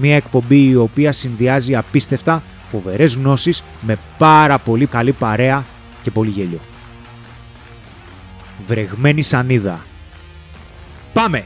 Μία εκπομπή η οποία συνδυάζει απίστευτα φοβερές γνώσεις με πάρα πολύ καλή παρέα και πολύ γέλιο. Βρεγμένη σανίδα. Πάμε!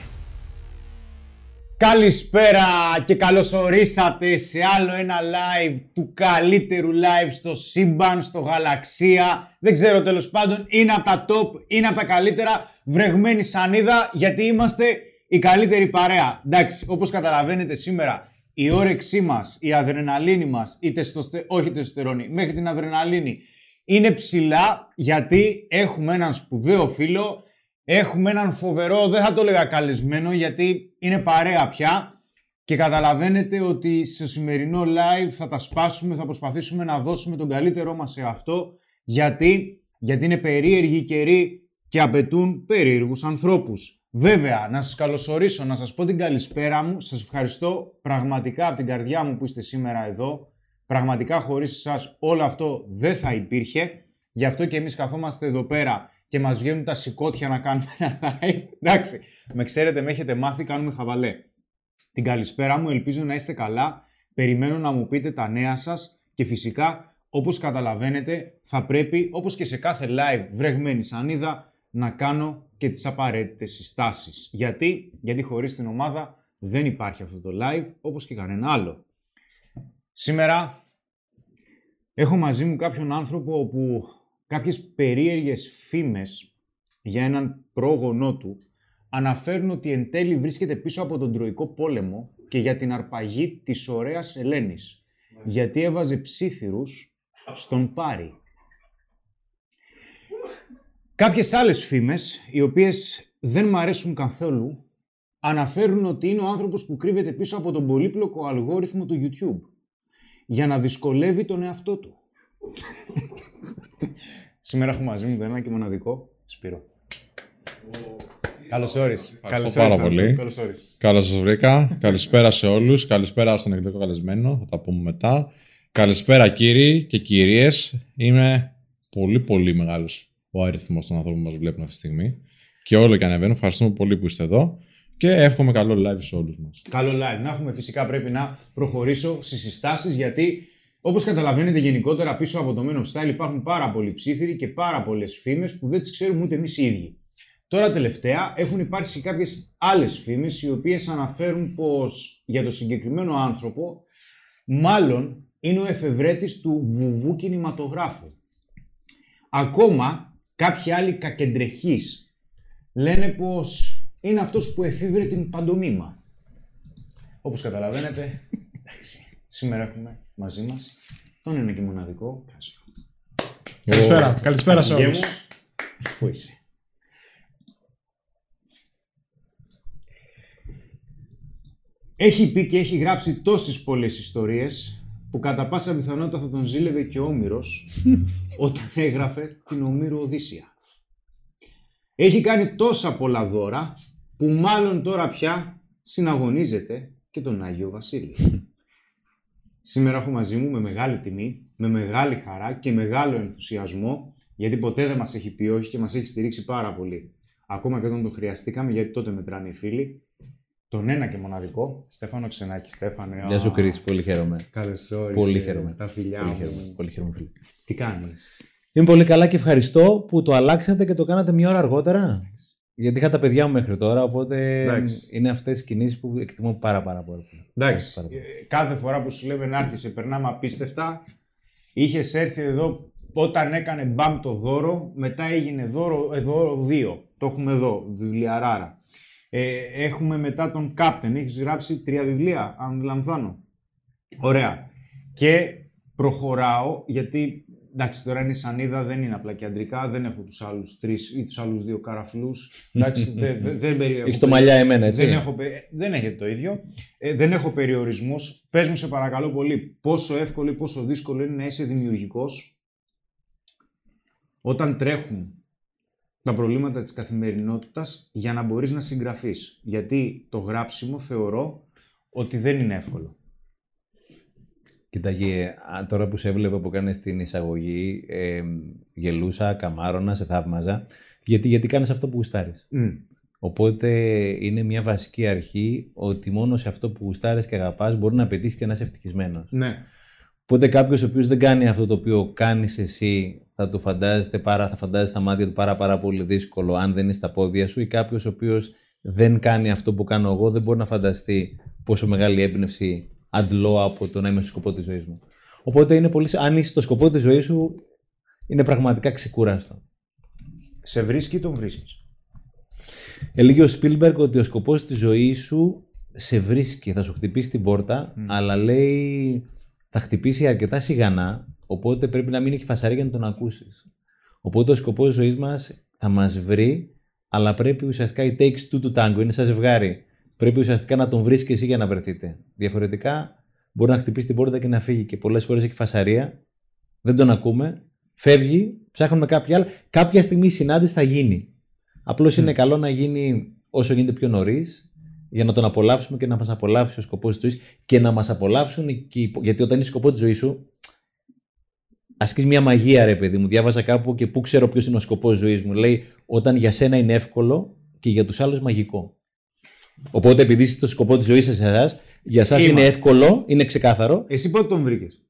Καλησπέρα και καλώς ορίσατε σε άλλο ένα live του καλύτερου live στο σύμπαν, στο γαλαξία. Δεν ξέρω τέλος πάντων, είναι από τα top, είναι από τα καλύτερα. Βρεγμένη σανίδα γιατί είμαστε η καλύτερη παρέα. Εντάξει, όπως καταλαβαίνετε σήμερα η όρεξή μας, η αδρεναλίνη μας, η τεστοστε... όχι η τεστοστερόνη, μέχρι την αδρεναλίνη είναι ψηλά γιατί έχουμε έναν σπουδαίο φίλο Έχουμε έναν φοβερό, δεν θα το έλεγα καλεσμένο γιατί είναι παρέα πια και καταλαβαίνετε ότι στο σημερινό live θα τα σπάσουμε, θα προσπαθήσουμε να δώσουμε τον καλύτερό μας σε αυτό γιατί, γιατί είναι περίεργοι καιροί και απαιτούν περίεργους ανθρώπους. Βέβαια, να σας καλωσορίσω, να σας πω την καλησπέρα μου. Σας ευχαριστώ πραγματικά από την καρδιά μου που είστε σήμερα εδώ. Πραγματικά χωρίς εσάς όλο αυτό δεν θα υπήρχε. Γι' αυτό και εμείς καθόμαστε εδώ πέρα και μας βγαίνουν τα σηκώτια να κάνουμε ένα live. Εντάξει, με ξέρετε, με έχετε μάθει, κάνουμε χαβαλέ. Την καλησπέρα μου, ελπίζω να είστε καλά. Περιμένω να μου πείτε τα νέα σας και φυσικά, όπως καταλαβαίνετε, θα πρέπει, όπως και σε κάθε live βρεγμένη σανίδα, να κάνω και τις απαραίτητες συστάσεις. Γιατί, γιατί χωρίς την ομάδα δεν υπάρχει αυτό το live, όπως και κανένα άλλο. Σήμερα έχω μαζί μου κάποιον άνθρωπο που κάποιες περίεργες φήμες για έναν πρόγονό του αναφέρουν ότι εν τέλει βρίσκεται πίσω από τον Τροϊκό πόλεμο και για την αρπαγή της ωραίας Ελένης, γιατί έβαζε ψήθυρους στον Πάρη. Κάποιες άλλες φήμες, οι οποίες δεν μ' αρέσουν καθόλου, αναφέρουν ότι είναι ο άνθρωπος που κρύβεται πίσω από τον πολύπλοκο αλγόριθμο του YouTube για να δυσκολεύει τον εαυτό του. Σήμερα έχω μαζί μου το ένα και μοναδικό Σπύρο. Καλώς όρισες. Ευχαριστώ πάρα πολύ. Καλώς σας βρήκα. Καλησπέρα σε όλους. Καλησπέρα στον εκδοτικό καλεσμένο. Θα τα πούμε μετά. Καλησπέρα κύριοι και κυρίες. Είμαι πολύ πολύ μεγάλος ο αριθμός των ανθρώπων που μας βλέπουν αυτή τη στιγμή. Και όλο και ανεβαίνω. Ευχαριστούμε πολύ που είστε εδώ. Και εύχομαι καλό live σε όλους μας. Καλό live. Να έχουμε φυσικά πρέπει να προχωρήσω στις συστάσεις γιατί Όπως καταλαβαίνετε, γενικότερα πίσω από το Men of Style υπάρχουν πάρα πολλοί ψήφιροι και πάρα πολλές φήμες που δεν τις ξέρουμε ούτε εμείς οι ίδιοι. Τώρα τελευταία έχουν υπάρξει κάποιες άλλες φήμες οι οποίες αναφέρουν πως για το συγκεκριμένο άνθρωπο μάλλον είναι ο εφευρέτης του βουβού κινηματογράφου. Ακόμα κάποιοι άλλοι κακεντρεχείς λένε πως είναι αυτός που εφήβρε την παντομήμα. Όπως καταλαβαίνετε, σήμερα έχουμε μαζί μας. Τον είναι και μοναδικό. Καλησπέρα. Καλησπέρα σε όλους. Πού είσαι; Έχει πει και έχει γράψει τόσες πολλές ιστορίες που κατά πάσα πιθανότητα θα τον ζήλευε και ο Όμηρος όταν έγραφε την Ομήρου Οδύσσια. Έχει κάνει τόσα πολλά δώρα που μάλλον τώρα πια συναγωνίζεται και τον Άγιο Βασίλειο. Σήμερα έχω μαζί μου με μεγάλη τιμή, με μεγάλη χαρά και μεγάλο ενθουσιασμό, γιατί ποτέ δεν μας έχει πει όχι και μας έχει στηρίξει πάρα πολύ. Ακόμα και όταν το χρειαστήκαμε, γιατί τότε μετράνε οι φίλοι. Τον ένα και μοναδικό, Στέφανο Ξενάκη. Στέφανε. Γεια σου, Κρίς. Πολύ χαίρομαι. Καλώς όρισες. Πολύ χαίρομαι. Τα φιλιά Πολύ μου. χαίρομαι. Πολύ χαίρομαι, φίλε. Τι κάνεις; Είμαι πολύ καλά και ευχαριστώ που το αλλάξατε και το κάνατε μια ώρα αργότερα. Γιατί είχα τα παιδιά μου μέχρι τώρα, οπότε Εντάξει. είναι αυτές τι κινήσεις που εκτιμώ πάρα, πάρα πολύ. Εντάξει. Πάρα πολύ. ε, Κάθε φορά που σου λέμε να έρχεσαι, περνάμε απίστευτα. Είχες έρθει εδώ όταν έκανε μπαμ το δώρο, μετά έγινε δώρο, ε, δώρο 2. Το έχουμε εδώ, βιβλιαράρα. Ε, έχουμε μετά τον Captain. Έχεις γράψει τρία βιβλία, αν δεν λαμβάνω. Ωραία. Και προχωράω, γιατί εντάξει, τώρα είναι η σανίδα, δεν είναι απλά και αντρικά, δεν έχω τους άλλους τρεις ή τους άλλους δύο καραφλούς. Εντάξει, δεν, δεν, δεν περιέχω Έχει το μαλλιά εμένα, έτσι. δεν, έχω, πε- δεν έχετε το ίδιο. Ε, δεν έχω περιορισμούς. Πες μου σε παρακαλώ πολύ πόσο εύκολο ή πόσο δύσκολο είναι να είσαι δημιουργικός όταν τρέχουν τα προβλήματα της καθημερινότητας για να μπορείς να συγγραφείς. Γιατί το γράψιμο θεωρώ ότι δεν είναι εύκολο. Κοίταγε, α, τώρα που σε έβλεπα που κάνεις την εισαγωγή, ε, γελούσα, καμάρωνα, σε θαύμαζα. Γιατί, γιατί κάνεις αυτό που γουστάρεις. Οπότε είναι μια βασική αρχή ότι μόνο σε αυτό που γουστάρεις και αγαπάς μπορεί να πετύχεις και να είσαι ευτυχισμένος. Ναι. Οπότε κάποιος ο οποίος δεν κάνει αυτό το οποίο κάνεις εσύ, θα το φαντάζεται πάρα, θα φαντάζεται στα μάτια του πάρα, πάρα πολύ δύσκολο αν δεν είναι στα πόδια σου, ή κάποιος ο οποίος δεν κάνει αυτό που κάνω εγώ, δεν μπορεί να φανταστεί πόσο μεγάλη έμπνευση αντλώ από το να είμαι στο σκοπό της ζωής μου. Οπότε είναι πολύ, αν είσαι στο σκοπό της ζωής σου, είναι πραγματικά ξεκούραστο. Σε βρίσκει ή τον βρίσκεις; Έλεγε ο Σπίλμπεργκ ότι ο σκοπός της ζωής σου σε βρίσκει, θα σου χτυπήσει την πόρτα, αλλά λέει θα χτυπήσει αρκετά σιγανά, οπότε πρέπει να μην έχει φασαρία για να τον ακούσεις. Οπότε ο σκοπός της ζωής μας θα μας βρει, αλλά πρέπει ουσιαστικά η takes two to tango, είναι σαν ζευγάρι. Πρέπει ουσιαστικά να τον βρεις και εσύ για να βρεθείτε. Διαφορετικά μπορεί να χτυπήσει την πόρτα και να φύγει και πολλές φορές έχει φασαρία, δεν τον ακούμε, φεύγει, ψάχνουμε κάποια άλλη. Κάποια στιγμή η συνάντηση θα γίνει. Απλώς είναι καλό να γίνει όσο γίνεται πιο νωρίς για να τον απολαύσουμε και να μας απολαύσει ο σκοπός της ζωής και να μας απολαύσουν και οι υπο- Γιατί όταν είναι σκοπό της ζωής σου, ασκεί μια μαγεία, ρε παιδί μου. Διάβαζα κάπου και πού ξέρω ποιος είναι ο σκοπός τη ζωής μου. Λέει, όταν για σένα είναι εύκολο και για τους άλλους μαγικό. Οπότε, επειδή είσαι το σκοπό της ζωής σας, εσάς, για εσάς Είμαστε. είναι εύκολο, είναι ξεκάθαρο. Εσύ πότε τον βρήκες;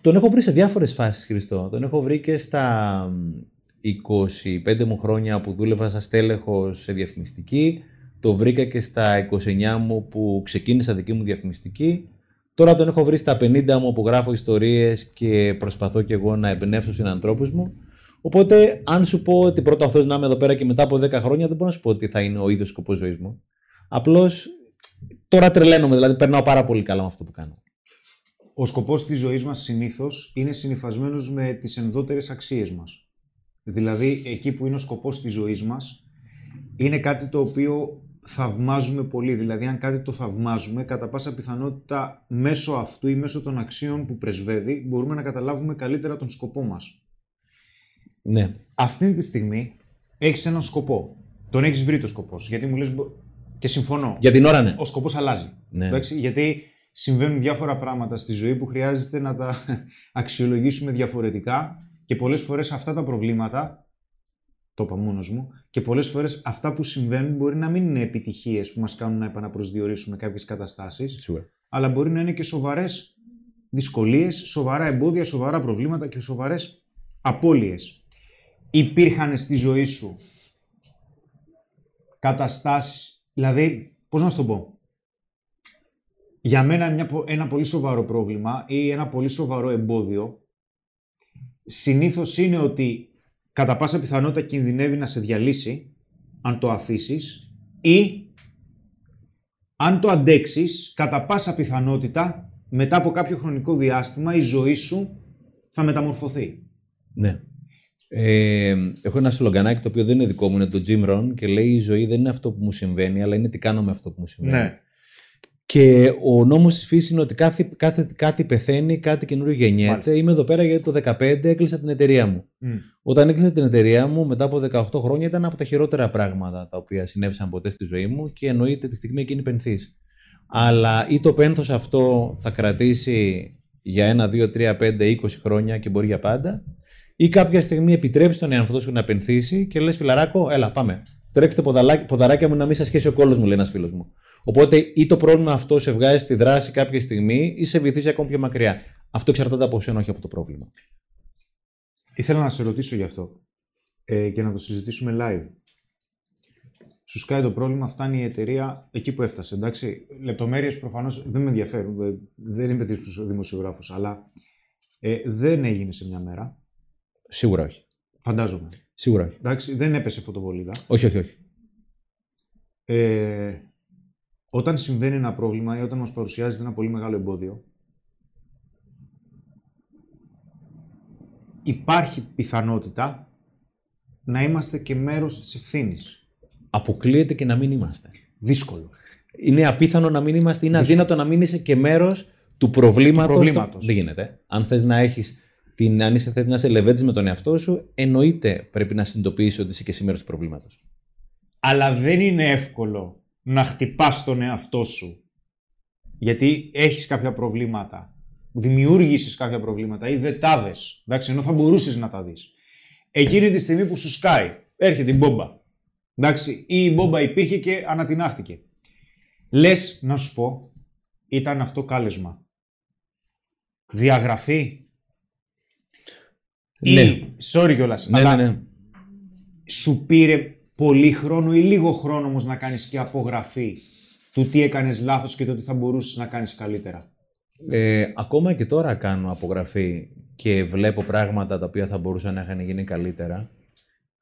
Τον έχω βρει σε διάφορες φάσεις, Χριστό. Τον έχω βρει και στα μ, 25 μου χρόνια που δούλευα σαν στέλεχος σε διαφημιστική. Το βρήκα και στα 29 μου που ξεκίνησα δική μου διαφημιστική. Τώρα τον έχω βρει στα 50 μου που γράφω ιστορίες και προσπαθώ και εγώ να εμπνεύσω συνανθρώπους μου. Οπότε, αν σου πω ότι πρώτα ο Θεός να είμαι εδώ πέρα και μετά από 10 χρόνια, δεν μπορώ να σου πω ότι θα είναι ο ίδιος σκοπός ζωής μου. Απλώς, τώρα τρελαίνομαι, δηλαδή περνάω πάρα πολύ καλά με αυτό που κάνω. Ο σκοπός της ζωής μας συνήθως είναι συνυφασμένος με τις ενδότερες αξίες μας. Δηλαδή, εκεί που είναι ο σκοπός της ζωής μας, είναι κάτι το οποίο θαυμάζουμε πολύ. Δηλαδή, αν κάτι το θαυμάζουμε, κατά πάσα πιθανότητα μέσω αυτού ή μέσω των αξίων που πρεσβεύει, μπορούμε να καταλάβουμε καλύτερα τον σκοπό μας. Ναι. Αυτή τη στιγμή έχεις έναν σκοπό. Τον έχεις βρει το σκοπός σου. Γιατί μου λες, «Μπο- και συμφωνώ, Για την ώρα, ναι. ο σκοπός αλλάζει. Ναι. Εντάξει, γιατί συμβαίνουν διάφορα πράγματα στη ζωή που χρειάζεται να τα αξιολογήσουμε διαφορετικά και πολλές φορές αυτά τα προβλήματα, το είπα μόνος μου, και πολλές φορές αυτά που συμβαίνουν μπορεί να μην είναι επιτυχίες που μας κάνουν να επαναπροσδιορίσουμε κάποιες καταστάσεις, Σίγουρα. αλλά μπορεί να είναι και σοβαρές δυσκολίες, σοβαρά εμπόδια, σοβαρά προβλήματα και σοβαρές απώλειες. Υπήρχαν στη ζωή σου καταστάσεις, δηλαδή, πώς να σου το πω, για μένα μια, πο- ένα πολύ σοβαρό πρόβλημα ή ένα πολύ σοβαρό εμπόδιο συνήθως είναι ότι κατά πάσα πιθανότητα κινδυνεύει να σε διαλύσει αν το αφήσεις ή αν το αντέξεις κατά πάσα πιθανότητα μετά από κάποιο χρονικό διάστημα η ζωή σου θα μεταμορφωθεί. Ναι. Ε, έχω ένα σλογγανάκι το οποίο δεν είναι δικό μου, είναι το Jim Rohn και λέει η ζωή δεν είναι αυτό που μου συμβαίνει, αλλά είναι τι κάνω με αυτό που μου συμβαίνει. Ναι. Και ο νόμος της φύσης είναι ότι κάθε, κάθε, κάτι πεθαίνει, κάτι καινούριο γεννιέται. Μάλιστα. Είμαι εδώ πέρα γιατί το 2015 έκλεισα την εταιρεία μου. Μμ. Όταν έκλεισα την εταιρεία μου, μετά από 18 χρόνια, ήταν από τα χειρότερα πράγματα τα οποία συνέβησαν ποτέ στη ζωή μου και εννοείται τη στιγμή εκείνη πενθής. Αλλά ή το πένθος αυτό θα κρατήσει για ένα, δύο, τρία, πέντε, 20 χρόνια και μπορεί για πάντα, ή κάποια στιγμή επιτρέπει τον εαυτό σου να πενθήσει και λες φιλαράκο, έλα πάμε. Τρέξτε ποδαλάκι- ποδαράκια μου να μην σας σχέσει ο κόλος μου, λέει ένας φίλος μου. Οπότε ή το πρόβλημα αυτό σε βγάζει στη δράση κάποια στιγμή ή σε βυθίζει ακόμη πιο μακριά. Αυτό εξαρτάται από σένα, όχι από το πρόβλημα. Ήθελα να σε ρωτήσω γι' αυτό ε, και να το συζητήσουμε live. σου σκάει το πρόβλημα, φτάνει η εταιρεία εκεί που έφτασε. Εντάξει, λεπτομέρειες προφανώς δεν με ενδιαφέρουν. δεν- Δεν είμαι δημοσιογράφος, αλλά ε, δεν έγινε σε μια μέρα. Σίγουρα όχι. Φαντάζομαι. Σίγουρα όχι. Εντάξει, δεν έπεσε φωτοβολίδα. Όχι, όχι, όχι. Ε, όταν συμβαίνει ένα πρόβλημα ή όταν μας παρουσιάζεται ένα πολύ μεγάλο εμπόδιο, υπάρχει πιθανότητα να είμαστε και μέρος της ευθύνης. Αποκλείεται και να μην είμαστε. Δύσκολο. Είναι απίθανο να μην είμαστε, είναι αδύνατο να μην είσαι και μέρος του προβλήματος. Του προβλήματος. Δεν γίνεται. Αν θες να έχεις την, αν είσαι θες να είσαι λεβέντης με τον εαυτό σου, εννοείται πρέπει να συνειδητοποιήσεις ότι είσαι και εσύ μέρο του προβλήματος. Αλλά δεν είναι εύκολο να χτυπάς τον εαυτό σου. Γιατί έχεις κάποια προβλήματα. Δημιούργησες κάποια προβλήματα ή δεν τα δες. Εντάξει, ενώ θα μπορούσες να τα δεις. Εκείνη τη στιγμή που σου σκάει, έρχεται η μπόμπα. Εντάξει, ή η μπόμπα υπήρχε και ανατινάχτηκε. Λες, να σου πω, ήταν αυτό κάλεσμα. Διαγραφή. Ναι. Ή, sorry κιόλας, Ναι, αλλά ναι, ναι. σου πήρε πολύ χρόνο ή λίγο χρόνο όμως να κάνεις και απογραφή του τι έκανες λάθος και το τι θα μπορούσες να κάνεις καλύτερα; Ε, ακόμα και τώρα κάνω απογραφή και βλέπω πράγματα τα οποία θα μπορούσαν να είχαν γίνει καλύτερα.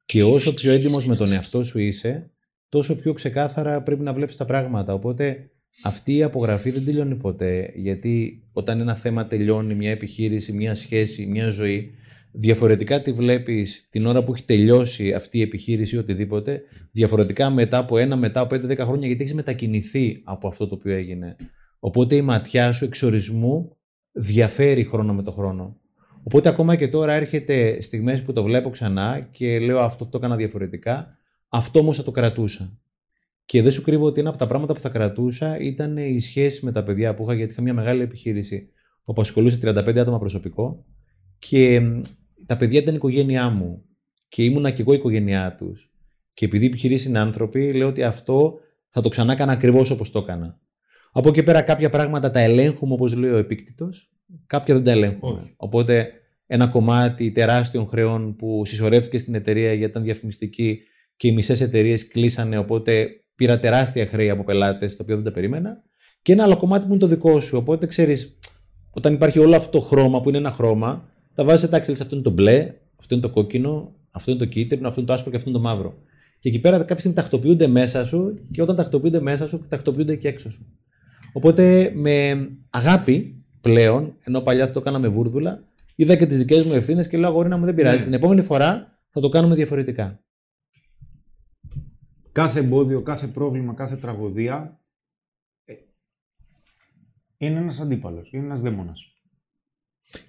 Και όσο πιο έντιμος με τον εαυτό σου είσαι, τόσο πιο ξεκάθαρα πρέπει να βλέπεις τα πράγματα. Οπότε αυτή η απογραφή δεν τελειώνει ποτέ. Γιατί όταν ένα θέμα τελειώνει, μια επιχείρηση, μια σχέση, μια ζωή, διαφορετικά τη βλέπεις την ώρα που έχει τελειώσει αυτή η επιχείρηση ή οτιδήποτε, διαφορετικά μετά από ένα, μετά από 5-10 χρόνια, γιατί έχεις μετακινηθεί από αυτό το οποίο έγινε. Οπότε η ματιά σου εξορισμού διαφέρει χρόνο με το χρόνο. Οπότε ακόμα και τώρα έρχεται στιγμές που το βλέπω ξανά και λέω αυτό το έκανα διαφορετικά, αυτό όμως θα το κρατούσα. Και δεν σου κρύβω ότι ένα από τα πράγματα που θα κρατούσα ήταν η σχέση με τα παιδιά που είχα, γιατί είχα μια μεγάλη επιχείρηση όπου ασχολούσε 35 άτομα προσωπικό και μ, τα παιδιά ήταν η οικογένειά μου και ήμουνα και εγώ η οικογένειά τους. Και επειδή οι επιχειρήσεις είναι άνθρωποι, λέω ότι αυτό θα το ξανά έκανα ακριβώς όπως το έκανα. Από εκεί πέρα κάποια πράγματα τα ελέγχουμε όπως λέει ο επίκτητος, κάποια δεν τα ελέγχουμε. Όχι. Οπότε ένα κομμάτι τεράστιων χρεών που συσσωρεύτηκε στην εταιρεία γιατί ήταν διαφημιστική και οι μισές εταιρείες κλείσανε, οπότε πήρα τεράστια χρέη από πελάτες, τα οποία δεν τα περίμενα. Και ένα άλλο κομμάτι που είναι το δικό σου. Οπότε ξέρεις, όταν υπάρχει όλο αυτό το χρώμα που είναι ένα χρώμα, τα βάζεις εντάξει, λες, αυτό είναι το μπλε, αυτό είναι το κόκκινο, αυτό είναι το κίτρινο, αυτό είναι το άσπρο και αυτό είναι το μαύρο. Και εκεί πέρα κάποια στιγμή τακτοποιούνται μέσα σου και όταν τακτοποιούνται μέσα σου, τακτοποιούνται και έξω σου. Οπότε με αγάπη πλέον, ενώ παλιά θα το κάναμε βούρδουλα, είδα και τις δικές μου ευθύνες και λέω αγόρινα μου δεν πειράζει. Ναι. Την επόμενη φορά θα το κάνουμε διαφορετικά. Κάθε εμπόδιο, κάθε πρόβλημα, κάθε τραγωδία ε, είναι ένας αντίπαλος, είναι ένας δαίμονας.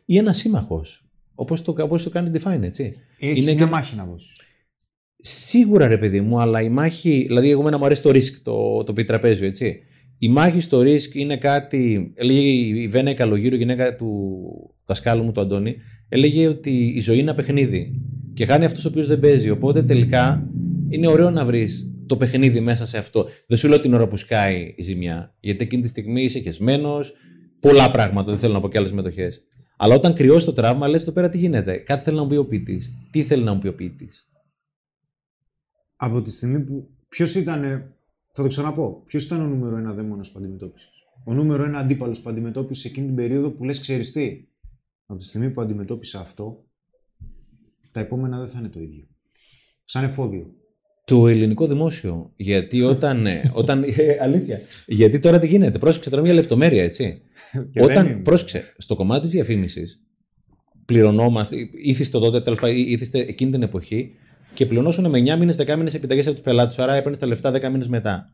Ή ένας σύμμαχος. Όπως το, όπως το κάνει define, έτσι. Έχεις Είναι μια και- μάχη να δώσεις. Σίγουρα ρε παιδί μου, αλλά η μάχη. Δηλαδή, εγώ εμένα μου αρέσει το risk, το, το τραπέζιο, έτσι. Η μάχη στο risk είναι κάτι. Έλεγε η Βένα η Καλογύρου, η γυναίκα του δασκάλου μου, του Αντώνη, έλεγε ότι η ζωή είναι ένα παιχνίδι. Και χάνει αυτός ο οποίος δεν παίζει. Οπότε τελικά είναι ωραίο να βρεις το παιχνίδι μέσα σε αυτό. Δεν σου λέω την ώρα που σκάει η ζημιά. Γιατί εκείνη τη στιγμή είσαι χεσμένος, πολλά πράγματα. Δεν θέλω να πω και άλλες μετοχές. Αλλά όταν κρυώσει το τραύμα, λες εδώ πέρα τι γίνεται. Κάτι θέλει να μου πει ο ποιητής. Τι θέλει να μου πει ο ποιητής; Από τη στιγμή που. Ποιος ήταν. Θα το ξαναπώ. Ποιος ήταν ο νούμερο ένα δαίμονας που αντιμετώπισες; Ο νούμερο ένα αντίπαλος που αντιμετώπισες εκείνη την περίοδο που λες, ξέρεις τι. Από τη στιγμή που αντιμετώπισα αυτό, τα επόμενα δεν θα είναι το ίδιο. Σαν εφόδιο. Το ελληνικό δημόσιο. Γιατί όταν. ε, όταν ε, αλήθεια. Γιατί τώρα τι γίνεται. Πρόσεξε τώρα μια λεπτομέρεια, έτσι. Και δεν όταν. είναι. Πρόσεξε, στο κομμάτι της διαφήμισης πληρωνόμαστε. ήθιστε τότε, τέλος πάντων, ήθιστε εκείνη την εποχή και πληρωνόσουν με 9 μήνες, 10 μήνες επιταγές από τους πελάτες. Άρα έπαιρνε τα λεφτά 10 μήνες μετά.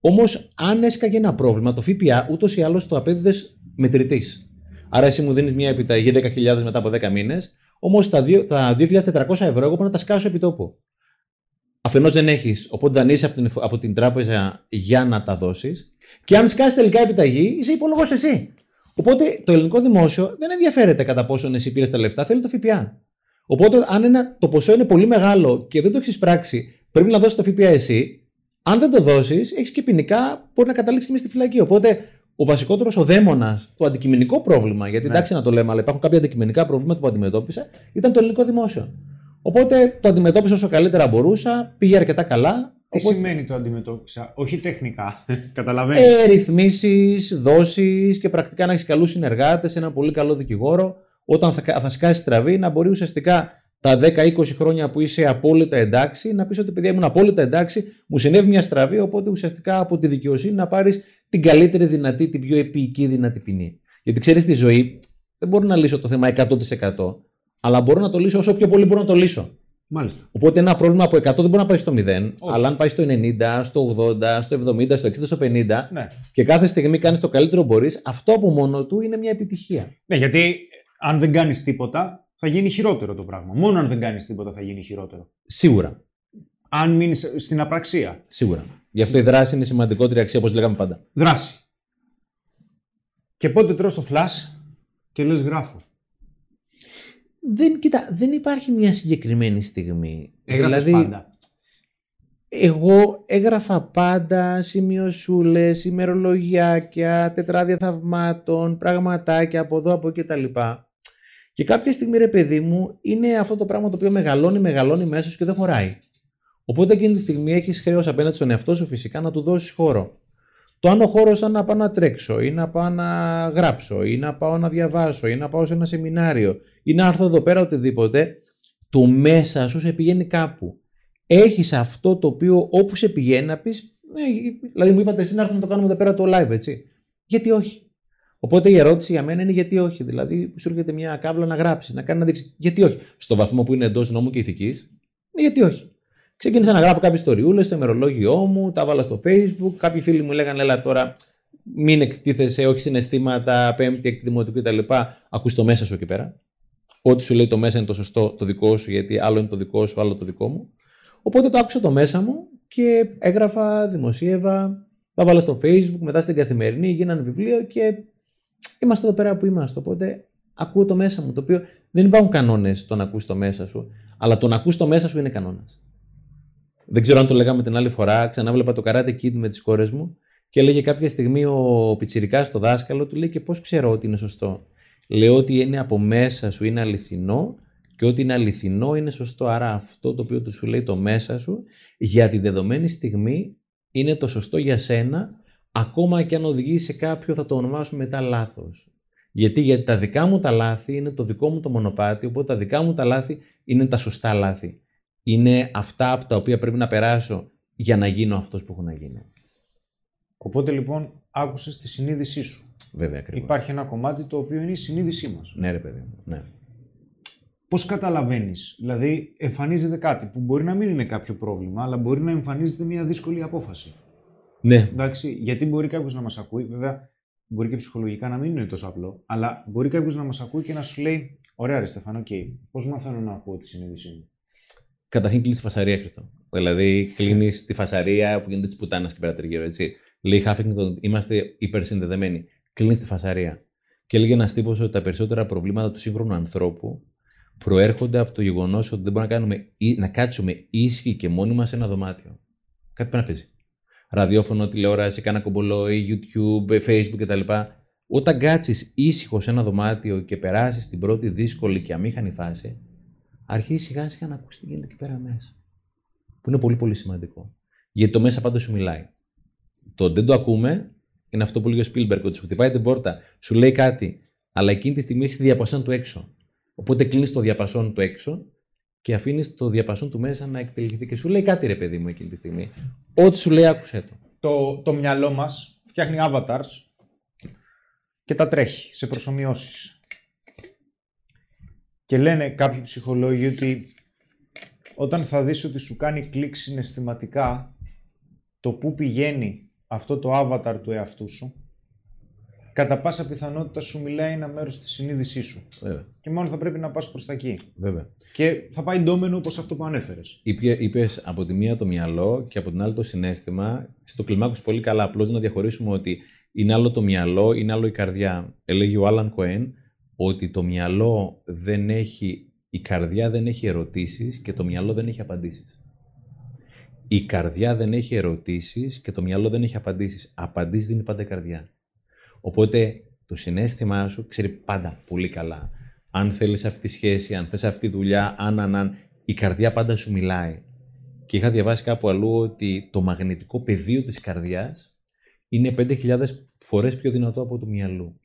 Όμως, αν έσκαγε ένα πρόβλημα, το ΦΠΑ ούτως ή άλλως το απέδιδες μετρητής. Άρα, εσύ μου δίνεις μια επιταγή 10.000 μετά από 10 μήνες, όμως τα, δύο- τα 2.400 ευρώ εγώ μπορώ να τα σκάσω επί τόπου. Αφενός δεν έχεις, οπότε δανείσαι από την, από την τράπεζα για να τα δώσεις. Και αν σκάσει τελικά επιταγή, είσαι υπόλογος εσύ. Οπότε το ελληνικό δημόσιο δεν ενδιαφέρεται κατά πόσον εσύ πήρες τα λεφτά, θέλει το ΦΠΑ. Οπότε, αν ένα, το ποσό είναι πολύ μεγάλο και δεν το έχεις πράξει, πρέπει να δώσεις το ΦΠΑ εσύ. Αν δεν το δώσεις, έχεις και ποινικά, μπορεί να καταλήξεις και στη φυλακή. Οπότε, ο βασικότερος, ο δαίμονας, το αντικειμενικό πρόβλημα, γιατί Ναι. εντάξει να το λέμε, αλλά υπάρχουν κάποια αντικειμενικά προβλήματα που αντιμετώπισα, ήταν το ελληνικό δημόσιο. Οπότε το αντιμετώπισα όσο καλύτερα μπορούσα, πήγε αρκετά καλά, Τι Οπότε- σημαίνει το αντιμετώπισα, όχι τεχνικά. Καταλαβαίνεις. Ε, ρυθμίσεις, δόσεις και πρακτικά να έχεις καλούς συνεργάτες, ένα πολύ καλό δικηγόρο. Όταν θα, θα σκάσει τραβή, να μπορεί ουσιαστικά τα 10-20 χρόνια που είσαι απόλυτα εντάξει, να πεις ότι παιδιά ήμουν απόλυτα εντάξει, μου συνέβη μια στραβή, οπότε ουσιαστικά από τη δικαιοσύνη να πάρεις την καλύτερη δυνατή, την πιο επίοικη δυνατή ποινή. Γιατί ξέρεις στη ζωή, δεν μπορώ να λύσω το θέμα 100%, αλλά μπορώ να το λύσω όσο πιο πολύ μπορώ να το λύσω. Μάλιστα. Οπότε ένα πρόβλημα από 100 δεν μπορεί να πάει στο 0, αλλά αν πάει στο 90, στο 80, στο 70, στο 60, στο 50 Ναι. και κάθε στιγμή κάνεις το καλύτερο που μπορείς, αυτό από μόνο του είναι μια επιτυχία. ναι, γιατί ε, αν δεν κάνεις τίποτα, θα γίνει χειρότερο το πράγμα. Μόνο αν δεν κάνεις τίποτα θα γίνει χειρότερο. Σίγουρα. Αν μείνεις στην απραξία. Σίγουρα. Γι' αυτό η δράση είναι σημαντικότερη αξία, όπως λέγαμε πάντα. Δράση. Και πότε τρως το flash και λες γράφω. Δεν, κοίτα, δεν υπάρχει μια συγκεκριμένη στιγμή. Έγραφες δηλαδή, πάντα. εγώ έγραφα πάντα σημειωσούλες, ημερολογιάκια, τετράδια θαυμάτων, πραγματάκια από εδώ, από εκεί κτλ. Και κάποια στιγμή, ρε παιδί μου, είναι αυτό το πράγμα το οποίο μεγαλώνει, μεγαλώνει μέσα σου και δεν χωράει. Οπότε εκείνη τη στιγμή έχεις χρέος απέναντι στον εαυτό σου φυσικά να του δώσεις χώρο. Το αν ο χώρος ήταν να πάω να τρέξω, ή να πάω να γράψω, ή να πάω να διαβάσω, ή να πάω σε ένα σεμινάριο, ή να έρθω εδώ πέρα οτιδήποτε, το μέσα σου σε πηγαίνει κάπου. Έχεις αυτό το οποίο όπου σε πηγαίνει να πεις, δηλαδή μου είπατε εσύ να έρθουμε να το κάνουμε εδώ πέρα το live, έτσι. Γιατί όχι. Οπότε η ερώτηση για μένα είναι γιατί όχι. Δηλαδή, σου έρχεται μια κάβλα να γράψεις, να κάνει να δείξεις. Γιατί όχι. Στο βαθμό που είναι εντός νόμου και ηθικής, είναι γιατί όχι. Ξεκίνησα να γράφω κάποιες ιστοριούλες στο ημερολόγιό μου, τα βάλα στο Facebook. Κάποιοι φίλοι μου λέγανε, Έλα τώρα, μην εκτίθεσαι, όχι συναισθήματα, πέμπτη, έκτη δημοτικού κτλ. Ακούς το μέσα σου εκεί πέρα. Ό,τι σου λέει το μέσα είναι το σωστό, το δικό σου, γιατί άλλο είναι το δικό σου, άλλο το δικό μου. Οπότε το άκουσα το μέσα μου και έγραφα, δημοσίευα, τα βάλα στο Facebook, μετά στην καθημερινή, γίνανε βιβλίο και είμαστε εδώ πέρα που είμαστε. Οπότε ακούω το μέσα μου, το οποίο δεν υπάρχουν κανόνες στο να ακούς το μέσα σου, αλλά το να ακούς το μέσα σου είναι κανόνας. Δεν ξέρω αν το λέγαμε την άλλη φορά. Ξανάβλεπα το Karate Kid με τις κόρες μου και έλεγε κάποια στιγμή ο Πιτσυρικά στο δάσκαλο του λέει και πώς ξέρω ότι είναι σωστό; Λέω ότι είναι από μέσα σου, είναι αληθινό και ότι είναι αληθινό είναι σωστό. Άρα αυτό το οποίο του σου λέει το μέσα σου για τη δεδομένη στιγμή είναι το σωστό για σένα, ακόμα και αν οδηγεί σε κάποιο θα το ονομάσουμε μετά λάθος. Γιατί, γιατί τα δικά μου τα λάθη είναι το δικό μου το μονοπάτι, οπότε τα δικά μου τα λάθη είναι τα σωστά λάθη. Είναι αυτά από τα οποία πρέπει να περάσω για να γίνω αυτός που έχω να γίνω. Οπότε λοιπόν άκουσες τη συνείδησή σου. Βέβαια, ακριβώς. Υπάρχει ένα κομμάτι το οποίο είναι η συνείδησή μας. Ναι, ρε παιδί μου. Ναι. Πώς καταλαβαίνεις, δηλαδή εμφανίζεται κάτι που μπορεί να μην είναι κάποιο πρόβλημα, αλλά μπορεί να εμφανίζεται μια δύσκολη απόφαση. Ναι, Εντάξει, γιατί μπορεί κάποιος να μας ακούει, βέβαια μπορεί και ψυχολογικά να μην είναι τόσο απλό, αλλά μπορεί κάποιος να μας ακούει και να σου λέει: Ωραία, ρε Στεφάν, οκ, πώς μαθαίνω να ακούω τη συνείδησή μου; Καταρχήν κλείνει τη φασαρία, Χρήστο. Δηλαδή, κλείνεις τη φασαρία που γίνεται της πουτάνας εκεί πέρα τριγύρω, έτσι. Λέει Χάφινγκτον, είμαστε υπερσυνδεδεμένοι. Κλείνεις τη φασαρία. Και έλεγε ένας τύπος ότι τα περισσότερα προβλήματα του σύγχρονου ανθρώπου προέρχονται από το γεγονός ότι δεν μπορούμε να, κάνουμε, ή- να κάτσουμε ήσυχοι και μόνοι μας σε ένα δωμάτιο. Κάτι πρέπει να παίζει. Ραδιόφωνο, τηλεόραση, κάνα κομπολόι, YouTube, Facebook κτλ. Όταν κάτσεις ήσυχος σε ένα δωμάτιο και περάσεις την πρώτη δύσκολη και αμήχανη φάση, αρχίζει σιγά σιγά να ακούσει τι γίνεται εκεί πέρα μέσα. Που είναι πολύ πολύ σημαντικό. Γιατί το μέσα πάντα σου μιλάει. Το δεν το ακούμε είναι αυτό που λέει ο Spielberg, ότι σου χτυπάει την πόρτα, σου λέει κάτι, αλλά εκείνη τη στιγμή έχεις τη διαπασόν του έξω. Οπότε κλείνεις το διαπασόν του έξω και αφήνεις το διαπασόν του μέσα να εκτελεχθεί και σου λέει κάτι ρε παιδί μου εκείνη τη στιγμή. Ό,τι σου λέει, άκουσέ το. Το, το μυαλό μας φτιάχνει avatars και τα τρέχει σε προσωμιώσεις. Και λένε κάποιοι ψυχολόγοι ότι όταν θα δεις ότι σου κάνει κλικ συναισθηματικά το που πηγαίνει αυτό το avatar του εαυτού σου, κατά πάσα πιθανότητα σου μιλάει ένα μέρος της συνείδησής σου. Βέβαια. Και μόνο θα πρέπει να πας προς τα εκεί. Βέβαια. Και θα πάει ντόμενο όπως αυτό που ανέφερες. Είπες από τη μία το μυαλό και από την άλλη το συνέστημα. Στο κλιμάκο πολύ καλά. Απλώς να διαχωρίσουμε ότι είναι άλλο το μυαλό, είναι άλλο η καρδιά. Έλεγε ο Άλαν Κοέν ότι το μυαλό δεν έχει, η καρδιά δεν έχει ερωτήσεις και το μυαλό δεν έχει απαντήσεις. Η καρδιά δεν έχει ερωτήσεις και το μυαλό δεν έχει απαντήσεις. Απαντήσεις δίνει πάντα η καρδιά. Οπότε το συνέστημά σου ξέρει πάντα πολύ καλά. Αν θέλεις αυτή τη σχέση, αν θες αυτή τη δουλειά, αν, αν, αν, η καρδιά πάντα σου μιλάει. και είχα διαβάσει κάπου αλλού ότι το μαγνητικό πεδίο της καρδιάς είναι 5.000 φορές πιο δυνατό από το μυαλού.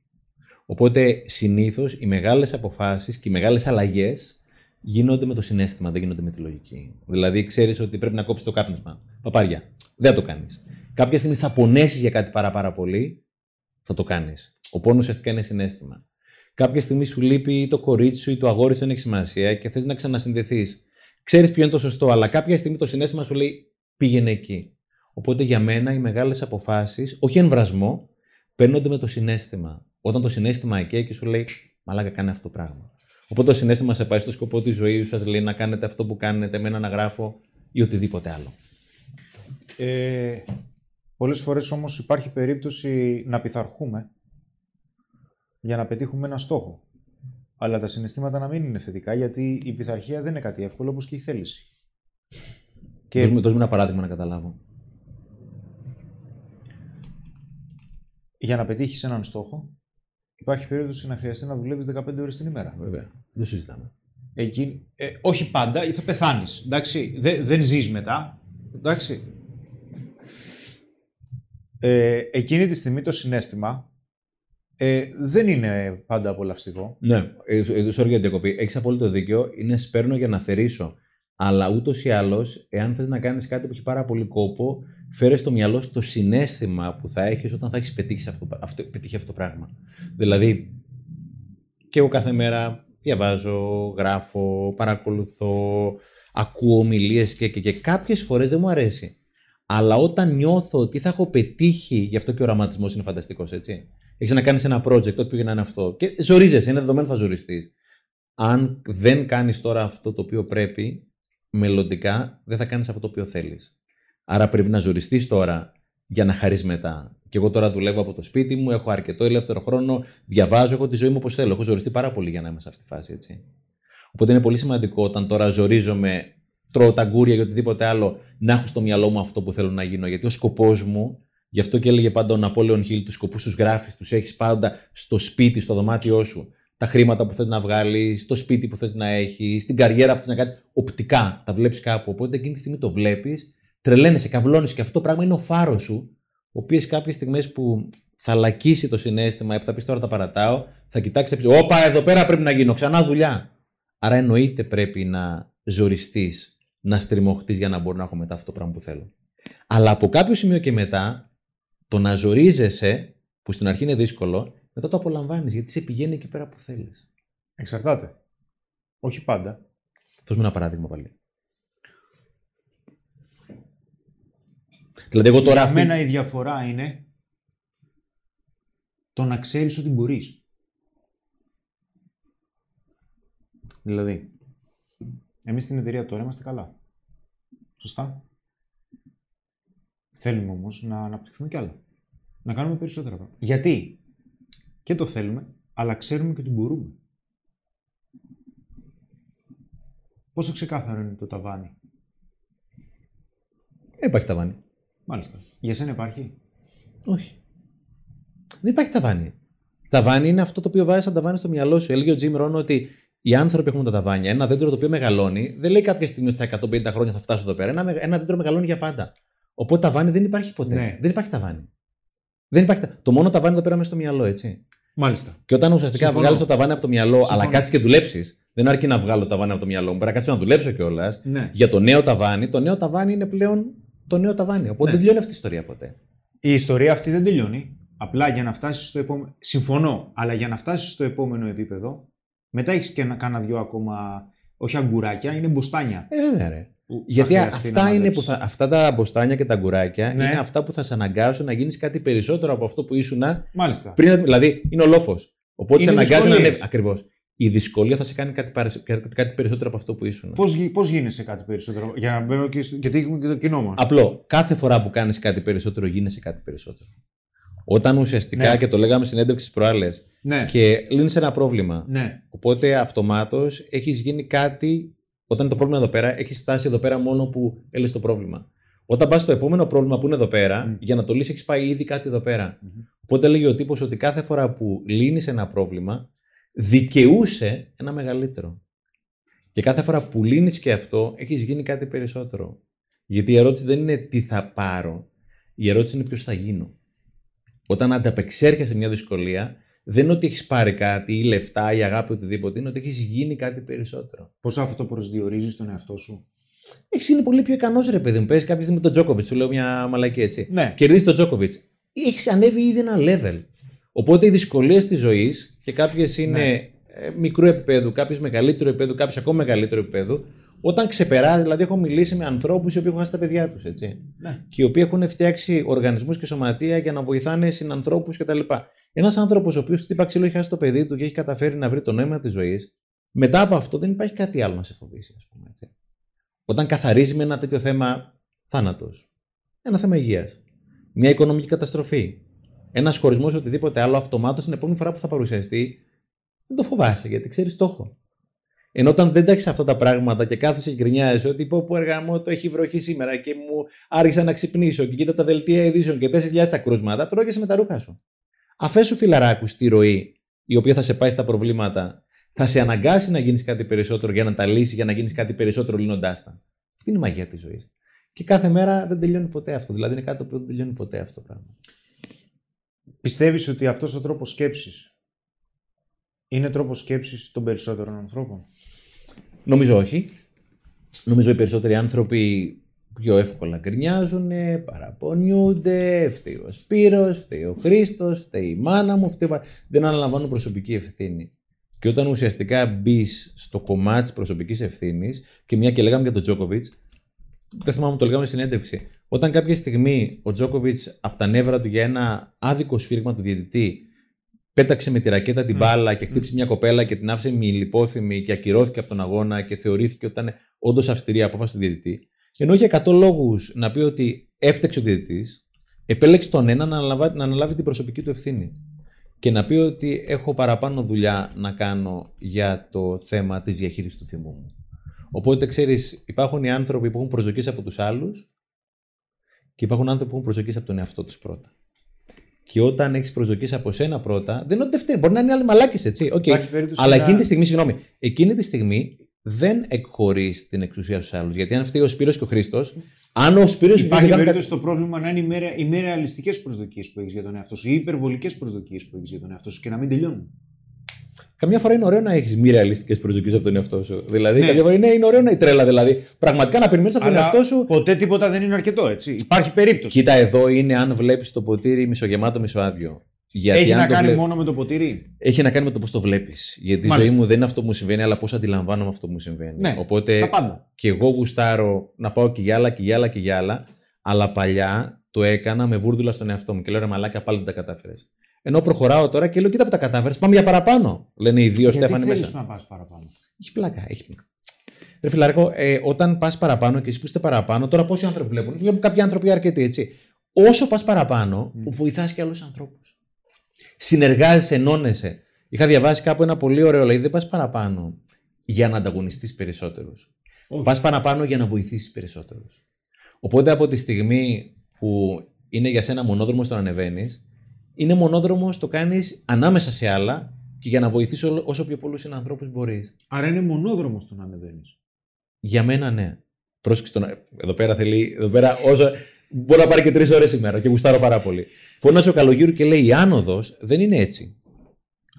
Οπότε συνήθως οι μεγάλες αποφάσεις και οι μεγάλες αλλαγές γίνονται με το συνέστημα, δεν γίνονται με τη λογική. Δηλαδή ξέρεις ότι πρέπει να κόψεις το κάπνισμα. Παπάρια, δεν θα το κάνεις. Κάποια στιγμή θα πονέσεις για κάτι πάρα, πάρα πολύ, θα το κάνεις. Ο πόνος ουσιαστικά είναι συνέστημα. Κάποια στιγμή σου λείπει το κορίτσι σου ή το αγόρι σου δεν έχει σημασία και θες να ξανασυνδεθείς. Ξέρεις ποιο είναι το σωστό, αλλά κάποια στιγμή το συνέστημα σου λέει πήγαινε εκεί. Οπότε για μένα οι μεγάλες αποφάσεις, όχι εμβρασμό, παίρνονται με το συνέστημα. Όταν το συνέστημα εκεί και σου λέει Μαλάκα, κάνει αυτό το πράγμα. Οπότε το συνέστημα σε πάει στο σκοπό της ζωής σου, σα λέει να κάνετε αυτό που κάνετε, με να γράφω ή οτιδήποτε άλλο. Ε, πολλές φορές όμως υπάρχει περίπτωση να πειθαρχούμε για να πετύχουμε ένα στόχο. Αλλά τα συναισθήματα να μην είναι θετικά, γιατί η πειθαρχία δεν είναι κάτι εύκολο, όπως και η θέληση. Και... Δώσ' μου, δώσ' μου ένα παράδειγμα να καταλάβω. Για να πετύχεις έναν στόχο, υπάρχει περίπτωση να χρειαστεί να δουλεύεις 15 ώρες την ημέρα. Βέβαια. Δεν συζητάμε. Εκεί, ε, όχι πάντα, ή θα πεθάνεις. Δεν, δεν ζεις μετά. Εντάξει. Ε, εκείνη τη στιγμή το συνέστημα ε, δεν είναι πάντα απολαυστικό. Ναι, ε, ε sorry για διακοπή. Έχεις απόλυτο δίκιο. Είναι σπέρνο για να θερήσω. Αλλά ούτως ή άλλως, εάν θες να κάνεις κάτι που έχει πάρα πολύ κόπο, φέρε στο μυαλό στο συνέστημα που θα έχεις όταν θα έχεις πετύχει αυτό, αυτό, πετύχει αυτό το πράγμα. Δηλαδή, και εγώ κάθε μέρα διαβάζω, γράφω, παρακολουθώ, ακούω ομιλίες και, και, και κάποιες φορές δεν μου αρέσει. Αλλά όταν νιώθω ότι θα έχω πετύχει, γι' αυτό και ο οραματισμό είναι φανταστικός, έτσι. Έχεις να κάνεις ένα project, ό,τι πήγε να είναι αυτό. Και ζορίζεσαι, είναι δεδομένο θα ζοριστείς. Αν δεν κάνεις τώρα αυτό το οποίο πρέπει, μελλοντικά δεν θα κάνεις αυτό το οποίο θέλεις. Άρα πρέπει να ζοριστείς τώρα για να χαρείς μετά. Και εγώ τώρα δουλεύω από το σπίτι μου, έχω αρκετό ελεύθερο χρόνο, διαβάζω, έχω τη ζωή μου όπως θέλω. Έχω ζοριστεί πάρα πολύ για να είμαι σε αυτή τη φάση, έτσι. Οπότε είναι πολύ σημαντικό όταν τώρα ζορίζομαι, τρώω τα γκούρια ή οτιδήποτε άλλο, να έχω στο μυαλό μου αυτό που θέλω να γίνω. Γιατί ο σκοπός μου Γι' αυτό και έλεγε πάντα ο Ναπόλεον Χιλ: Τους σκοπούς τους γράφεις, τους έχεις πάντα στο σπίτι, στο δωμάτιό σου. Τα χρήματα που θες να βγάλεις, στο σπίτι που θες να έχεις, στην καριέρα που θες να κάνεις. Οπτικά τα βλέπεις κάπου. Οπότε εκείνη τη στιγμή το βλέπεις, τρελαίνεσαι, καυλώνει και αυτό το πράγμα είναι ο φάρος σου, ο οποίος κάποιες στιγμές που θα λακίσει το συνέστημα, που θα πεις τώρα τα παρατάω, θα κοιτάξεις, θα πεις: Όπα, εδώ πέρα πρέπει να γίνω, ξανά δουλειά. Άρα εννοείται πρέπει να ζοριστείς, να στριμωχτείς για να μπορεί να έχω μετά αυτό το πράγμα που θέλω. Αλλά από κάποιο σημείο και μετά το να ζορίζεσαι, που στην αρχή είναι δύσκολο, μετά το απολαμβάνεις γιατί σε πηγαίνει εκεί πέρα που θέλεις. Εξαρτάται. Όχι πάντα. Δώσ' μου ένα παράδειγμα πάλι. Δηλαδή, εγώ τώρα Για αυτή... μένα η διαφορά είναι το να ξέρεις ότι μπορείς. Δηλαδή, εμείς στην εταιρεία τώρα είμαστε καλά. Σωστά. Θέλουμε όμως να αναπτυχθούμε κι άλλα. Να κάνουμε περισσότερα πράγματα. Γιατί; Και το θέλουμε, αλλά ξέρουμε και ότι μπορούμε. Πόσο ξεκάθαρο είναι το ταβάνι; Δεν υπάρχει ταβάνι. Μάλιστα. Για σένα υπάρχει; Όχι. Δεν υπάρχει ταβάνι. Ταβάνι είναι αυτό το οποίο βάζει σαν ταβάνι στο μυαλό σου. Έλεγε ο Τζιμ Ρόν ότι οι άνθρωποι έχουν τα ταβάνια. Ένα δέντρο το οποίο μεγαλώνει, δεν λέει κάποια στιγμή ότι στα 150 χρόνια θα φτάσω εδώ πέρα. Ένα, ένα δέντρο μεγαλώνει για πάντα. Οπότε ταβάνι δεν υπάρχει ποτέ. Ναι. Δεν υπάρχει ταβάνι. Δεν υπάρχει... Το μόνο ταβάνι εδώ πέρα μέσα στο μυαλό, έτσι. Μάλιστα. Και όταν ουσιαστικά βγάλεις το ταβάνι από το μυαλό, Συμφωνώ. αλλά κάτσεις και δουλέψεις, δεν αρκεί να βγάλω το ταβάνι από το μυαλό μου. Πρέπει να κάτσω να δουλέψω κιόλας. Ναι. Για το νέο ταβάνι, το νέο ταβάνι είναι πλέον το νέο ταβάνι. Οπότε Ναι. δεν τελειώνει αυτή η ιστορία ποτέ. Η ιστορία αυτή δεν τελειώνει. Απλά για να φτάσεις στο επόμενο. Συμφωνώ, αλλά για να φτάσεις στο επόμενο επίπεδο, μετά έχεις και ένα κάνα δυο ακόμα. Όχι αγκουράκια, είναι μπουστάνια. Ε, βέβαια, ρε. που θα Γιατί χρειαστεί να αυτά, είναι μαζέψεις. που θα, αυτά τα μποστάνια και τα γκουράκια Ναι. είναι αυτά που θα σε αναγκάσουν να γίνεις κάτι περισσότερο από αυτό που ήσουν Μάλιστα. πριν. Δηλαδή είναι ο λόφο. Οπότε Είναι σε αναγκάζει να δυσκολίες. ανέβει. Ακριβώς. Η δυσκολία θα σε κάνει κάτι, παρε- κάτι, κάτι περισσότερο από αυτό που ήσουν. Πώς πώς γίνεσαι κάτι περισσότερο, για να μπαίνω και στο... γιατί έχουμε και το κοινό μας. Απλό, κάθε φορά που κάνεις κάτι περισσότερο, γίνεσαι κάτι περισσότερο. Όταν ουσιαστικά, Ναι. και το λέγαμε στην έντευξη τη προάλλες, Ναι, και λύνεις ένα πρόβλημα. ναι, Οπότε αυτομάτως έχεις γίνει κάτι. Όταν είναι το πρόβλημα εδώ πέρα, έχεις φτάσει εδώ πέρα μόνο που έλυσε το πρόβλημα. Όταν πας στο επόμενο πρόβλημα που είναι εδώ πέρα, Μμ. για να το λύσεις, έχεις πάει ήδη κάτι εδώ πέρα. Μμμ. Οπότε λέγει ο τύπος ότι κάθε φορά που λύνεις ένα πρόβλημα, δικαιούσε ένα μεγαλύτερο. Και κάθε φορά που λύνεις και αυτό, έχεις γίνει κάτι περισσότερο. Γιατί η ερώτηση δεν είναι τι θα πάρω. Η ερώτηση είναι ποιος θα γίνω. Όταν ανταπεξέρχεσαι μια δυσκολία, δεν είναι ότι έχεις πάρει κάτι ή λεφτά ή αγάπη οτιδήποτε, είναι ότι έχεις γίνει κάτι περισσότερο. Πώς αυτό το προσδιορίζει τον εαυτό σου; Έχεις είναι πολύ πιο ικανός ρε παιδί μου. Παίζει κάποια στιγμή με τον Τζόκοβιτς, σου λέω μια μαλακή έτσι. Ναι. Κερδίζεις τον Τζόκοβιτς. Έχεις ανέβει ήδη ένα level. Οπότε οι δυσκολίες της ζωής και κάποιες είναι Ναι. ε, μικρού επίπεδου, κάποιες μεγαλύτερου επίπεδου, κάποιες ακόμα μεγαλύτερου επίπεδου, όταν ξεπεράζει, δηλαδή έχω μιλήσει με ανθρώπους οι οποίοι έχουν χάσει τα παιδιά τους, έτσι. Ναι. Και οι οποίοι έχουν φτιάξει οργανισμούς και σωματεία για να βοηθάνε συνανθρώπους κτλ. Ένας άνθρωπος ο οποίος χτύπα ξύλο έχει χάσει το παιδί του και έχει καταφέρει να βρει το νόημα της ζωής, μετά από αυτό δεν υπάρχει κάτι άλλο να σε φοβήσει, ας πούμε έτσι. Όταν καθαρίζει με ένα τέτοιο θέμα θάνατος, ένα θέμα υγείας, μια οικονομική καταστροφή, ένας χωρισμός ή οτιδήποτε άλλο, αυτομάτως την επόμενη φορά που θα παρουσιαστεί, δεν το φοβάσαι γιατί ξέρεις στόχο. Ενώ όταν δεν τα έχεις αυτά τα πράγματα και κάθεσαι και γκρινιάζεις ότι πω που εργαμό το έχει βροχή σήμερα και μου άρχισα να ξυπνήσω και κοίτα τα δελτία ειδήσεων και 4.000 τα κρούσματα, τρώγεσαι με τα ρούχα σου. Αφέσου φιλαράκου στη ροή, η οποία θα σε πάει στα προβλήματα, θα σε αναγκάσει να γίνεις κάτι περισσότερο για να τα λύσεις, για να γίνεις κάτι περισσότερο λύνοντάς τα. Αυτή είναι η μαγεία της ζωής. Και κάθε μέρα δεν τελειώνει ποτέ αυτό. Δηλαδή είναι κάτι που δεν τελειώνει ποτέ αυτό το πράγμα. Πιστεύεις ότι αυτός ο τρόπος σκέψης είναι τρόπος σκέψης των περισσότερων ανθρώπων; Νομίζω όχι. Νομίζω οι περισσότεροι άνθρωποι πιο εύκολα γκρινιάζουν, παραπονιούνται, φταίει ο Σπύρος, φταίει ο Χρήστος, φταίει η μάνα μου, φταίει... δεν αναλαμβάνουν προσωπική ευθύνη. Και όταν ουσιαστικά μπεις στο κομμάτι της προσωπικής ευθύνης, και μια και λέγαμε για τον Τζόκοβιτ, δεν θυμάμαι, το λέγαμε στην συνέντευξη. Όταν κάποια στιγμή ο Τζόκοβιτ από τα νεύρα του για ένα άδικο σφύριγμα του διαιτητή πέταξε με τη ρακέτα την μπάλα και χτύπησε μια κοπέλα και την άφησε μη λιπόθυμη και ακυρώθηκε από τον αγώνα και θεωρήθηκε ότι ήταν όντως αυστηρή η απόφαση του διαιτητή. Ενώ είχε 100 λόγους να πει ότι έφταξε ο διαιτητής, επέλεξε τον ένα να αναλάβει, να αναλάβει την προσωπική του ευθύνη. Και να πει ότι έχω παραπάνω δουλειά να κάνω για το θέμα της διαχείρισης του θυμού μου. Οπότε ξέρεις, υπάρχουν οι άνθρωποι που έχουν προσδοκίες από τους άλλους και υπάρχουν άνθρωποι που έχουν προσδοκίες από τον εαυτό τους πρώτα. Και όταν έχεις προσδοκίες από σένα πρώτα, δεν είναι ότι δεν φταίει. Μπορεί να είναι άλλοι μαλάκες, έτσι. Okay. Υπάρχει περίπτωση Αλλά να- εκείνη τη στιγμή, συγγνώμη, εκείνη τη στιγμή δεν εκχωρείς την εξουσία στους άλλους. Γιατί αν φταίει ο Σπύρος και ο Χρήστος, αν ο Σπύρος Υπάρχει δεν κάνει περίπτωση το πρόβλημα να είναι οι, μέρα, οι μη ρεαλιστικέ προσδοκίες που έχεις για τον εαυτό σου ή οι υπερβολικές προσδοκίες που έχεις για τον εαυτό σου και να μην τελειώνουν. Καμιά φορά είναι ωραίο να έχεις μη ρεαλιστικές προσδοκίες από τον εαυτό σου. Δηλαδή, Ναι. καμιά φορά είναι, είναι ωραίο να η τρέλα. Δηλαδή, πραγματικά να περιμένεις από τον Αλλά εαυτό σου. ποτέ τίποτα δεν είναι αρκετό, έτσι. Υπάρχει περίπτωση. Κοίτα, εδώ είναι αν βλέπεις το ποτήρι μισογεμάτο, μισοάδιο. Γιατί έχει αν να το κάνει βλέ- μόνο με το ποτήρι; Έχει να κάνει με το πώς το βλέπεις. Γιατί η Μάλιστα. ζωή μου δεν είναι αυτό που μου συμβαίνει, αλλά πώς αντιλαμβάνομαι αυτό που μου συμβαίνει. Ναι, Οπότε Τα πάντα. και εγώ γουστάρω να πάω και για άλλα και για άλλα και για άλλα. Αλλά παλιά το έκανα με βούρδουλα στον εαυτό μου και λέω ρε Μαλάκα, πάλι δεν τα κατάφερες. Ενώ προχωράω τώρα και λέω: Κοίτα που τα κατάφερες, πάμε για παραπάνω. Λένε οι δύο Στέφανοι θέλεις μέσα. να πας παραπάνω; Έχει πλάκα, έχει πλάκα. Ρε φιλαρικό, ε, όταν πας παραπάνω και εσεί που είστε παραπάνω, τώρα πόσοι άνθρωποι βλέπουν, βλέπουν κάποιοι άνθρωποι αρκετοί έτσι. Όσο πας παραπάνω, Μμ. βοηθάς και άλλους ανθρώπους. Συνεργάζεσαι, ενώνεσαι. Είχα διαβάσει κάπου ένα πολύ ωραίο, λέει: Δεν πας παραπάνω για να ανταγωνιστείς περισσότερους. Όχι. Πας παραπάνω για να βοηθήσεις περισσότερους. Οπότε από τη στιγμή που είναι για σένα μονόδρομος το να ανεβαίνεις, είναι μονόδρομο το κάνεις ανάμεσα σε άλλα και για να βοηθήσει όλο- όσο πιο πολλούς συνανθρώπου μπορείς. Άρα είναι μονόδρομος το να ανεβαίνεις. Για μένα ναι. Πρόσεξε τον. Εδώ πέρα θέλει. Εδώ πέρα όσο. Μπορεί να πάρει και τρεις ώρες ημέρα και γουστάρω πάρα πολύ. Φωνάζει ο Καλογύρου και λέει: Η άνοδος δεν είναι έτσι.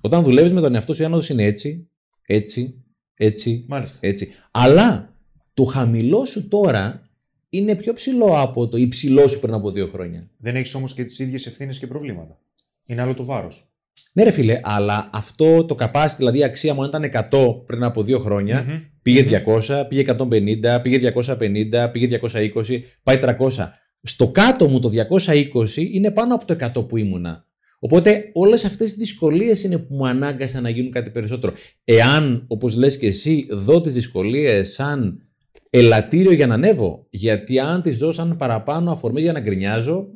Όταν δουλεύεις με τον εαυτό σου, η άνοδος είναι έτσι, έτσι, έτσι, Μάλιστα. έτσι. Αλλά το χαμηλό σου τώρα είναι πιο ψηλό από το υψηλό σου πριν από δύο χρόνια. Δεν έχεις όμως και τις ίδιες ευθύνες και προβλήματα. Είναι άλλο το βάρος. Ναι, ρε φίλε, αλλά αυτό το capacity, δηλαδή η αξία μου, αν ήταν 100 πριν από δύο χρόνια, Πήγε 200, πήγε 150, πήγε 250, πήγε 220, πάει 300. Στο κάτω μου το 220 είναι πάνω από το 100 που ήμουνα. Οπότε όλες αυτές οι δυσκολίες είναι που μου ανάγκασαν να γίνουν κάτι περισσότερο. Εάν, όπως λες και εσύ, δω τις δυσκολίες σαν ελαττήριο για να ανέβω, γιατί αν τις δω σαν παραπάνω αφορμή για να γκρινιάζω,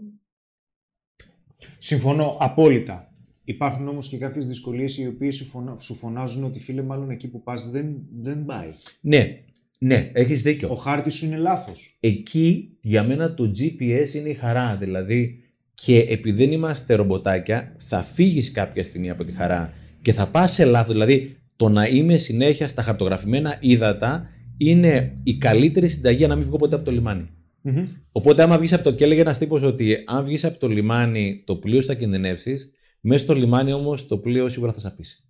Συμφωνώ απόλυτα. Υπάρχουν όμως και κάποιες δυσκολίες οι οποίες σου, φωνα... σου φωνάζουν ότι φίλε, μάλλον εκεί που πας δεν, δεν πάει. ναι, ναι, έχεις δίκιο. Ο χάρτης σου είναι λάθος. εκεί για μένα το GPS είναι η χαρά. Δηλαδή, και επειδή δεν είμαστε ρομποτάκια, θα φύγεις κάποια στιγμή από τη χαρά και θα πας σε λάθος. Δηλαδή, το να είμαι συνέχεια στα χαρτογραφημένα ύδατα είναι η καλύτερη συνταγή για να μην βγω ποτέ από το λιμάνι. Οπότε, άμα βγεις από το. και έλεγε ένας τύπος ότι αν βγεις από το λιμάνι, το πλοίο θα κινδυνεύσεις. Μέσα στο λιμάνι όμως το πλοίο σίγουρα θα σαπίσει.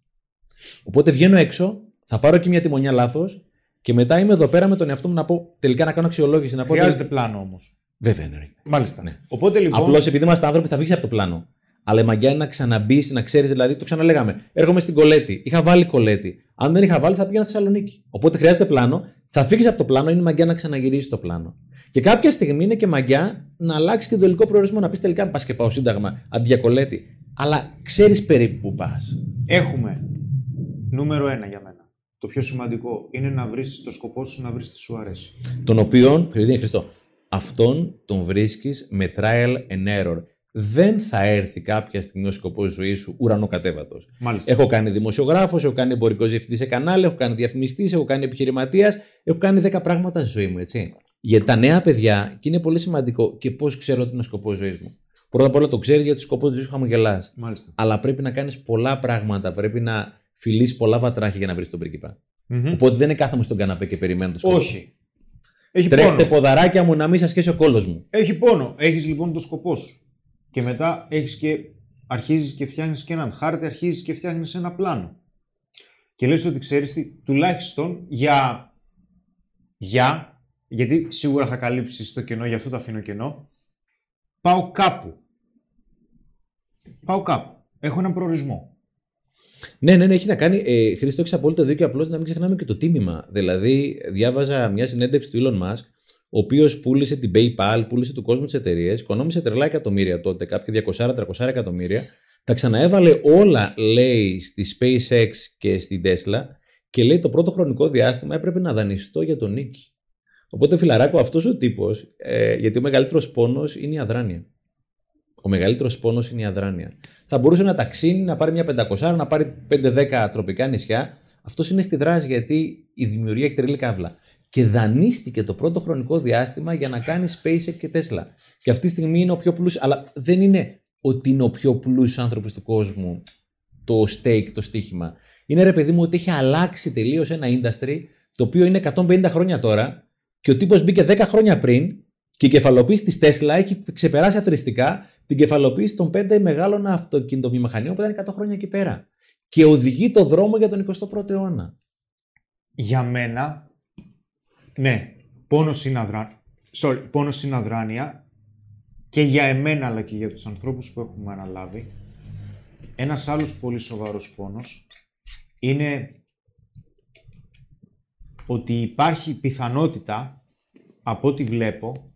Οπότε βγαίνω έξω, θα πάρω και μια τιμονιά λάθος και μετά είμαι εδώ πέρα με τον εαυτό μου να πω τελικά να κάνω αξιολόγηση. Να πω Χρειάζεται πλάνο όμως. Βέβαια εννοείται. Μάλιστα. Ναι. Οπότε λοιπόν. Απλώς επειδή είμαστε άνθρωποι θα βγεις από το πλάνο. Αλλά η μαγιά είναι να ξαναμπείς, να ξέρεις δηλαδή, το ξαναλέγαμε. Έρχομαι στην κολέτη. Είχα βάλει κολέτη. Αν δεν είχα βάλει, θα πήγαινα Θεσσαλονίκη. Οπότε χρειάζεται πλάνο. Θα φύγεις από το πλάνο, είναι μαγιά να ξαναγυρίσεις το πλάνο. Και κάποια στιγμή είναι και μαγιά να αλλάξει και το τελικό προορισμό. Να πεις τελικά, πας και πάω σύνταγμα αντί για κολέτη. Αλλά ξέρεις περίπου που πας. Έχουμε νούμερο ένα για μένα. Το πιο σημαντικό είναι να βρεις το σκοπό σου να βρεις τι σου αρέσει. Τον οποίον, Χριστίνα Χριστό, αυτόν τον βρίσκεις με trial and error. Δεν θα έρθει κάποια στιγμή ο σκοπός της ζωής σου ουρανοκατέβατος. Μάλιστα. Έχω κάνει δημοσιογράφος, έχω κάνει εμπορικός διευθυντής σε κανάλι, έχω κάνει διαφημιστής, έχω κάνει επιχειρηματίας, έχω κάνει 10 πράγματα στη ζωή μου, έτσι. Για τα νέα παιδιά, και είναι πολύ σημαντικό και πώς ξέρω ότι είναι ο σκοπός τη ζωής μου. Πρώτα απ' όλα το ξέρεις γιατί το σκοπός τη ζωής σου χαμογελάς. Μάλιστα. Αλλά πρέπει να κάνεις πολλά πράγματα. Πρέπει να φιλήσει πολλά βατράχια για να βρεις τον πριγκιπα. Μμμ. Οπότε δεν είναι κάθομαι στον καναπέ και περιμένω το σκοπό. Όχι. Έχει Τρέχτε πόνο. ποδαράκια μου να μην σας σχέσει ο κόλος μου. Έχει πόνο. Έχεις λοιπόν το σκοπό σου. Και μετά έχεις και αρχίζεις και φτιάχνεις και έναν χάρτη, αρχίζεις και φτιάχνεις ένα πλάνο. Και λες ότι ξέρεις τι, τουλάχιστον για. Για. Γιατί σίγουρα θα καλύψεις το κενό, γι' αυτό το αφήνω κενό. Πάω κάπου. Πάω κάπου. Έχω έναν προορισμό. Ναι, ναι, ναι, έχει να κάνει. Ε, Χρήστο, έχεις απόλυτο δίκιο. Απλώς να μην ξεχνάμε και το τίμημα. Δηλαδή, διάβαζα μια συνέντευξη του Elon Musk, ο οποίος πούλησε την PayPal, πούλησε του κόσμου τις εταιρείες, οικονόμησε τρελά εκατομμύρια τότε, κάποια 200-300 εκατομμύρια. Τα ξαναέβαλε όλα, λέει, στη SpaceX και στην Tesla και λέει το πρώτο χρονικό διάστημα έπρεπε να δανειστώ για τον νίκη. Οπότε, φιλαράκο, αυτός ο τύπος, ε, γιατί ο μεγαλύτερος πόνος είναι η αδράνεια. Ο μεγαλύτερος πόνος είναι η αδράνεια. Θα μπορούσε να ταξίνει, να πάρει μια 500, να πάρει 5-10 τροπικά νησιά. Αυτός είναι στη δράση γιατί η δημιουργία έχει τρελή καύλα. Και δανείστηκε το πρώτο χρονικό διάστημα για να κάνει SpaceX και Tesla. Και αυτή τη στιγμή είναι ο πιο πλούσιος. Αλλά δεν είναι ότι είναι ο πιο πλούσιος άνθρωπος του κόσμου το stake, το στοίχημα. Είναι ρε παιδί μου ότι έχει αλλάξει τελείως ένα industry το οποίο είναι 150 χρόνια τώρα και ο τύπος μπήκε 10 χρόνια πριν και η κεφαλοποίηση της Tesla έχει ξεπεράσει αθρηστικά την κεφαλοποίηση των 5 μεγάλων αυτοκινητοβιομηχανιών που ήταν 100 χρόνια εκεί πέρα. Και οδηγεί το δρόμο για τον 21ο αιώνα. Για μένα, ναι, πόνος είναι, αδρά... Sorry, πόνος είναι αδράνεια και για εμένα αλλά και για τους ανθρώπους που έχουμε αναλάβει. Ένας άλλος πολύ σοβαρός πόνος είναι ότι υπάρχει πιθανότητα, από ό,τι βλέπω,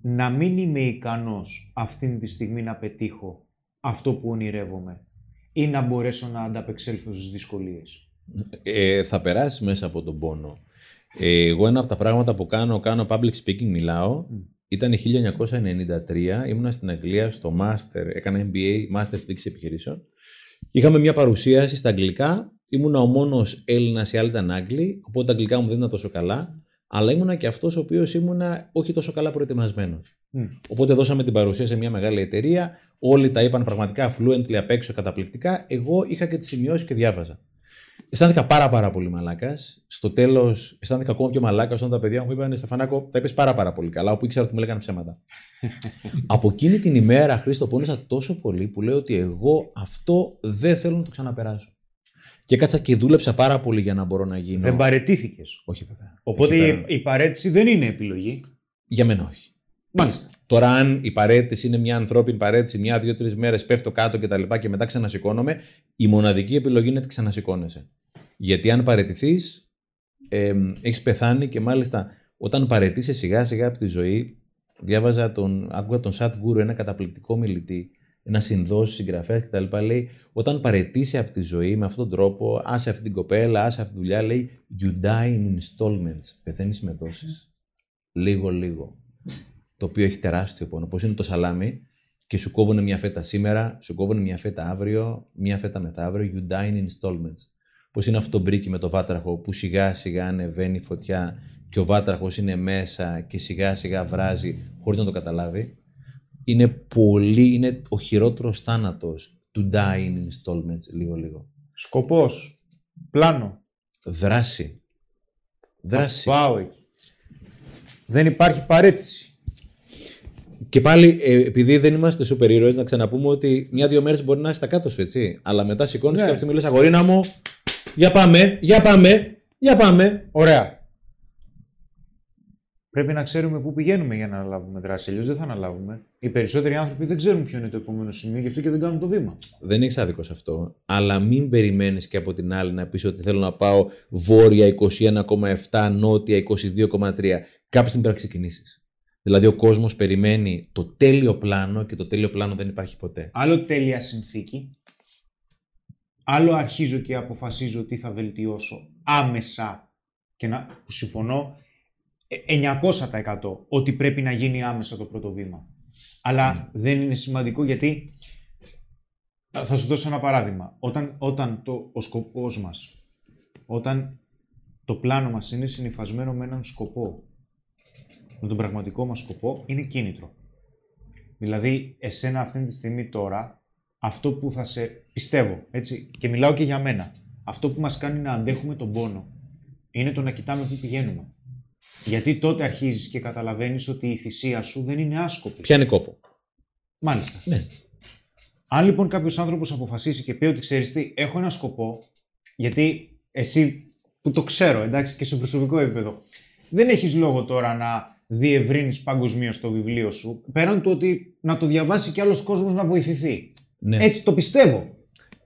να μην είμαι ικανός αυτήν τη στιγμή να πετύχω αυτό που ονειρεύομαι ή να μπορέσω να ανταπεξέλθω στις δυσκολίες. Ε, θα περάσει μέσα από τον πόνο. Ε, εγώ ένα από τα πράγματα που κάνω, κάνω public speaking, μιλάω. Ήταν 1993, ήμουνα στην Αγγλία στο Master, έκανα MBA, Master Διοίκηση Επιχειρήσεων. Είχαμε μια παρουσίαση στα αγγλικά. Ήμουνα ο μόνος Έλληνας, οι άλλοι ήταν Άγγλοι, οπότε τα αγγλικά μου δεν ήταν τόσο καλά. Αλλά ήμουνα και αυτός ο οποίος ήμουνα όχι τόσο καλά προετοιμασμένος. Μμ. Οπότε δώσαμε την παρουσία σε μια μεγάλη εταιρεία. Όλοι τα είπαν πραγματικά fluently απ' έξω καταπληκτικά. Εγώ είχα και τις σημειώσεις και διάβαζα. Αισθάνθηκα πάρα πάρα πολύ μαλάκας. Στο τέλος, αισθάνθηκα ακόμα πιο μαλάκας όταν τα παιδιά μου είπαν Στεφανάκο, τα είπες πάρα, πάρα πολύ καλά, όπου ήξερα ότι μου λέγανε ψέματα. Από εκείνη την ημέρα, Χρήστο, πόνεσα τόσο πολύ που λέω ότι εγώ αυτό δεν θέλω να το ξαναπεράσω. Και κάτσα και δούλεψα πάρα πολύ για να μπορώ να γίνω. Δεν παρετήθηκες. Όχι, βέβαια. Οπότε Εκεί η, πέρα- η παρέτηση δεν είναι επιλογή. Για μένα όχι. Μάλιστα. Τώρα, αν η παρέτηση είναι μια ανθρώπινη παρέτηση, μια, δύο, τρεις μέρες πέφτω κάτω και τα λοιπά και μετά ξανασηκώνομαι, η μοναδική επιλογή είναι ότι ξανασηκώνεσαι. Γιατί αν παρετηθείς, ε, έχεις πεθάνει και μάλιστα όταν παρετήσει σιγά σιγά από τη ζωή, διάβαζα τον, άκουγα τον Σατ Γκούρου, ένα καταπληκτικό μιλητή, ένα συνδό, συγγραφέα κτλ. Λέει, όταν παρετήσει από τη ζωή με αυτόν τον τρόπο, άσε αυτή την κοπέλα, άσε αυτή τη δουλειά, λέει, you die in installments. Πεθαίνεις με δόσεις. Λίγο-λίγο το οποίο έχει τεράστιο πόνο. Πώς είναι το σαλάμι και σου κόβουν μια φέτα σήμερα, σου κόβουν μια φέτα αύριο, μια φέτα μεθαύριο, you die in installments. Πώς είναι αυτό το μπρίκι με το βάτραχο που σιγά σιγά ανεβαίνει η φωτιά και ο βάτραχος είναι μέσα και σιγά σιγά βράζει χωρίς να το καταλάβει; Είναι πολύ, είναι ο χειρότερος θάνατος to die in installments λίγο-λίγο. Σκοπός. Πλάνο. Δράση. Δράση. Πάω εκεί. Δεν υπάρχει παρέτηση. Και πάλι, ε, επειδή δεν είμαστε σούπερ ήρωε, να ξαναπούμε ότι μια-δύο μέρες μπορεί να είσαι στα κάτω σου, έτσι. Αλλά μετά σηκώνεις Ναι. και κάποια στιγμή λες: Αγορίνα μου, για πάμε, για πάμε, για πάμε. Ωραία. Πρέπει να ξέρουμε πού πηγαίνουμε για να αναλάβουμε δράση. Αλλιώς δεν θα αναλάβουμε. Οι περισσότεροι άνθρωποι δεν ξέρουν ποιο είναι το επόμενο σημείο, γι' αυτό και δεν κάνουν το βήμα. Δεν έχεις άδικο σε αυτό. Αλλά μην περιμένεις και από την άλλη να πεις ότι θέλω να πάω βόρεια 21,7, νότια 22,3. Κάποια στιγμή πρέπει να ξεκινήσεις. Δηλαδή, ο κόσμος περιμένει το τέλειο πλάνο και το τέλειο πλάνο δεν υπάρχει ποτέ. Άλλο τέλεια συνθήκη. Άλλο αρχίζω και αποφασίζω τι θα βελτιώσω άμεσα και να που συμφωνώ ε, 900% ότι πρέπει να γίνει άμεσα το πρώτο βήμα. Αλλά δεν είναι σημαντικό γιατί θα σου δώσω ένα παράδειγμα. Όταν, όταν το, ο σκοπός μας, όταν το πλάνο μας είναι συνυφασμένο με έναν σκοπό, με τον πραγματικό μας σκοπό, είναι κίνητρο. Δηλαδή, εσένα αυτή τη στιγμή τώρα, αυτό που θα σε πιστεύω, έτσι, και μιλάω και για μένα, αυτό που μας κάνει να αντέχουμε τον πόνο, είναι το να κοιτάμε πού πηγαίνουμε. Γιατί τότε αρχίζεις και καταλαβαίνεις ότι η θυσία σου δεν είναι άσκοπη. Πιάνει κόπο. Μάλιστα. Ναι. Αν λοιπόν κάποιος άνθρωπος αποφασίσει και πει ότι ξέρεις τι, έχω ένα σκοπό, γιατί εσύ που το ξέρω, εντάξει, και σε προσωπικό επίπεδο, δεν έχεις λόγο τώρα να διευρύνεις παγκοσμίως το βιβλίο σου, πέραν του ότι να το διαβάσει κι άλλος κόσμος να βοηθηθεί. Ναι. Έτσι το πιστεύω.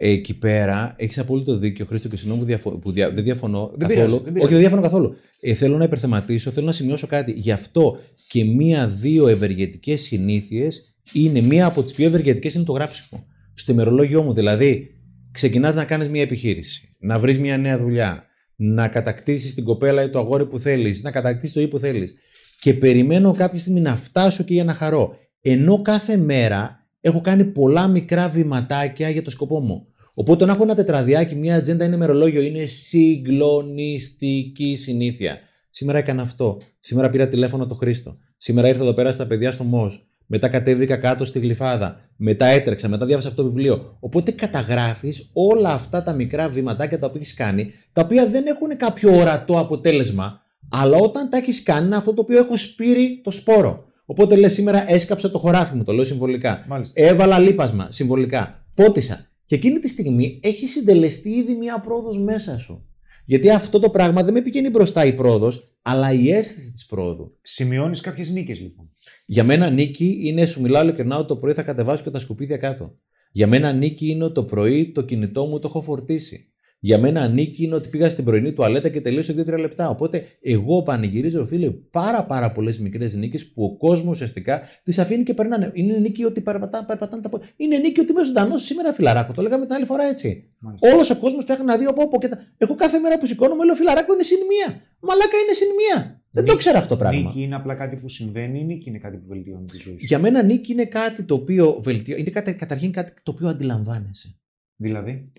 Εκεί πέρα έχεις απόλυτο δίκιο, Χρήστο, και συγγνώμη που, διαφο- που δια- δεν διαφωνώ Δεν καθόλου. πειράζει, δεν πειράζει. Όχι, δεν διαφωνώ καθόλου. Ε, θέλω να υπερθεματίσω, θέλω να σημειώσω κάτι. Γι' αυτό και μία-δύο ευεργετικές συνήθειες είναι μία από τις πιο ευεργετικές είναι το γράψιμο. Στο ημερολόγιο μου, δηλαδή, ξεκινάς να κάνεις μία επιχείρηση, να βρεις μία νέα δουλειά, να κατακτήσεις την κοπέλα ή το αγόρι που θέλεις, να κατακτήσεις το ή που θέλεις. Και περιμένω κάποια στιγμή να φτάσω και για να χαρώ. Ενώ κάθε μέρα έχω κάνει πολλά μικρά βηματάκια για το σκοπό μου. Οπότε να έχω ένα τετραδιάκι, μια ατζέντα, ένα ημερολόγιο, είναι συγκλονιστική συνήθεια. Σήμερα έκανα αυτό. Σήμερα πήρα τηλέφωνο το Χρήστο. Σήμερα ήρθα εδώ πέρα στα παιδιά στο ΜΟΣ. Μετά κατέβηκα κάτω στη γλυφάδα. Μετά έτρεξα. Μετά διάβασα αυτό το βιβλίο. Οπότε καταγράφεις όλα αυτά τα μικρά βηματάκια τα οποία έχεις κάνει, τα οποία δεν έχουν κάποιο ορατό αποτέλεσμα, αλλά όταν τα έχεις κάνει είναι αυτό το οποίο έχω σπείρει το σπόρο. Οπότε λες σήμερα έσκαψα το χωράφι μου, το λέω συμβολικά. Μάλιστα. Έβαλα λίπασμα συμβολικά. Πότισα. Και εκείνη τη στιγμή έχει συντελεστεί ήδη μια πρόοδος μέσα σου. Γιατί αυτό το πράγμα δεν με πηγαίνει μπροστά η πρόοδος, αλλά η αίσθηση της πρόοδου. Σημειώνεις κάποιες νίκες λοιπόν. Για μένα νίκη είναι, σου μιλάω ειλικρινά, ότι το πρωί θα κατεβάσω και τα σκουπίδια κάτω. Για μένα νίκη είναι ότι το πρωί το κινητό μου το έχω φορτίσει. Για μένα νίκη είναι ότι πήγα στην πρωινή τουαλέτα και τελείωσε 2-3 λεπτά. Οπότε εγώ πανηγυρίζω, φίλε, πάρα πάρα πολλές μικρές νίκες που ο κόσμος ουσιαστικά τις αφήνει και περνάνε. Είναι νίκη ότι περπατά, περπατάνε τα πόδια. Είναι νίκη ότι είμαι ζωντανός σήμερα, φιλαράκο. Το λέγαμε την άλλη φορά έτσι. Μάλιστα. Όλος ο κόσμος ψάχνει να δει από όπου και τα. Εγώ κάθε μέρα που σηκώνομαι λέω φιλαράκο είναι συν μία. Μαλάκα είναι συν μία. Δεν το Νίκη- ξέρω αυτό το πράγμα. Νίκη είναι απλά κάτι που συμβαίνει, ή νίκη είναι κάτι που βελτιώνει τη ζωή σου. Για μένα νίκη είναι κάτι το οποίο βελτιώνει. Είναι κατα- καταρχήν κάτι το οποίο αντιλαμβάνεσαι. Δηλαδή;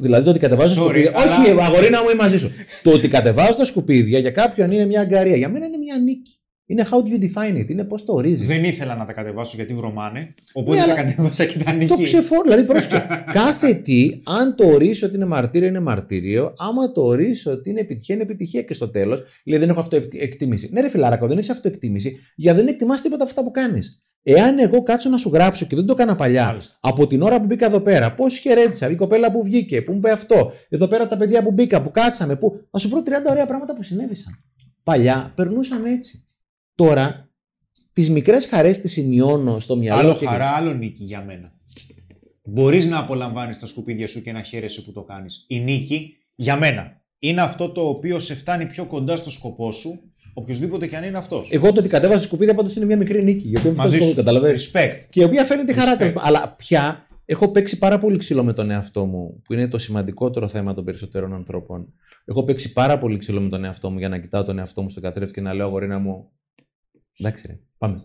Δηλαδή το ότι κατεβάζω τα Sorry, σκουπίδια. αλλά- Όχι, αγορίνα μου, είμαι μαζί σου. το ότι κατεβάζω τα σκουπίδια για κάποιον είναι μια αγκαρία. Για μένα είναι μια νίκη. Είναι how do you define it; Είναι πώς το ορίζεις. Δεν ήθελα να τα κατεβάσω γιατί βρωμάνε. Οπότε Ναι, τα αλλά κατέβασα και τα νίκη. Το ξεφόρ, δηλαδή πρόσεχε. Κάθε τι, αν το ορίσω ότι είναι μαρτύριο, είναι μαρτύριο. Άμα το ορίσω ότι είναι επιτυχία, είναι επιτυχία. Και στο τέλος, λέει δεν έχω αυτοεκτίμηση. Ναι, ρε φιλάρακο, δεν έχεις αυτοεκτίμηση, γιατί δεν εκτιμάς τίποτα από αυτά που κάνεις. Εάν εγώ κάτσω να σου γράψω και δεν το έκανα παλιά, Μάλιστα. από την ώρα που μπήκα εδώ πέρα, πώς χαιρέτησα, η κοπέλα που βγήκε, που μου είπε αυτό, εδώ πέρα τα παιδιά που μπήκα, που κάτσαμε, που. Να σου βρω 30 ωραία πράγματα που συνέβησαν. Παλιά περνούσαν έτσι. Τώρα, τις μικρές χαρές τις σημειώνω στο μυαλό Άλλο και- χαρά, άλλο νίκη για μένα. Μπορείς να απολαμβάνεις τα σκουπίδια σου και να χαίρεσαι που το κάνεις. Η νίκη, για μένα, είναι αυτό το οποίο σε φτάνει πιο κοντά στο σκοπό σου, οποιοδήποτε και αν είναι αυτός. Εγώ το ότι κατέβασα σκουπίδια πάντως είναι μια μικρή νίκη. Γιατί μου Μαζί φτάσει σου. καταλαβαίνεις. Respect. Και η οποία φαίνεται χαρά Respect. τέλος πάντων. Αλλά πια έχω παίξει πάρα πολύ ξύλο με τον εαυτό μου, που είναι το σημαντικότερο θέμα των περισσότερων ανθρώπων. Έχω παίξει πάρα πολύ ξύλο με τον εαυτό μου για να κοιτάω τον εαυτό μου στον καθρέφτη και να λέω αγορίνα μου. Εντάξει, ρε, πάμε.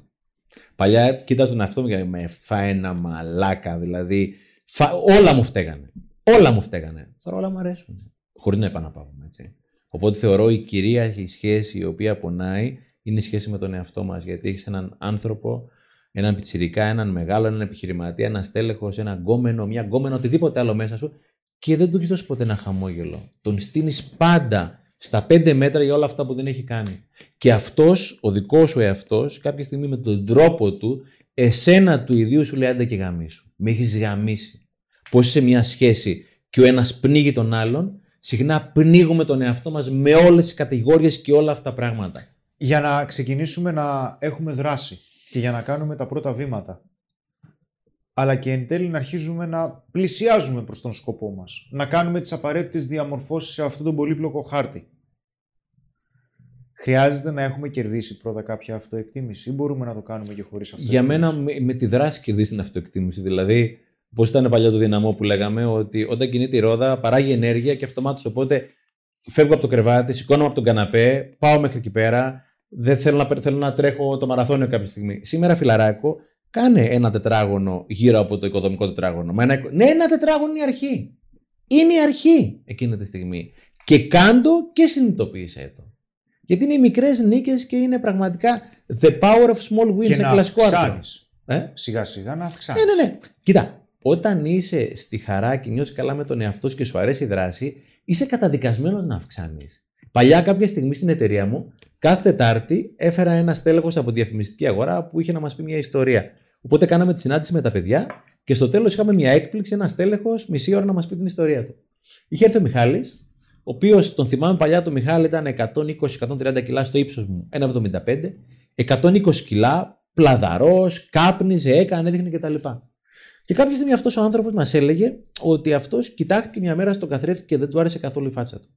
Παλιά κοίταζα τον εαυτό μου και με φάει ένα μαλάκα. Δηλαδή, φα- όλα μου φταίγανε. Όλα μου φταίγανε. Τώρα όλα μου αρέσουν. Χωρίς να επαναπαύουμε, έτσι. Οπότε θεωρώ η κυρίαρχη σχέση η οποία πονάει είναι η σχέση με τον εαυτό μας. Γιατί έχεις έναν άνθρωπο, έναν πιτσιρικά, έναν μεγάλο, έναν επιχειρηματία, ένα στέλεχος, ένα γκόμενο, μια γκόμενο, οτιδήποτε άλλο μέσα σου και δεν του έχεις δώσει ποτέ ένα χαμόγελο. Τον στείνεις πάντα στα 5 μέτρα για όλα αυτά που δεν έχει κάνει. Και αυτός, ο δικός σου εαυτός, κάποια στιγμή με τον τρόπο του, εσένα του ιδίου σου λέει άντε και γαμίσου. Με έχεις γαμίσει. Πώς είσαι μια σχέση και ο ένας πνίγει τον άλλον, συχνά πνίγουμε τον εαυτό μας με όλες τις κατηγορίε και όλα αυτά τα πράγματα. Για να ξεκινήσουμε να έχουμε δράση και για να κάνουμε τα πρώτα βήματα. Αλλά και εν τέλει να αρχίζουμε να πλησιάζουμε προς τον σκοπό μας. Να κάνουμε τις απαραίτητες διαμορφώσεις σε αυτόν τον πολύπλοκο χάρτη. Χρειάζεται να έχουμε κερδίσει πρώτα κάποια αυτοεκτίμηση ή μπορούμε να το κάνουμε και χωρίς αυτοεκτίμηση. Για μένα με, με τη δράση κερδίζει την αυτοεκτίμηση. Δηλαδή, πώς ήταν παλιά το δυναμό που λέγαμε, ότι όταν κινείται η ρόδα παράγει ενέργεια και αυτομάτως. Οπότε φεύγω από το κρεβάτι, σηκώνομαι από τον καναπέ, πάω μέχρι εκεί πέρα. Δεν θέλω να, θέλω να τρέχω το μαραθώνιο κάποια στιγμή. Σήμερα, φιλαράκο, κάνε ένα τετράγωνο γύρω από το οικοδομικό τετράγωνο. Μα ένα... Ναι, ένα τετράγωνο είναι η αρχή. Είναι η αρχή εκείνη τη στιγμή. Και κάντο και συνειδητοποίησέ το. Γιατί είναι οι μικρές νίκες και είναι πραγματικά the power of small wins. Και σε να κλασικό άρθρο. αυξάνεις. Ε; Σιγά σιγά να αυξάνεις. Ναι, ναι, ναι. Κοίτα, όταν είσαι στη χαρά και νιώθει καλά με τον εαυτό σου και σου αρέσει η δράση, είσαι καταδικασμένος να αυξάνεις. Παλιά, κάποια στιγμή στην εταιρεία μου, κάθε Τετάρτη έφερα ένα στέλεχος από διαφημιστική αγορά που είχε να μας πει μια ιστορία. Οπότε κάναμε τη συνάντηση με τα παιδιά και στο τέλος είχαμε μια έκπληξη, ένα στέλεχος μισή ώρα να μας πει την ιστορία του. Είχε έρθει ο Μιχάλης, ο οποίος τον θυμάμαι παλιά, το Μιχάλη ήταν 120-130 κιλά στο ύψος μου, 1,75, 120 κιλά, πλαδαρός, κάπνιζε, έκανε, έδειχνε κτλ. Και κάποια στιγμή αυτός ο άνθρωπος μας έλεγε ότι αυτός κοιτάχτηκε μια μέρα στον καθρέφτη και δεν του άρεσε καθόλου η φάτσα του.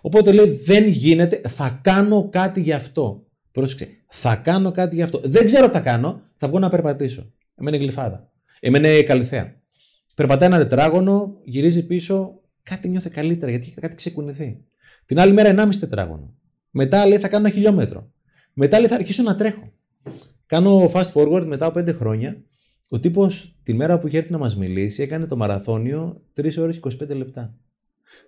Οπότε λέει: Δεν γίνεται, θα κάνω κάτι γι' αυτό. Πρόσεξε, θα κάνω κάτι γι' αυτό. Δεν ξέρω τι θα κάνω, θα βγω να περπατήσω. Εμένα είναι γλυφάδα. Εμένα είναι καλυθέα. Περπατάει ένα τετράγωνο, γυρίζει πίσω, κάτι νιώθε καλύτερα γιατί έχει κάτι ξεκουνηθεί. Την άλλη μέρα 1,5 τετράγωνο. Μετά λέει θα κάνω ένα χιλιόμετρο. Μετά λέει θα αρχίσω να τρέχω. Κάνω fast forward μετά από 5 χρόνια. Ο τύπος τη μέρα που είχε έρθει να μας μιλήσει έκανε το μαραθώνιο 3 ώρες 25 λεπτά.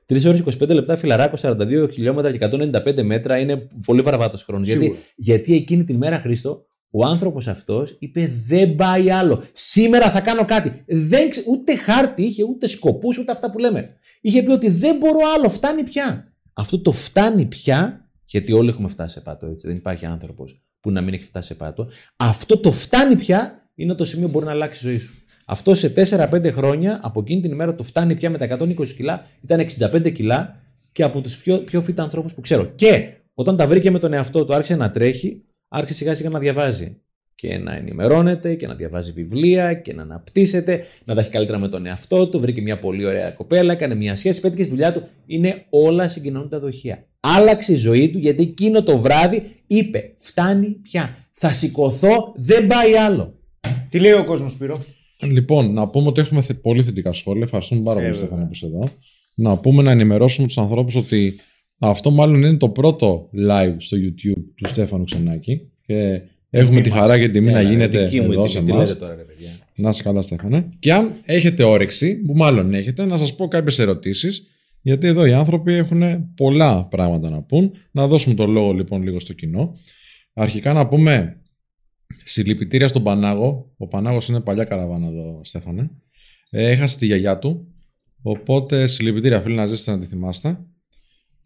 3 ώρες 25 λεπτά φιλαράκο, 42 χιλιόμετρα και 195 μέτρα είναι πολύ βαρβάτος χρόνος. Γιατί, γιατί εκείνη την μέρα, Χρήστο, ο άνθρωπος αυτός είπε: Δεν πάει άλλο. Σήμερα θα κάνω κάτι. Δεν, ξε- ούτε χάρτη είχε, ούτε σκοπούς, ούτε αυτά που λέμε. Είχε πει ότι δεν μπορώ άλλο, φτάνει πια. Αυτό το φτάνει πια, γιατί όλοι έχουμε φτάσει σε πάτο, έτσι. Δεν υπάρχει άνθρωπος που να μην έχει φτάσει σε πάτο. Αυτό το φτάνει πια είναι το σημείο που μπορεί να αλλάξει η ζωή σου. Αυτό σε 4-5 χρόνια, από εκείνη την ημέρα το φτάνει πια με τα 120 κιλά, ήταν 65 κιλά και από τους πιο, πιο fit ανθρώπους που ξέρω. Και όταν τα βρήκε με τον εαυτό του, άρχισε να τρέχει, άρχισε σιγά σιγά να διαβάζει. Και να ενημερώνεται και να διαβάζει βιβλία και να αναπτύσσεται, να τα έχει καλύτερα με τον εαυτό του. Βρήκε μια πολύ ωραία κοπέλα, έκανε μια σχέση, πέτυχε στη δουλειά του. Είναι όλα συγκοινωνούν τα δοχεία. Άλλαξε η ζωή του γιατί εκείνο το βράδυ είπε: Φτάνει πια. Θα σηκωθώ, δεν πάει άλλο. Τι λέει ο κόσμος, Σπύρο; Λοιπόν, να πούμε ότι έχουμε θε- πολύ θετικά σχόλια. Ευχαριστούμε πάρα Ε, πολύ, βέβαια. Στέφανο, που είσαι εδώ. Να πούμε να ενημερώσουμε τους ανθρώπους ότι αυτό μάλλον είναι το πρώτο live στο YouTube του Στέφανου Ξενάκη. Και έχουμε τη χαρά και την τιμή να Έλα, γίνεται δική μου η εδώ τιμή, σε τι εμάς. λέτε τώρα, ρε παιδιά; Να είσαι καλά, Στέφανε. Και αν έχετε όρεξη, που μάλλον έχετε, να σας πω κάποιες ερωτήσεις, γιατί εδώ οι άνθρωποι έχουν πολλά πράγματα να πούν. Να δώσουμε το λόγο λοιπόν λίγο στο κοινό. Αρχικά να πούμε συλληπιτήρια στον Πανάγο. Ο Πανάγος είναι παλιά καραβάνα εδώ, Στέφανε. Ε, έχασε τη γιαγιά του. Οπότε συλληπιτήρια φίλοι να ζήσετε να τη θυμάστε.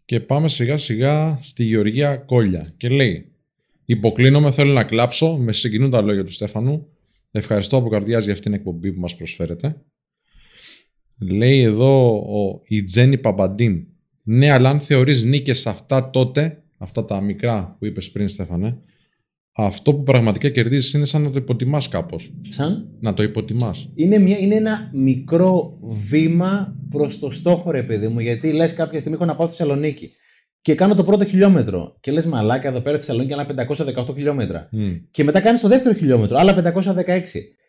Και πάμε σιγά σιγά στη Γεωργία Κόλια. Και λέει Υποκλίνομαι, θέλω να κλάψω. Με συγκινούν τα λόγια του Στέφανου. Ευχαριστώ από καρδιάς για αυτήν την εκπομπή που μας προσφέρετε. Λέει εδώ ο, η Τζένι Παπαντίν. Ναι, αλλά αν θεωρείς νίκες αυτά τότε, αυτά τα μικρά που είπες πριν Στέφανε, αυτό που πραγματικά κερδίζεις είναι σαν να το υποτιμάς κάπως. Σαν; Να το υποτιμάς. Είναι, μια, είναι ένα μικρό βήμα προς το στόχο, ρε παιδί μου. Γιατί λες, κάποια στιγμή έχω να πάω στη Θεσσαλονίκη και κάνω το πρώτο χιλιόμετρο. Και λες, μαλάκα, εδώ πέρα στη Θεσσαλονίκη άλλα 518 χιλιόμετρα. Μμ. Και μετά κάνεις το δεύτερο χιλιόμετρο, άλλα 516.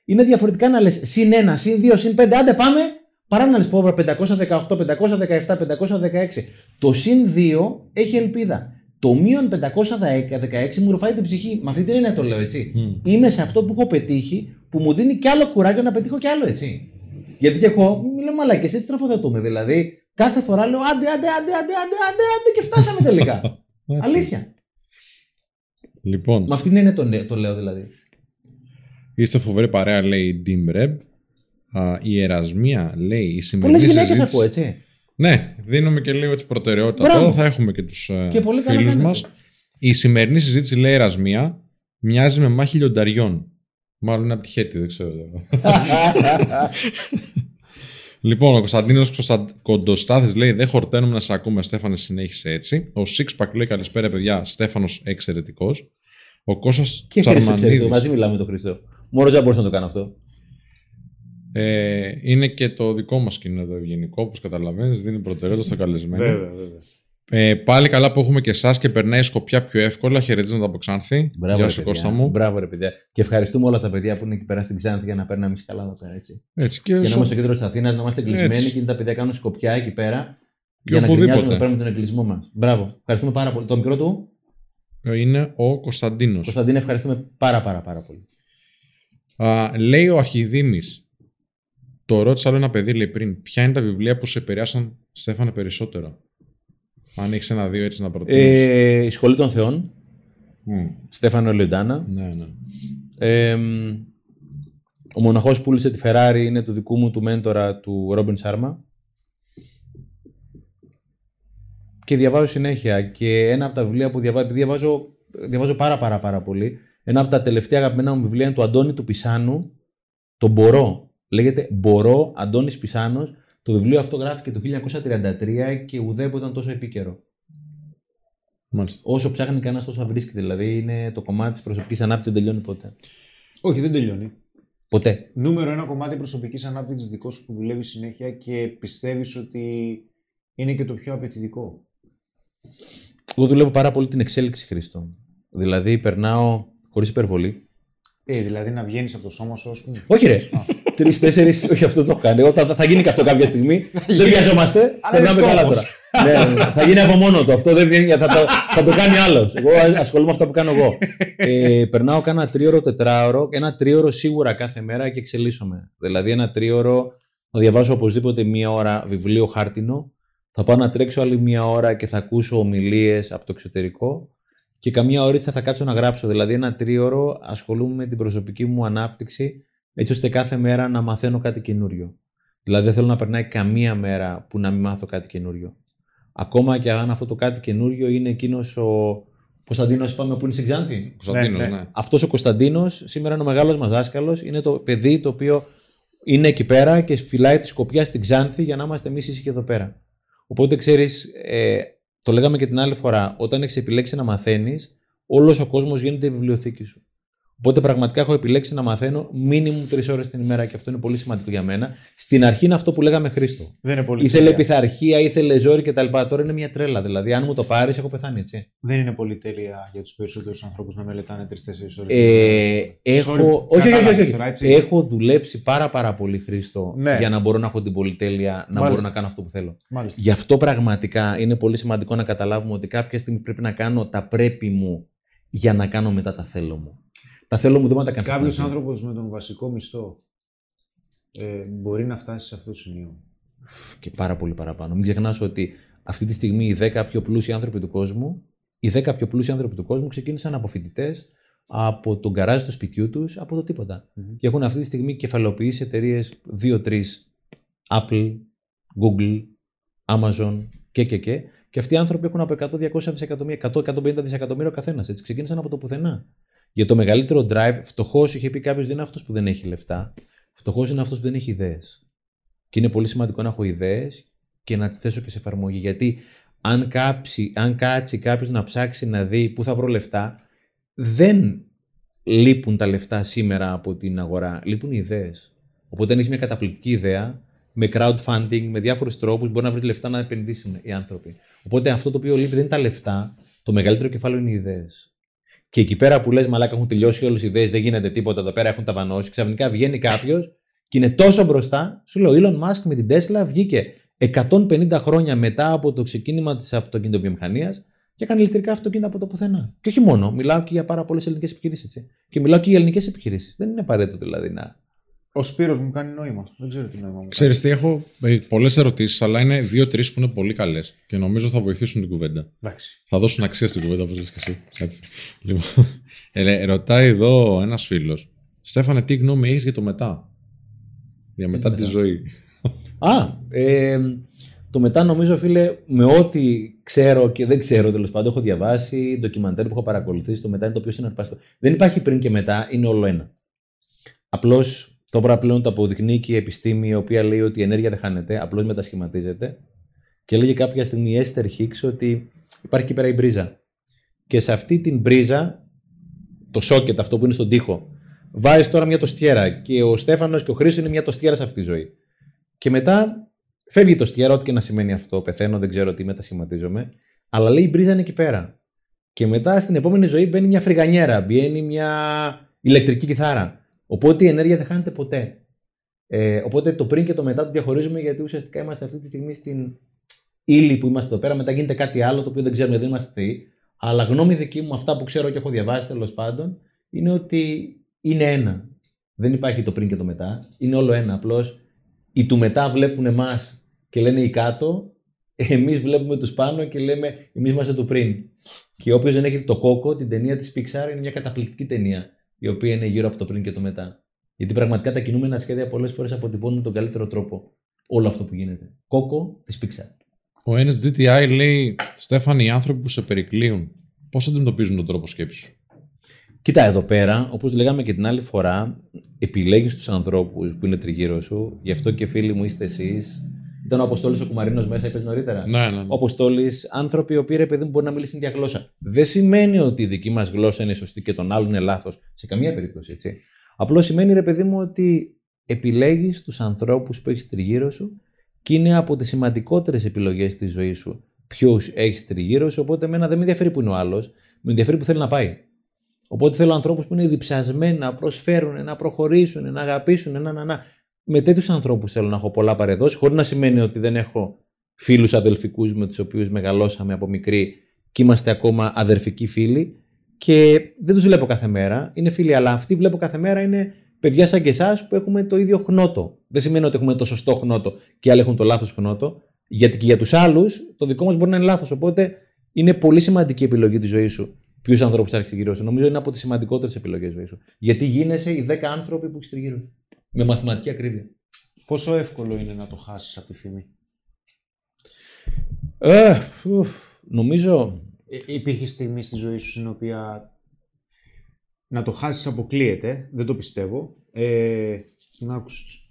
Είναι διαφορετικά να λες συν 1, συν 2, συν 5, άντε πάμε. Παρά να λες πω 518, 517, 516. Το συν 2 έχει ελπίδα. Το μείον 516 μου ρουφάει την ψυχή. Με αυτή την έννοια το λέω έτσι. Μμ. Είμαι σε αυτό που έχω πετύχει που μου δίνει κι άλλο κουράγιο να πετύχω κι άλλο έτσι. Γιατί και εγώ μου λέω μαλακές, έτσι τροφοδοτούμε. Δηλαδή κάθε φορά λέω άντε, άντε, άντε, άντε, άντε, άντε, άντε και φτάσαμε τελικά. Έτσι. Αλήθεια. Λοιπόν, Με αυτή την έννοια το, το λέω δηλαδή. είστε φοβερή παρέα, λέει η Dim Reb. Α, η Ερασμία λέει η σημερινή Πολλές γυναίκες συζήτηση- ακούω, έτσι. Ναι, δίνουμε και λίγο έτσι προτεραιότητα. Μπράβο. Τώρα θα έχουμε και τους Και πολύ καλά φίλους κάνετε. μας. Η σημερινή συζήτηση λέει Ερασμία μοιάζει με μάχη λιονταριών. Μάλλον είναι από τη Χέτη, δεν ξέρω. λοιπόν, ο Κωνσταντίνος Κοντοστάθης λέει: Δεν χορταίνουμε να σε ακούμε, Στέφανε, συνέχισε έτσι. Ο Sixpack λέει: Καλησπέρα, παιδιά. Στέφανος εξαιρετικός. Ο Κώστας Και Χρήστος, ξέρεις, Τσαρμανίδη. μαζί μιλάμε με τον Χρήστο. Μόνο δεν μπορούσα να το κάνω αυτό. Ε, είναι και το δικό μας κοινό εδώ ευγενικό, όπως καταλαβαίνεις. Δίνει προτεραιότητα στα καλεσμένα. βέβαια. Ε, πάλι καλά που έχουμε και εσάς και περνάει η σκοπιά πιο εύκολα. Χαιρετίζοντα από Ξάνθη. Μπράβο, Γεια ρε, σου, παιδιά. Κώστα μου. Μπράβο, ρε παιδιά. Και ευχαριστούμε όλα τα παιδιά που είναι εκεί πέρα στην Ξάνθη για να παίρνουμε εμεί καλά εδώ πέρα. Έτσι. Έτσι και Για να σου- είμαστε στο κέντρο της Αθήνας, να είμαστε κλεισμένοι Έτσι. και είναι τα παιδιά κάνουν σκοπιά εκεί πέρα. Και για να οπουδήποτε. γκρινιάζουμε πέρα με τον εγκλισμό μας. Μπράβο. Ευχαριστούμε πάρα πολύ. Το μικρό του, είναι ο Κωνσταντίνος. Κωνσταντίνε, ευχαριστούμε πάρα πάρα πάρα πολύ. λέει ο Αχιδήμη. Το ρώτησα άλλο ένα παιδί λέει πριν. Ποια είναι τα βιβλία που σε επηρεάσαν, Στέφανε, περισσότερο; Αν έχεις ένα-δύο έτσι να προτείνεις. Ε, η Σχολή των Θεών, Στέφανο Λιοντάνα. Ναι, ναι. Ε, ο μοναχός που πούλησε τη Ferrari είναι του δικού μου του μέντορα του Ρόμπιν Σάρμα. Και διαβάζω συνέχεια. Και ένα από τα βιβλία που διαβάζω, επειδή διαβάζω, διαβάζω πάρα πάρα πάρα πολύ, ένα από τα τελευταία αγαπημένα μου βιβλία είναι του Αντώνη του Πισάνου, το Μπορώ. Λέγεται Μπορώ, Αντώνης Πισάνος. Το βιβλίο αυτό γράφτηκε το 1933 και ουδέποτε ήταν τόσο επίκαιρο. Μάλιστα. Όσο ψάχνει κανένας, τόσο βρίσκεται. Δηλαδή είναι το κομμάτι της προσωπικής ανάπτυξης δεν τελειώνει ποτέ. Όχι, δεν τελειώνει. Ποτέ. Νούμερο ένα κομμάτι προσωπικής ανάπτυξης δικός σου που δουλεύεις συνέχεια και πιστεύεις ότι είναι και το πιο απαιτητικό. Εγώ δουλεύω πάρα πολύ την εξέλιξη χρηστών. Δηλαδή, περνάω χωρίς υπερβολή. Ε, δηλαδή να βγαίνεις από το σώμα σου, ας πούμε. Όχι, ρε. Τρει-τέσσερι, όχι αυτό το έχω κάνει. Εγώ, θα, θα γίνει και αυτό κάποια στιγμή. δεν βιαζόμαστε. Αλλά Περνάμε είναι καλά τώρα. στόχος. ναι, ναι, θα γίνει από μόνο του. Αυτό δεν βγαίνει, θα, το, θα το κάνει άλλος. Εγώ ασχολούμαι με αυτά που κάνω εγώ. Ε, περνάω κάνα τρίωρο, τετράωρο. Ένα τρίωρο σίγουρα κάθε μέρα και εξελίσσομαι. Δηλαδή, ένα τρίωρο θα διαβάσω οπωσδήποτε μία ώρα βιβλίο χάρτινο. Θα πάω να τρέξω άλλη μία ώρα και θα ακούσω ομιλίες από το εξωτερικό. Και καμία ωρίτσα θα κάτσω να γράψω. Δηλαδή, ένα τρίωρο ασχολούμαι με την προσωπική μου ανάπτυξη, έτσι ώστε κάθε μέρα να μαθαίνω κάτι καινούριο. Δηλαδή, δεν θέλω να περνάει καμία μέρα που να μην μάθω κάτι καινούριο. Ακόμα και αν αυτό το κάτι καινούριο είναι εκείνος ο Κωνσταντίνος, είπαμε, που είναι στην Ξάνθη. Κωνσταντίνος, Ναι, ναι. ναι. Αυτός ο Κωνσταντίνος σήμερα είναι ο μεγάλος μας δάσκαλος. Είναι το παιδί το οποίο είναι εκεί πέρα και φυλάει τη σκοπιά στην Ξάνθη για να είμαστε εμείς ήσυχοι εδώ πέρα. Οπότε ξέρεις, ε, το λέγαμε και την άλλη φορά, όταν έχεις επιλέξει να μαθαίνεις, όλος ο κόσμος γίνεται η βιβλιοθήκη σου. Οπότε πραγματικά έχω επιλέξει να μαθαίνω μήνυμου τρεις ώρες την ημέρα και αυτό είναι πολύ σημαντικό για μένα. Στην αρχή είναι αυτό που λέγαμε Χρήστο. Δεν είναι πολύ Ήθελε τέλεια. πειθαρχία, ήθελε ζόρι κτλ. Τώρα είναι μια τρέλα. Δηλαδή, αν μου το πάρεις, έχω πεθάνει έτσι. Δεν είναι πολύ τέλεια για τους περισσότερους ανθρώπους να μελετάνε 3-4 ώρες. Ε, έχω, Sorry, όχι, όχι, όχι, κατάλαβες όχι. τώρα, έτσι. έχω δουλέψει πάρα πάρα πολύ Χρήστο Ναι. για να μπορώ να έχω την πολυτέλεια, να Μάλιστα. μπορώ να κάνω αυτό που θέλω. Μάλιστα. Γι' αυτό πραγματικά είναι πολύ σημαντικό να καταλάβουμε ότι κάποια στιγμή πρέπει να κάνω τα πρέπει μου για να κάνω μετά τα θέλω μου. Τα θέλω μου δεν μπορώ να τα κάνω. Κάποιος άνθρωπος με τον βασικό μισθό ε, μπορεί να φτάσει σε αυτό το σημείο. Και πάρα πολύ παραπάνω. Μην ξεχνάς ότι αυτή τη στιγμή οι 10 πιο πλούσιοι άνθρωποι του κόσμου, οι 10 πιο πλούσιοι άνθρωποι του κόσμου ξεκίνησαν από φοιτητές, από τον καράζ του σπιτιού τους, από το τίποτα. Μμμ. Και έχουν αυτή τη στιγμή κεφαλοποιήσει εταιρείες 2-3, Apple, Google, Amazon και και και. Και αυτοί οι άνθρωποι έχουν από 100-200 δισεκατομμύρια, 100-150 δισεκατομμύρια ο καθένας. Έτσι ξεκίνησαν από το πουθενά. Για το μεγαλύτερο drive, φτωχός είχε πει κάποιος δεν είναι αυτός που δεν έχει λεφτά. Φτωχός είναι αυτός που δεν έχει ιδέες. Και είναι πολύ σημαντικό να έχω ιδέες και να τις θέσω και σε εφαρμογή. Γιατί αν, κάψει, αν κάτσει κάποιος να ψάξει να δει πού θα βρω λεφτά, δεν λείπουν τα λεφτά σήμερα από την αγορά. Λείπουν οι ιδέες. Οπότε, αν έχεις μια καταπληκτική ιδέα, με crowdfunding, με διάφορους τρόπους, μπορεί να βρεις λεφτά να επενδύσουν οι άνθρωποι. Οπότε, αυτό το οποίο λείπει δεν είναι τα λεφτά. Το μεγαλύτερο κεφάλαιο είναι οι ιδέες. Και εκεί πέρα που λες, Μαλάκα, έχουν τελειώσει όλες οι ιδέες, δεν γίνεται τίποτα εδώ πέρα, έχουν ταβανώσει. Ξαφνικά βγαίνει κάποιος και είναι τόσο μπροστά. Σου λέω, ο Elon Musk με την Tesla βγήκε 150 χρόνια μετά από το ξεκίνημα της αυτοκινητοβιομηχανίας και έκανε ηλεκτρικά αυτοκίνητα από το πουθενά. Και όχι μόνο, μιλάω και για πάρα πολλές ελληνικές επιχειρήσεις. έτσι. Και μιλάω και για ελληνικές επιχειρήσεις. Δεν είναι απαραίτητο δηλαδή να. Ο Σπύρος μου κάνει νόημα. Δεν ξέρω τι νόημα μου Ξέρεις τι, έχω πολλές ερωτήσεις, αλλά είναι δύο-τρει που είναι πολύ καλές και νομίζω θα βοηθήσουν την κουβέντα. κάνει. Εντάξει. Θα δώσουν αξία στην κουβέντα, όπως λες και εσύ. Έτσι. Λοιπόν, ε, ρωτάει εδώ ένας φίλος. Στέφανε, τι γνώμη έχεις για το μετά; Για μετά το τη μετά; ζωή. Α, ε, Το μετά νομίζω, φίλε, με ό,τι ξέρω και δεν ξέρω τέλος πάντων, έχω διαβάσει, ντοκιμαντέρ που έχω παρακολουθήσει, το μετά είναι το πιο συναρπαστικό. Δεν υπάρχει πριν και μετά, είναι όλο ένα. Απλώς τώρα πλέον το αποδεικνύει και η επιστήμη, η οποία λέει ότι η ενέργεια δεν χάνεται, απλώς μετασχηματίζεται. Και λέγει κάποια στιγμή η Esther Hicks ότι υπάρχει εκεί πέρα η μπρίζα. Και σε αυτή την μπρίζα, το σόκετ αυτό που είναι στον τοίχο, βάζεις τώρα μια τοστιέρα. Και ο Στέφανος και ο Χρήσος είναι μια τοστιέρα σε αυτή τη ζωή. Και μετά φεύγει το στιέρα, ό,τι και να σημαίνει αυτό. Πεθαίνω, δεν ξέρω τι μετασχηματίζομαι. Αλλά λέει η μπρίζα είναι εκεί πέρα. Και μετά στην επόμενη ζωή μπαίνει μια φρυγανιέρα, μπαίνει μια ηλεκτρική κιθάρα. Οπότε η ενέργεια δεν χάνεται ποτέ. Ε, οπότε το πριν και το μετά το διαχωρίζουμε γιατί ουσιαστικά είμαστε αυτή τη στιγμή στην ύλη που είμαστε εδώ πέρα. Μετά γίνεται κάτι άλλο το οποίο δεν ξέρουμε, δεν είμαστε θεοί. Αλλά γνώμη δική μου, αυτά που ξέρω και έχω διαβάσει τέλος πάντων, είναι ότι είναι ένα. Δεν υπάρχει το πριν και το μετά. Είναι όλο ένα. Απλώς οι του μετά βλέπουν εμάς και λένε οι κάτω, εμείς βλέπουμε τους πάνω και λέμε εμείς είμαστε του πριν. Και όποιος δεν έχει το κόκο, την ταινία της Pixar είναι μια καταπληκτική ταινία, η οποία είναι γύρω από το πριν και το μετά. Γιατί πραγματικά τα κινούμενα σχέδια πολλές φορές αποτυπώνουν τον καλύτερο τρόπο όλο αυτό που γίνεται. Κόκο της Pixar. Ο NSGTI λέει, Στέφανη, οι άνθρωποι που σε περικλείουν, πώς αντιμετωπίζουν τον τρόπο σκέψης σου; Κοίτα, εδώ πέρα, όπως λέγαμε και την άλλη φορά, επιλέγεις τους ανθρώπους που είναι τριγύρω σου. Γι' αυτό και φίλοι μου είστε εσείς. Ήταν ο Αποστόλης ο Κουμαρίνος μέσα, είπες νωρίτερα. Ναι, ναι. ναι. Ο Αποστόλης, άνθρωποι οι οποίοι ρε παιδί μου μπορεί να μιλήσουν διαγλώσσα. Δεν σημαίνει ότι η δική μας γλώσσα είναι σωστή και τον άλλον είναι λάθος. Σε καμία περίπτωση, έτσι. Απλώς σημαίνει ρε παιδί μου ότι επιλέγει τους ανθρώπους που έχεις τριγύρω σου και είναι από τις σημαντικότερες επιλογές της ζωής σου ποιου έχεις τριγύρω σου. Οπότε, εμένα δεν με ενδιαφέρει που είναι ο άλλος, με ενδιαφέρει που θέλει να πάει. Οπότε θέλω ανθρώπους που είναι διψασμένοι να προσφέρουν, να προχωρήσουν, να αγαπήσουν, να, να, να. Με τέτοιους ανθρώπους θέλω να έχω πολλά παρεδώσει, χωρίς να σημαίνει ότι δεν έχω φίλους αδελφικούς με τους οποίους μεγαλώσαμε από μικροί και είμαστε ακόμα αδερφικοί φίλοι. Και δεν τους βλέπω κάθε μέρα. Είναι φίλοι, αλλά αυτοί βλέπω κάθε μέρα είναι παιδιά σαν και εσάς που έχουμε το ίδιο χνότο. Δεν σημαίνει ότι έχουμε το σωστό χνότο και άλλοι έχουν το λάθος χνότο. Γιατί και για τους άλλους το δικό μας μπορεί να είναι λάθος. Οπότε είναι πολύ σημαντική η επιλογή της ζωής σου ποιους ανθρώπους θα έχει γύρω σου. Νομίζω είναι από τις σημαντικότερες επιλογές ζωής σου. Γιατί γίνεσαι οι 10 άνθρωποι που έχεις γύρω σου. Με μαθηματική ακρίβεια. Πόσο εύκολο είναι να το χάσεις από τη φήμη; Ε, ουφ, νομίζω. Ε, υπήρχε στιγμή στη ζωή σου στην οποία να το χάσεις αποκλείεται. Δεν το πιστεύω. Ε, να άκουσες.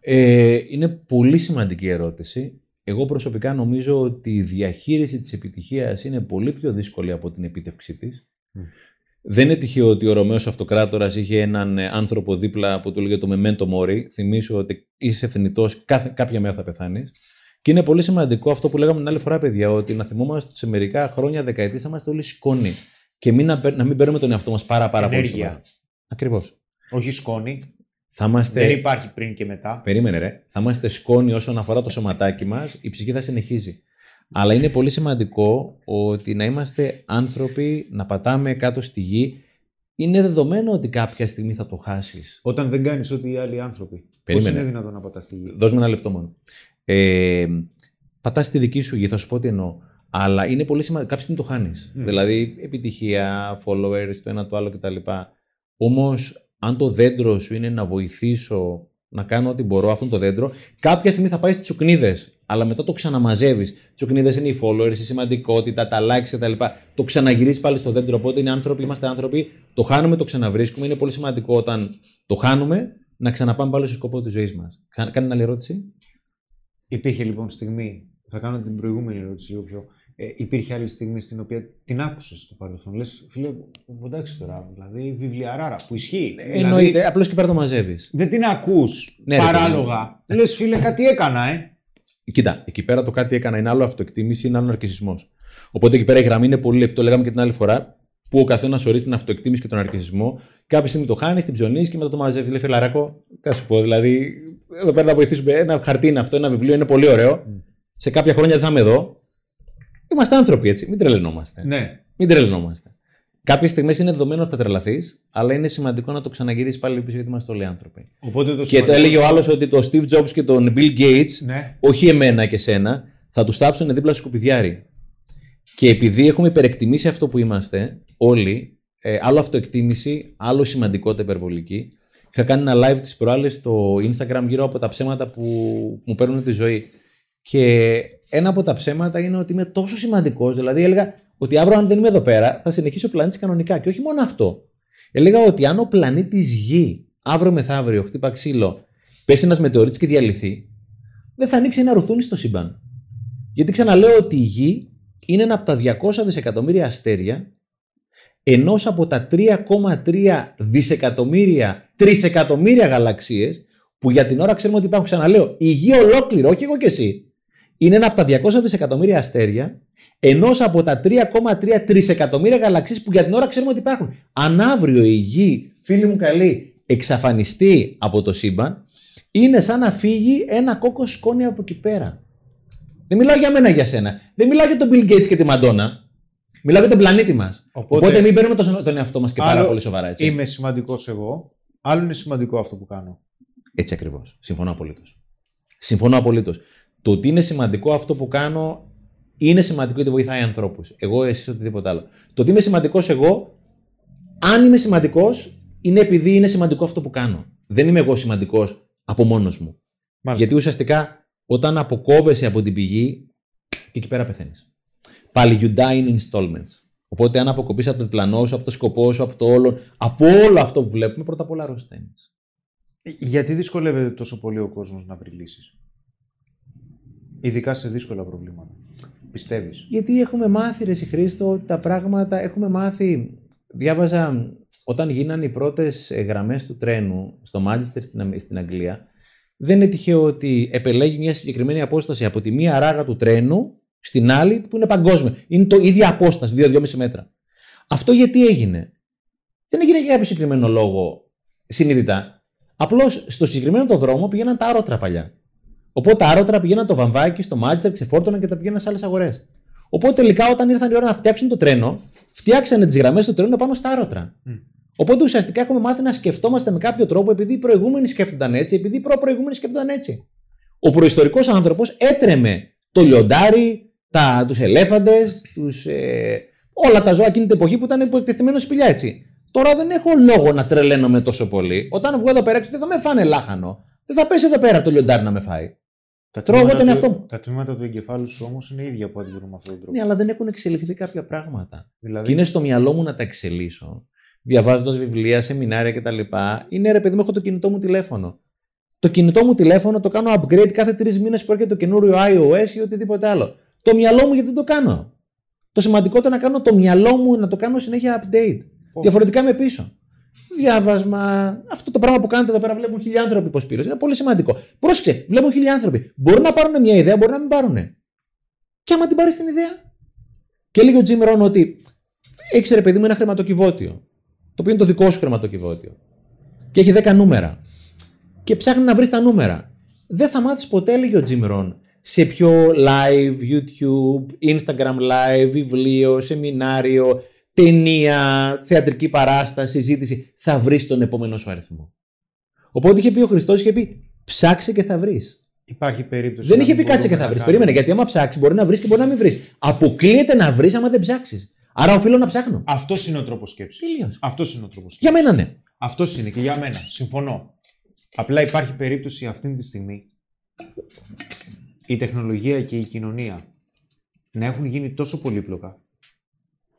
Ε, είναι πολύ σημαντική ερώτηση. Εγώ προσωπικά νομίζω ότι η διαχείριση της επιτυχίας είναι πολύ πιο δύσκολη από την επίτευξή της. Δεν είναι τυχαίο ότι ο Ρωμαίος Αυτοκράτορας είχε έναν ε, άνθρωπο δίπλα που του λέγεται το Memento Mori. Θυμίσω ότι είσαι θνητός, κάποια μέρα θα πεθάνεις. Και είναι πολύ σημαντικό αυτό που λέγαμε την άλλη φορά, παιδιά, ότι να θυμόμαστε σε μερικά χρόνια, δεκαετίες, να είμαστε όλοι σκόνοι. Και μην, να, να μην παίρνουμε τον εαυτό μας πάρα, πάρα πολύ σοβαρά. Ακριβώς. Όχι σκόνη. Θα είμαστε... Δεν υπάρχει πριν και μετά. Περίμενε, ρε. Θα είμαστε σκόνοι όσον αφορά το σωματάκι μας, η ψυχή θα συνεχίζει. Αλλά είναι πολύ σημαντικό ότι να είμαστε άνθρωποι, να πατάμε κάτω στη γη. Είναι δεδομένο ότι κάποια στιγμή θα το χάσεις. Όταν δεν κάνεις ό,τι οι άλλοι άνθρωποι. Περίμενε. Πώς είναι δυνατόν να πατάς στη γη; Δώσ' μου ένα λεπτό μόνο. Ε, πατάς τη δική σου γη, θα σου πω τι εννοώ. Αλλά είναι πολύ σημαντικό. Κάποια στιγμή το χάνεις. Δηλαδή, επιτυχία, followers, το ένα το άλλο κτλ. Όμως, αν το δέντρο σου είναι να βοηθήσω να κάνω ό,τι μπορώ αυτό το δέντρο, κάποια στιγμή θα πάει στις τσουκνίδες. Αλλά μετά το ξαναμαζεύεις. Τσουκνίδες είναι οι followers, η σημαντικότητα, τα likes κτλ. Το ξαναγυρίζεις πάλι στο δέντρο. Οπότε είναι άνθρωποι, είμαστε άνθρωποι, το χάνουμε, το ξαναβρίσκουμε. Είναι πολύ σημαντικό όταν το χάνουμε να ξαναπάμε πάλι στο σκοπό της ζωής μας. Κάνει άλλη ερώτηση; Υπήρχε λοιπόν στιγμή, θα κάνω την προηγούμενη ερώτηση λίγο πιο. Ε, υπήρχε άλλη στιγμή στην οποία την άκουσες στο παρελθόν. Λες, φίλε, εντάξει τώρα, δηλαδή βιβλιαράρα που ισχύει. Εννοείται, Δηλαδή, απλώς και πέρα το μαζεύεις. δεν την ακούς Ναι, ρε, παράλογα. Λες, φίλε, κάτι έκανα, ε. Κοίτα, εκεί πέρα το κάτι έκανα είναι άλλο αυτοεκτίμηση, είναι άλλο ναρκισμό. Οπότε εκεί πέρα η γραμμή είναι πολύ λεπτό, λέγαμε και την άλλη φορά, που ο καθένας ορίζει την αυτοεκτίμηση και τον ναρκισμό. Κάποια στιγμή το χάνεις, την ψωνίζεις και μετά το μαζεύεις. Λέει φιλαράκο, θα σου πω, δηλαδή, εδώ πέρα να βοηθήσουμε. Ένα χαρτί είναι αυτό, ένα βιβλίο είναι πολύ ωραίο. Σε κάποια χρόνια δεν θα είμαι εδώ. Είμαστε άνθρωποι έτσι, μην τρελαινόμαστε. Ναι. Μην τρελαινόμαστε. Κάποιες στιγμές είναι δεδομένο ότι θα τρελαθείς, αλλά είναι σημαντικό να το ξαναγυρίσεις πάλι πίσω γιατί είμαστε όλοι άνθρωποι. Οπότε το Και το σημαντικό- έλεγε ο άλλος ότι το Steve Jobs και τον Bill Gates Ναι. όχι εμένα και σένα, θα τους τάψουν δίπλα στο σκουπιδιάρι. Και επειδή έχουμε υπερεκτιμήσει αυτό που είμαστε, όλοι, ε, άλλο αυτοεκτίμηση, άλλο σημαντικότητα υπερβολική. Είχα κάνει ένα live τη προάλλη στο Instagram γύρω από τα ψέματα που μου παίρνουν τη ζωή. Και ένα από τα ψέματα είναι ότι είμαι τόσο σημαντικός. Δηλαδή, έλεγα ότι αύριο, αν δεν είμαι εδώ πέρα, θα συνεχίσει ο πλανήτης κανονικά. Και όχι μόνο αυτό. Έλεγα ότι αν ο πλανήτης Γη αύριο μεθαύριο χτύπα ξύλο, πέσει ένας μετεωρίτη και διαλυθεί, δεν θα ανοίξει ένα ρουθούνι στο σύμπαν. Γιατί ξαναλέω ότι η Γη είναι ένα από τα 200 δισεκατομμύρια αστέρια ενός από τα 3,3 δισεκατομμύρια, τρισεκατομμύρια γαλαξίες που για την ώρα ξέρουμε ότι υπάρχουν. Ξαναλέω, η Γη ολόκληρη, όχι εγώ και εσύ, είναι ένα από τα 200 δισεκατομμύρια αστέρια ενός από τα 3,3 τρισεκατομμύρια γαλαξίες που για την ώρα ξέρουμε ότι υπάρχουν. Αν αύριο η Γη, φίλοι μου καλή, εξαφανιστεί από το σύμπαν, είναι σαν να φύγει ένα κόκκο σκόνη από εκεί πέρα. Δεν μιλάω για μένα για σένα. Δεν μιλάω για τον Bill Gates και τη Μαντόνα. Μιλάω για τον πλανήτη μας. Οπότε, Οπότε, μην παίρνουμε τον, τον εαυτό μας και πάρα πολύ σοβαρά έτσι. Είμαι σημαντικός εγώ. Άλλο είναι σημαντικό αυτό που κάνω. Έτσι ακριβώς. Συμφωνώ απολύτως. Συμφωνώ απολύτως. Το ότι είναι σημαντικό αυτό που κάνω είναι σημαντικό γιατί βοηθάει ανθρώπους. Εγώ, εσύ, οτιδήποτε άλλο. Το ότι είμαι σημαντικός εγώ, αν είμαι σημαντικός, είναι επειδή είναι σημαντικό αυτό που κάνω. Δεν είμαι εγώ σημαντικός από μόνος μου. Μάλιστα. Γιατί ουσιαστικά όταν αποκόβεσαι από την πηγή, και εκεί πέρα πεθαίνεις. Πάλι you die in installments. Οπότε, αν αποκοπείς από το διπλανό σου, από το σκοπό σου, από το όλο, από όλο αυτό που βλέπουμε, πρώτα απ' όλα αρρωσταίνεις. Γιατί δυσκολεύεται τόσο πολύ ο κόσμος να βρει λύσεις, Ειδικά σε δύσκολα προβλήματα. Πιστεύεις; Γιατί έχουμε μάθει, Ρε Χρήστο, τα πράγματα έχουμε μάθει. Διάβαζα όταν γίνανε οι πρώτες γραμμές του τρένου στο Μάντσεστερ στην Αγγλία. Δεν είναι τυχαίο ότι επελέγει μια συγκεκριμένη απόσταση από τη μία ράγα του τρένου στην άλλη που είναι παγκόσμια. Είναι το ίδια απόσταση, 2-2,5 μέτρα. Αυτό γιατί έγινε; Δεν έγινε για κάποιο συγκεκριμένο λόγο συνειδητά. Απλώς στο συγκεκριμένο το δρόμο πήγαιναν τα άρωτρα παλιά. Οπότε τα άρωτρα πήγαιναν το βαμβάκι στο Μάτσερ, ξεφόρτωναν και τα πήγαιναν σε άλλες αγορές. Οπότε τελικά όταν ήρθαν η ώρα να φτιάξουν το τρένο, φτιάξανε τις γραμμές του τρένου πάνω στα άρωτρα. Mm. Οπότε ουσιαστικά έχουμε μάθει να σκεφτόμαστε με κάποιο τρόπο επειδή οι προηγούμενοι σκέφτονταν έτσι, επειδή οι προ-προηγούμενοι σκέφτονταν έτσι. Ο προϊστορικός άνθρωπος έτρεμε το λιοντάρι, τα, τους ελέφαντες, τους, ε, όλα τα ζώα εκείνη την εποχή που ήταν υποτεθειμένο σπηλιά έτσι. Τώρα δεν έχω λόγο να τρελαίνομαι τόσο πολύ. Όταν βγω εδώ πέρα δεν θα με φάνε λάχανο. Δεν θα πέσει εδώ πέρα το λιοντάρι να με φάει. Τα Τρώω εγώ τον εαυτό μου. Τα τμήματα του εγκεφάλου σου όμως είναι ίδια που αντιδρούν με αυτόν τον τρόπο. Ναι, αλλά δεν έχουν εξελιχθεί κάποια πράγματα. Δηλαδή... Και είναι στο μυαλό μου να τα εξελίσω. Διαβάζοντας βιβλία, σεμινάρια κτλ. Είναι ρε παιδί μου, έχω το κινητό μου τηλέφωνο. Το κινητό μου τηλέφωνο το κάνω upgrade κάθε τρεις μήνες που έρχεται το καινούριο iOS ή οτιδήποτε άλλο. Το μυαλό μου γιατί δεν το κάνω; Το σημαντικότερο να κάνω το μυαλό μου να το κάνω συνέχεια update. Oh. Διαφορετικά είμαι πίσω. Διάβασμα. Αυτό το πράγμα που κάνετε εδώ πέρα βλέπουν χίλια άνθρωποι πώ πήρε. Είναι πολύ σημαντικό. Πρόσεξε, βλέπουν χίλια άνθρωποι. Μπορούν να πάρουν μια ιδέα, μπορεί να μην πάρουν. Και άμα την πάρεις την ιδέα. Και λέει ο Τζιμ Ρόν ότι έχει ρε παιδί μου ένα χρηματοκιβώτιο. Το οποίο είναι το δικό σου χρηματοκιβώτιο. Και έχει 10 νούμερα. Και ψάχνει να βρεις τα νούμερα. Δεν θα μάθεις ποτέ, λέγει ο Τζιμ Ρόν, σε ποιο live, YouTube, Instagram live, βιβλίο, σεμινάριο, ταινία, θεατρική παράσταση, συζήτηση, θα βρεις τον επόμενο σου αριθμό. Οπότε είχε πει ο Χριστός, είχε πει ψάξε και θα βρεις. Υπάρχει περίπτωση. Δεν είχε πει κάτσε και θα βρεις. Περίμενε, γιατί άμα ψάξεις μπορεί να βρεις και μπορεί να μην βρεις. Αποκλείεται να βρεις άμα δεν ψάξεις. Άρα οφείλω να ψάχνω. Αυτός είναι ο τρόπος σκέψης. Τελείως. Αυτός είναι ο τρόπος σκέψης. Για μένα ναι. Αυτός είναι και για μένα. Συμφωνώ. Απλά υπάρχει περίπτωση αυτή τη στιγμή η τεχνολογία και η κοινωνία να έχουν γίνει τόσο πολύπλοκα,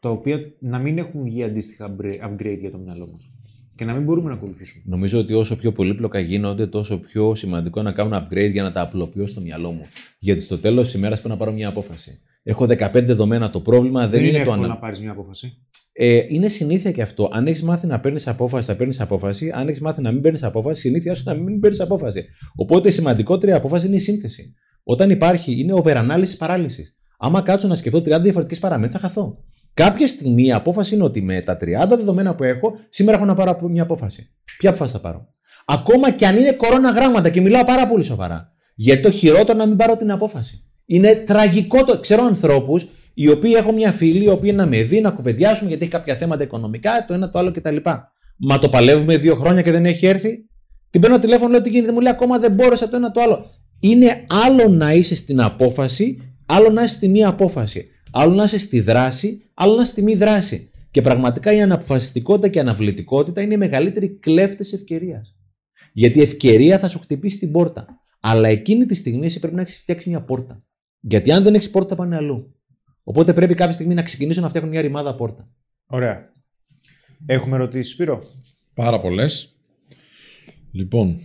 τα οποία να μην έχουν βγει αντίστοιχα upgrade για το μυαλό μας και να μην μπορούμε να ακολουθήσουμε. Νομίζω ότι όσο πιο πολύπλοκα γίνονται, τόσο πιο σημαντικό να κάνουν upgrade για να τα απλοποιώ στο μυαλό μου. Γιατί στο τέλος της ημέρας πρέπει να πάρω μια απόφαση. Έχω 15 δεδομένα το πρόβλημα, δεν, δεν είναι, είναι το ανα... να πάρεις μια απόφαση. Ε, είναι συνήθεια και αυτό. Αν έχεις μάθει να παίρνεις απόφαση, θα παίρνεις απόφαση. Αν έχεις μάθει να μην παίρνεις απόφαση, συνήθεια σου να μην παίρνεις απόφαση. Οπότε η σημαντικότερη απόφαση είναι η σύνθεση. Όταν υπάρχει, είναι overanalysis paralysis. Άμα κάτσω να σκεφτώ 30 διαφορετικές παραμέτρους, θα χαθώ. Κάποια στιγμή η απόφαση είναι ότι με τα 30 δεδομένα που έχω, σήμερα έχω να πάρω μια απόφαση. Ποια απόφαση θα πάρω; Ακόμα και αν είναι κορώνα γράμματα και μιλάω πάρα πολύ σοβαρά. Γιατί το χειρότερο να μην πάρω την απόφαση. Είναι τραγικό το. Ξέρω ανθρώπους οι οποίοι έχω μια φίλη, οι οποίοι να με δει, να κουβεντιάσουμε γιατί έχει κάποια θέματα οικονομικά, το ένα το άλλο κτλ. Μα το παλεύουμε δύο χρόνια και δεν έχει έρθει; Την παίρνω τηλέφωνο, λέω τι γίνεται, μου λέει ακόμα δεν μπόρεσα το ένα το άλλο. Είναι άλλο να είσαι στην απόφαση, άλλο να είσαι στη μία απόφαση. Άλλο να είσαι στη δράση, άλλο να είσαι στη μη δράση. Και πραγματικά η αναποφασιστικότητα και η αναβλητικότητα είναι οι μεγαλύτεροι κλέφτε ευκαιρίας. Γιατί η ευκαιρία θα σου χτυπήσει την πόρτα. Αλλά εκείνη τη στιγμή εσύ πρέπει να έχεις φτιάξει μια πόρτα. Γιατί αν δεν έχεις πόρτα θα πάνε αλλού. Οπότε πρέπει κάποια στιγμή να ξεκινήσουν να φτιάχνουν μια ρημάδα πόρτα. Ωραία. Έχουμε ρωτήσει, Σπύρο; Πάρα πολλές. Λοιπόν,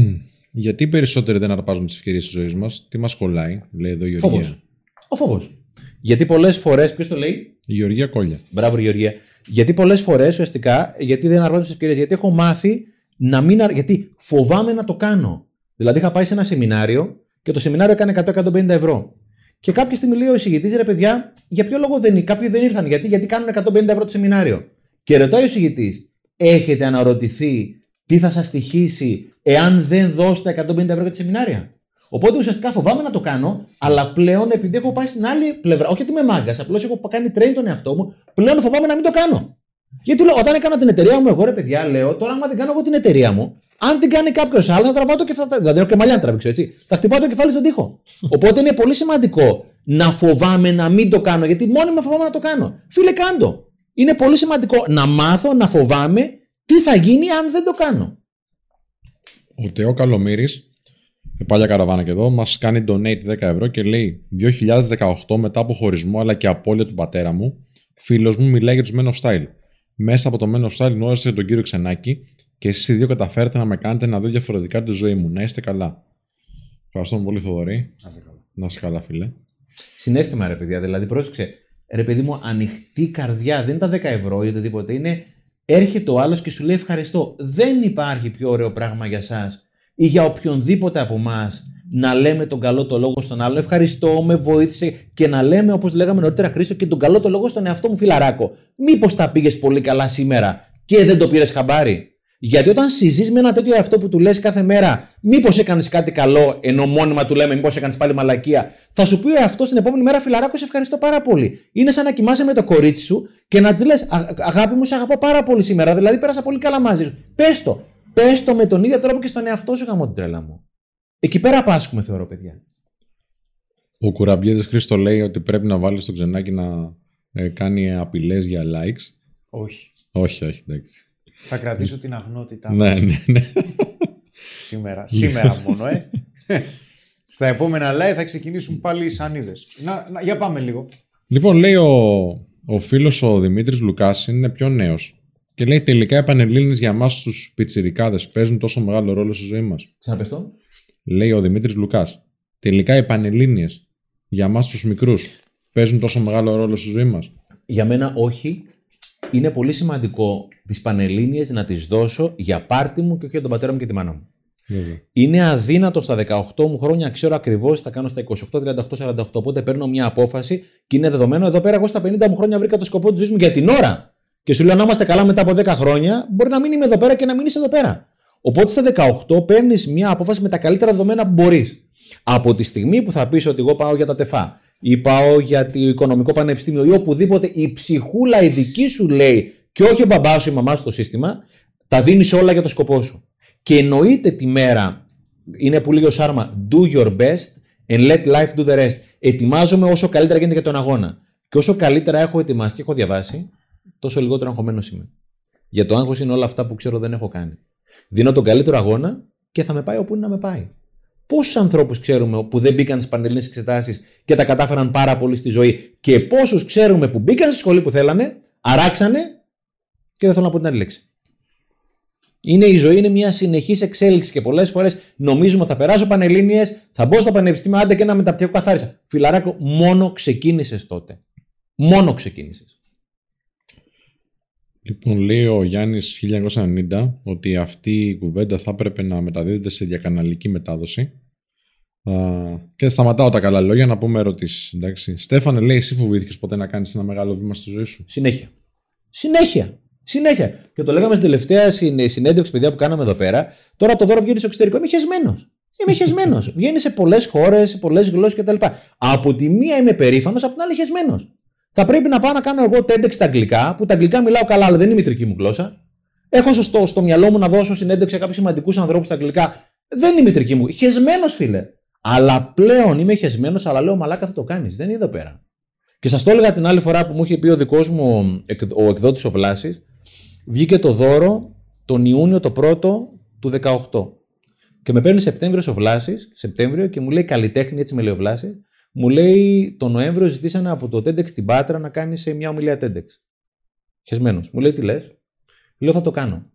γιατί οι περισσότεροι δεν αρπάζουν τις ευκαιρίες της ζωής μας, τι μας κολλάει, λέει εδώ η Γεωργία. Φόβος. Ο φόβος. Γιατί πολλές φορές. Ποιος το λέει, Η Γεωργία Κόλια. Μπράβο, Γεωργία. Γιατί πολλές φορές ουσιαστικά, γιατί δεν αρπάζω τι ευκαιρίες, γιατί έχω μάθει να μην. αρ- Γιατί φοβάμαι να το κάνω. Δηλαδή, είχα πάει σε ένα σεμινάριο και το σεμινάριο έκανε 100-150 ευρώ. Και κάποια στιγμή λέει ο εισηγητής, ρε παιδιά, για ποιο λόγο δεν, κάποιοι δεν ήρθαν, γιατί, γιατί κάνουν 150 ευρώ το σεμινάριο. Και ρωτάει ο εισηγητής, έχετε αναρωτηθεί τι θα σας στοιχήσει εάν δεν δώσετε 150 ευρώ για τη σεμινάρια; Οπότε ουσιαστικά φοβάμαι να το κάνω, αλλά πλέον επειδή έχω πάει στην άλλη πλευρά, όχι ότι είμαι μάγκας, απλώς έχω κάνει train τον εαυτό μου, πλέον φοβάμαι να μην το κάνω. Γιατί λέω, όταν έκανα την εταιρεία μου, εγώ ρε παιδιά, λέω, τώρα άμα δεν κάνω εγώ την εταιρεία μου, αν την κάνει κάποιος άλλος, θα τραβάω το κεφάλι. Δηλαδή, έχω και μαλλιά να τραβήξω, έτσι. Θα χτυπάω το κεφάλι στον τοίχο. Οπότε είναι πολύ σημαντικό να φοβάμαι να μην το κάνω, γιατί μόνοι με φοβάμαι να το κάνω. Φίλε, κάντο. Είναι πολύ σημαντικό να μάθω να φοβάμαι τι θα γίνει αν δεν το κάνω. Ο Τεό Καλομήρης, παλιά καραβάνα και εδώ, μας κάνει donate 10 ευρώ και λέει 2018 μετά από χωρισμό αλλά και απώλεια του πατέρα μου, φίλος μου μιλάει για τους Men of Style. Μέσα από το Men of Style γνώρισε τον κύριο Ξενάκη και εσείς οι δύο καταφέρετε να με κάνετε να δω διαφορετικά τη ζωή μου. Να είστε καλά. Ευχαριστώ πολύ, Θοδωρή. Να είσαι καλά, φίλε. Συνέστημα, ρε παιδιά. Δηλαδή, πρόσεξε. Ρε παιδί μου, ανοιχτή καρδιά. Δεν είναι τα 10 ευρώ ή οτιδήποτε. Είναι έρχεται ο άλλος και σου λέει ευχαριστώ. Δεν υπάρχει πιο ωραίο πράγμα για εσά ή για οποιονδήποτε από εμάς να λέμε τον καλό το λόγο στον άλλο. Ευχαριστώ, με βοήθησε και να λέμε, όπως λέγαμε νωρίτερα, Χρήστο, και τον καλό το λόγο στον εαυτό μου, φιλαράκο. Μήπως τα πήγες πολύ καλά σήμερα και δεν το πήρες χαμπάρι; Γιατί όταν συζείς με ένα τέτοιο εαυτό που του λες κάθε μέρα, μήπως έκανες κάτι καλό, ενώ μόνιμα του λέμε, μήπως έκανες πάλι μαλακία, θα σου πει ο εαυτός την επόμενη μέρα, φιλαράκο, σε ευχαριστώ πάρα πολύ. Είναι σαν να κοιμάσαι με το κορίτσι σου και να της λες, Αγάπη μου, σε αγαπώ πάρα πολύ σήμερα, δηλαδή πέρασα πολύ καλά μαζί σου. Πες το. Πες το με τον ίδιο τρόπο και στον εαυτό σου, γαμώ την τρέλα μου. Εκεί πέρα πάσχουμε, θεωρώ, παιδιά. Ο Κουραμπιέδη Χρήστο λέει ότι πρέπει να βάλεις στο ξενάκι να ε, κάνει απειλές για likes. Όχι. Όχι, όχι, εντάξει. Θα κρατήσω την αγνότητά μου Ναι, ναι, ναι. σήμερα. Σήμερα μόνο, ε. Στα επόμενα live θα ξεκινήσουν πάλι οι σανίδες. Να, να, για πάμε λίγο. Λοιπόν, λέει ο, ο φίλος ο Δημήτρης Λουκάς είναι πιο νέος. Και λέει τελικά οι Πανελλήνε για εμάς τους πιτσιρικάδες παίζουν τόσο μεγάλο ρόλο στη ζωή μας. Ξαναπες το. Λέει ο Δημήτρης Λουκάς. Τελικά οι Πανελλήνιε για εμάς τους μικρούς παίζουν τόσο μεγάλο ρόλο στη ζωή μας. Για μένα όχι. Είναι πολύ σημαντικό τις Πανελλήνιες να τις δώσω για πάρτι μου και όχι για τον πατέρα μου και τη μάνα μου. Είναι αδύνατο στα 18 μου χρόνια, ξέρω ακριβώς τι θα κάνω στα 28, 38, 48. Οπότε παίρνω μια απόφαση και είναι δεδομένο εδώ πέρα. Εγώ στα 50 μου χρόνια βρήκα το σκοπό της ζωής μου για την ώρα. Και σου λέω να είμαστε καλά μετά από 10 χρόνια, μπορεί να μην είμαι εδώ πέρα και να μην είσαι εδώ πέρα. Οπότε στα 18 παίρνεις μια απόφαση με τα καλύτερα δεδομένα που μπορείς. Από τη στιγμή που θα πεις ότι εγώ πάω για τα τεφά ή πάω για το οικονομικό πανεπιστήμιο ή οπουδήποτε η ψυχούλα η δική σου λέει και όχι ο μπαμπάς σου ή η μαμά σου το σύστημα, τα δίνεις όλα για το σκοπό σου. Και εννοείται τη μέρα, είναι που λέει ο Σάρμα, do your best and let life do the rest. Ετοιμάζομαι όσο καλύτερα γίνεται για τον αγώνα. Και όσο καλύτερα έχω ετοιμάσει και έχω διαβάσει, τόσο λιγότερο αγχωμένος είμαι. Για το άγχος είναι όλα αυτά που ξέρω δεν έχω κάνει. Δίνω τον καλύτερο αγώνα και θα με πάει όπου είναι να με πάει. Πόσους ανθρώπους ξέρουμε που δεν μπήκαν στις πανελληνίε εξετάσεις και τα κατάφεραν πάρα πολύ στη ζωή, και πόσους ξέρουμε που μπήκαν στη σχολή που θέλανε, αράξανε και δεν θέλω να πω την άλλη λέξη. Είναι η ζωή, είναι μια συνεχής εξέλιξη και πολλές φορές νομίζουμε ότι θα περάσω πανελλήνιες, θα μπω στο πανεπιστήμιο, άντε και ένα μεταπτυχιακό καθάρισα. Φιλαράκο, μόνο ξεκίνησες τότε. Μόνο ξεκίνησες. Λοιπόν, λέει ο Γιάννης 1990 ότι αυτή η κουβέντα θα έπρεπε να μεταδίδεται σε διακαναλική μετάδοση. Α, και σταματάω τα καλά λόγια να πούμε ερωτήσεις. Στέφανε, λέει, εσύ φοβήθηκες ποτέ να κάνεις ένα μεγάλο βήμα στη ζωή σου; Συνέχεια. Συνέχεια. Συνέχεια. Και το λέγαμε στην τελευταία συνέντευξη, παιδιά, που κάναμε εδώ πέρα. Τώρα το δώρο βγαίνει στο εξωτερικό. Είμαι χεσμένος. Είμαι χεσμένος. Βγαίνει σε πολλές χώρες, σε πολλές γλώσσες κτλ. Από τη μία είμαι περήφανος, από την άλλη χεσμένος. Θα πρέπει να πάω να κάνω εγώ TEDx στα αγγλικά, που τα αγγλικά μιλάω καλά, αλλά δεν είναι η μητρική μου γλώσσα. Έχω στο, στο μυαλό μου να δώσω συνέντευξη σε κάποιους σημαντικούς ανθρώπους στα αγγλικά. Δεν είναι η μητρική μου. Χεσμένος, φίλε. Αλλά πλέον είμαι χεσμένος, αλλά λέω μαλάκα θα το κάνεις. Δεν είναι εδώ πέρα. Και σας το έλεγα την άλλη φορά που μου είχε πει ο δικός μου ο εκδότης ο Βλάσης, βγήκε το δώρο τον Ιούνιο το πρώτο του 18. Και με παίρνει Σεπτέμβριος ο Βλάσης, Σεπτέμβριο, και μου λέει καλλιτέχνη, έτσι με λέει ο Βλάση. Μου λέει το Νοέμβριο ζητήσανε από το TEDx στην Πάτρα να κάνει σε μια ομιλία TEDx. Χεσμένος. Μου λέει τι λες; Λέω θα το κάνω.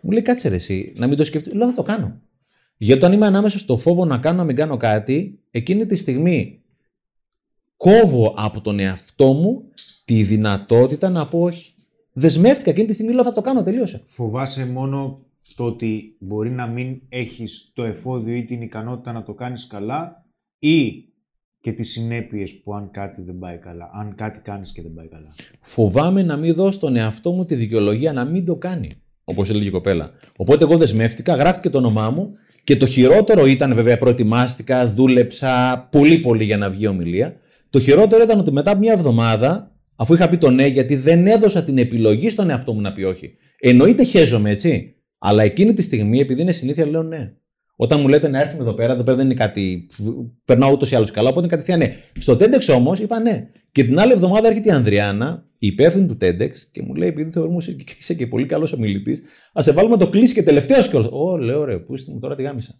Μου λέει κάτσε ρε, εσύ, να μην το σκεφτεί. Λέω θα το κάνω. Γιατί όταν είμαι ανάμεσα στο φόβο να κάνω να μην κάνω κάτι, εκείνη τη στιγμή κόβω από τον εαυτό μου τη δυνατότητα να πω όχι. Δεσμεύτηκα εκείνη τη στιγμή, λέω θα το κάνω, τελείωσε. Φοβάσαι μόνο το ότι μπορεί να μην έχεις το εφόδιο ή την ικανότητα να το κάνεις καλά ή και τις συνέπειες που αν κάτι δεν πάει καλά, αν κάτι κάνεις και δεν πάει καλά. Φοβάμαι να μην δώσω στον εαυτό μου τη δικαιολογία να μην το κάνει. Όπως έλεγε η κοπέλα. Οπότε εγώ δεσμεύτηκα, γράφτηκε το όνομά μου και το χειρότερο ήταν βέβαια προετοιμάστηκα, δούλεψα πολύ πολύ για να βγει ομιλία. Το χειρότερο ήταν ότι μετά από μια εβδομάδα, αφού είχα πει το ναι, γιατί δεν έδωσα την επιλογή στον εαυτό μου να πει όχι. Εννοείται χέζομαι, έτσι. Αλλά εκείνη τη στιγμή, επειδή είναι συνήθεια, λέω ναι. Όταν μου λέτε να έρθουμε εδώ πέρα, εδώ πέρα δεν είναι κάτι. Περνάω ούτως ή άλλως καλά, οπότε κατευθείαν ναι. Στο TEDx όμως είπα ναι. Και την άλλη εβδομάδα έρχεται η Ανδριάννα, η υπεύθυνη του TEDx, και μου λέει: Επειδή θεωρούμε ότι είσαι και πολύ καλός ομιλητής, ας σε βάλουμε το κλείσει και τελευταίος κιόλας. Ω, λέω ρε, πού είστε μου τώρα τη γάμισα.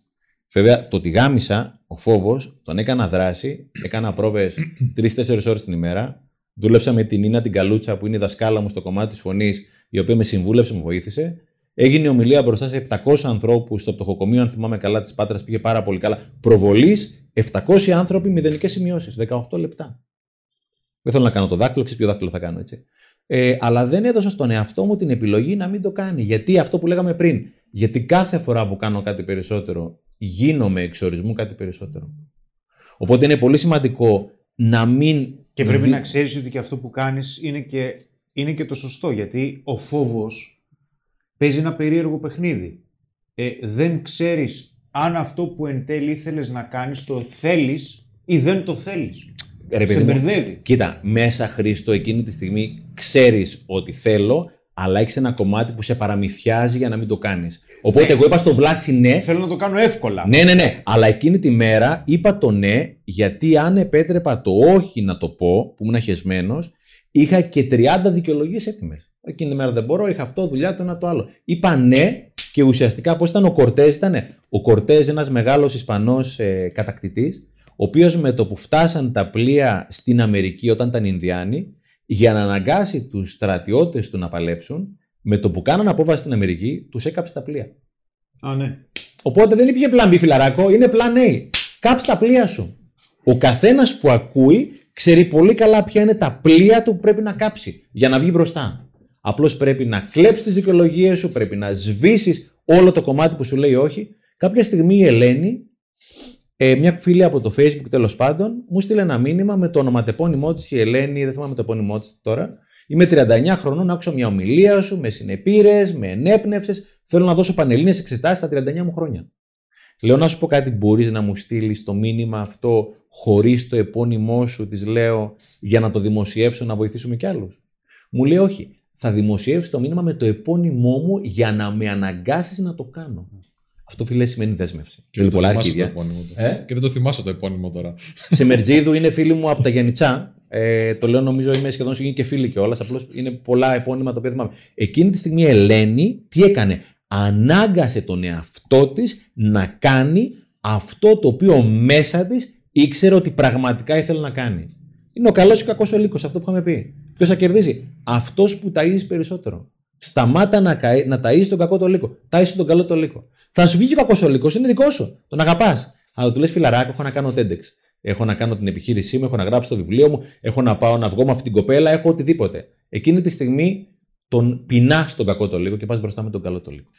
Βέβαια, το τη γάμισα, ο φόβος, τον έκανα δράση, έκανα πρόβες 3-4 ώρες την ημέρα. Δούλεψα με την Νίνα την Καλούτσα, που είναι η δασκάλα μου στο κομμάτι της φωνής, η οποία με συμβούλεψε, με βοήθησε. Έγινε ομιλία μπροστά σε 700 ανθρώπους στο πτωχοκομείο, αν θυμάμαι καλά, της Πάτρας πήγε πάρα πολύ καλά. Προβολής 700 άνθρωποι μηδενικές σημειώσεις, 18 λεπτά. Δεν θέλω να κάνω το δάκτυλο, ξέρεις ποιο δάκτυλο θα κάνω, έτσι. Ε, αλλά δεν έδωσα στον εαυτό μου την επιλογή να μην το κάνει. Γιατί αυτό που λέγαμε πριν. Γιατί κάθε φορά που κάνω κάτι περισσότερο, γίνομαι εξορισμού κάτι περισσότερο. Οπότε είναι πολύ σημαντικό να μην. Και πρέπει δι- να ξέρεις ότι και αυτό που κάνεις είναι και, είναι και το σωστό, γιατί ο φόβος παίζει ένα περίεργο παιχνίδι. Ε, δεν ξέρεις αν αυτό που εν τέλει ήθελες να κάνεις το θέλεις ή δεν το θέλεις. Ρε, παιδί Σε μου, μπερδεύει. Κοίτα, μέσα Χρήστο, εκείνη τη στιγμή ξέρεις ότι θέλω, αλλά έχεις ένα κομμάτι που σε παραμυθιάζει για να μην το κάνεις. Οπότε εγώ είπα στο Βλάση ναι. Θέλω να το κάνω εύκολα. Ναι, ναι, ναι. Αλλά εκείνη τη μέρα είπα το ναι, γιατί αν επέτρεπα το όχι να το πω, που ήμουν χεσμένος, είχα και 30 δικαιολογίες έτοιμες. Εκείνη τη μέρα δεν μπορώ, είχα αυτό, δουλειά, το ένα το άλλο. Είπα ναι και ουσιαστικά πώς ήταν ο Κορτέζ, ήταν ο Κορτέζ, ένας μεγάλος Ισπανός ε, κατακτητής, ο οποίος με το που φτάσαν τα πλοία στην Αμερική όταν ήταν Ινδιάνοι, για να αναγκάσει τους στρατιώτες του να παλέψουν, με το που κάναν απόβαση στην Αμερική, τους έκαψε τα πλοία. Α, ναι. Οπότε δεν υπήρχε πλάν B φιλαράκο, είναι πλάν A. Κάψε τα πλοία σου. Ο καθένας που ακούει ξέρει πολύ καλά ποια είναι τα πλοία του που πρέπει να κάψει για να βγει μπροστά. Απλώς πρέπει να κλέψεις τις δικαιολογίες σου, πρέπει να σβήσεις όλο το κομμάτι που σου λέει όχι. Κάποια στιγμή η Ελένη, ε, μια φίλη από το Facebook τέλος πάντων, μου στείλε ένα μήνυμα με το ονοματεπώνυμό της η Ελένη, δεν θυμάμαι το επώνυμό της τώρα. Είμαι 39 χρονών, άκουσα μια ομιλία σου, με συνεπήρες, με ενέπνευσες. Θέλω να δώσω πανελλήνιε εξετάσεις στα 39 μου χρόνια. Λέω να σου πω κάτι, μπορείς να μου στείλεις το μήνυμα αυτό χωρίς το επώνυμό σου, της λέω, για να το δημοσιεύσω να βοηθήσουμε κι άλλους; Μου λέει όχι. Θα δημοσιεύσεις το μήνυμα με το επώνυμό μου για να με αναγκάσεις να το κάνω. Αυτό φιλέ σημαίνει δέσμευση. Και Θέλει δεν το πολλά θυμάσαι το αρχίδια. επώνυμο του. Ε; Και δεν το θυμάσαι το επώνυμο τώρα. Σε Μερτζίδου είναι φίλη μου από τα Γιάννητσά. Ε, το λέω νομίζω είμαι σχεδόν γίνει και φίλη κιόλας. Απλώς είναι πολλά επώνυμα τα οποία θυμάμαι. Εκείνη τη στιγμή η Ελένη τι έκανε; Ανάγκασε τον εαυτό της να κάνει αυτό το οποίο μέσα της ήξερε ότι πραγματικά ήθελε να κάνει. Είναι ο καλός ή ο κακός ο λύκος, αυτό που είχαμε πει. Ποιος θα κερδίσει, αυτός που ταΐζει περισσότερο. Σταμάτα να, καεί- να ταΐζει τον κακό το λύκο. Ταΐζει τον καλό το λύκο. Θα σου βγει και ο κακός ο λύκος, είναι δικό σου. Τον αγαπάς. Αλλά του λες φιλαράκο, έχω να κάνω TEDx. Έχω να κάνω την επιχείρησή μου, έχω να γράψω το βιβλίο μου, έχω να πάω να βγω με αυτή την κοπέλα, έχω οτιδήποτε. Εκείνη τη στιγμή τον πεινάς τον κακό το λύκο και πας μπροστά με τον καλό το λύκο.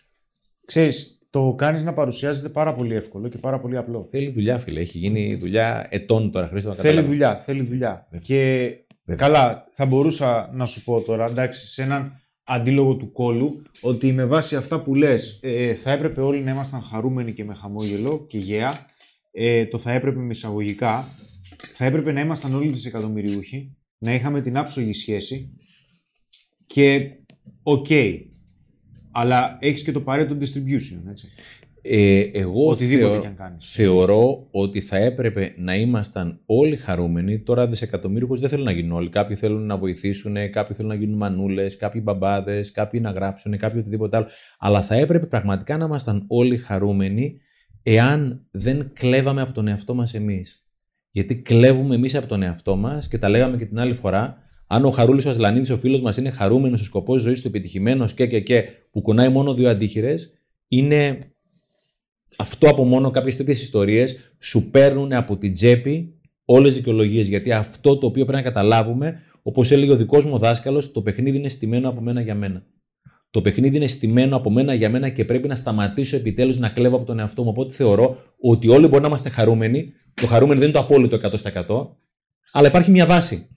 Ξέρεις, το κάνεις να παρουσιάζεται πάρα πολύ εύκολο και πάρα πολύ απλό. Θέλει δουλειά, φίλε. Έχει γίνει δουλειά ετών τώρα. Χρήστο, να Θέλει καταλάβεις. δουλειά, θέλει δουλειά. Βέβαια. Και Βέβαια. καλά, θα μπορούσα να σου πω τώρα, εντάξει, σε έναν αντίλογο του κόλου, ότι με βάση αυτά που λες, ε, θα έπρεπε όλοι να ήμασταν χαρούμενοι και με χαμόγελο και γέα. Ε, το θα έπρεπε με εισαγωγικά. Θα έπρεπε να ήμασταν όλοι δισεκατομμυριούχοι, να είχαμε την άψογη σχέση και οκ. Αλλά έχεις και το Pareto distribution, έτσι. Ε, εγώ Οτιδήποτε θεω- κι αν κάνεις. θεωρώ ότι θα έπρεπε να ήμασταν όλοι χαρούμενοι. Τώρα δισεκατομμύριου δεν θέλουν να γίνουν όλοι. Κάποιοι θέλουν να βοηθήσουν, κάποιοι θέλουν να γίνουν μανούλες, κάποιοι μπαμπάδες, κάποιοι να γράψουν, κάποιοι οτιδήποτε άλλο. Αλλά θα έπρεπε πραγματικά να ήμασταν όλοι χαρούμενοι εάν δεν κλέβαμε από τον εαυτό μας εμείς. Γιατί κλέβουμε εμείς από τον εαυτό μας και τα λέγαμε και την άλλη φορά, αν ο Χαρούλης ο Ασλανίδης, ο φίλος μας, είναι χαρούμενος, ο σκοπός ζωής του επιτυχημένος και, και, και, που κουνάει μόνο δύο αντίχειρες, είναι αυτό από μόνο κάποιες τέτοιες ιστορίες σου παίρνουν από την τσέπη όλες τις δικαιολογίες. Γιατί αυτό το οποίο πρέπει να καταλάβουμε, όπως έλεγε ο δικός μου δάσκαλος, το παιχνίδι είναι στημένο από μένα για μένα. Το παιχνίδι είναι στημένο από μένα για μένα και πρέπει να σταματήσω επιτέλους να κλέβω από τον εαυτό μου. Οπότε θεωρώ ότι όλοι μπορεί να είμαστε χαρούμενοι. Το χαρούμενο δεν είναι το απόλυτο 100%, αλλά υπάρχει μια βάση.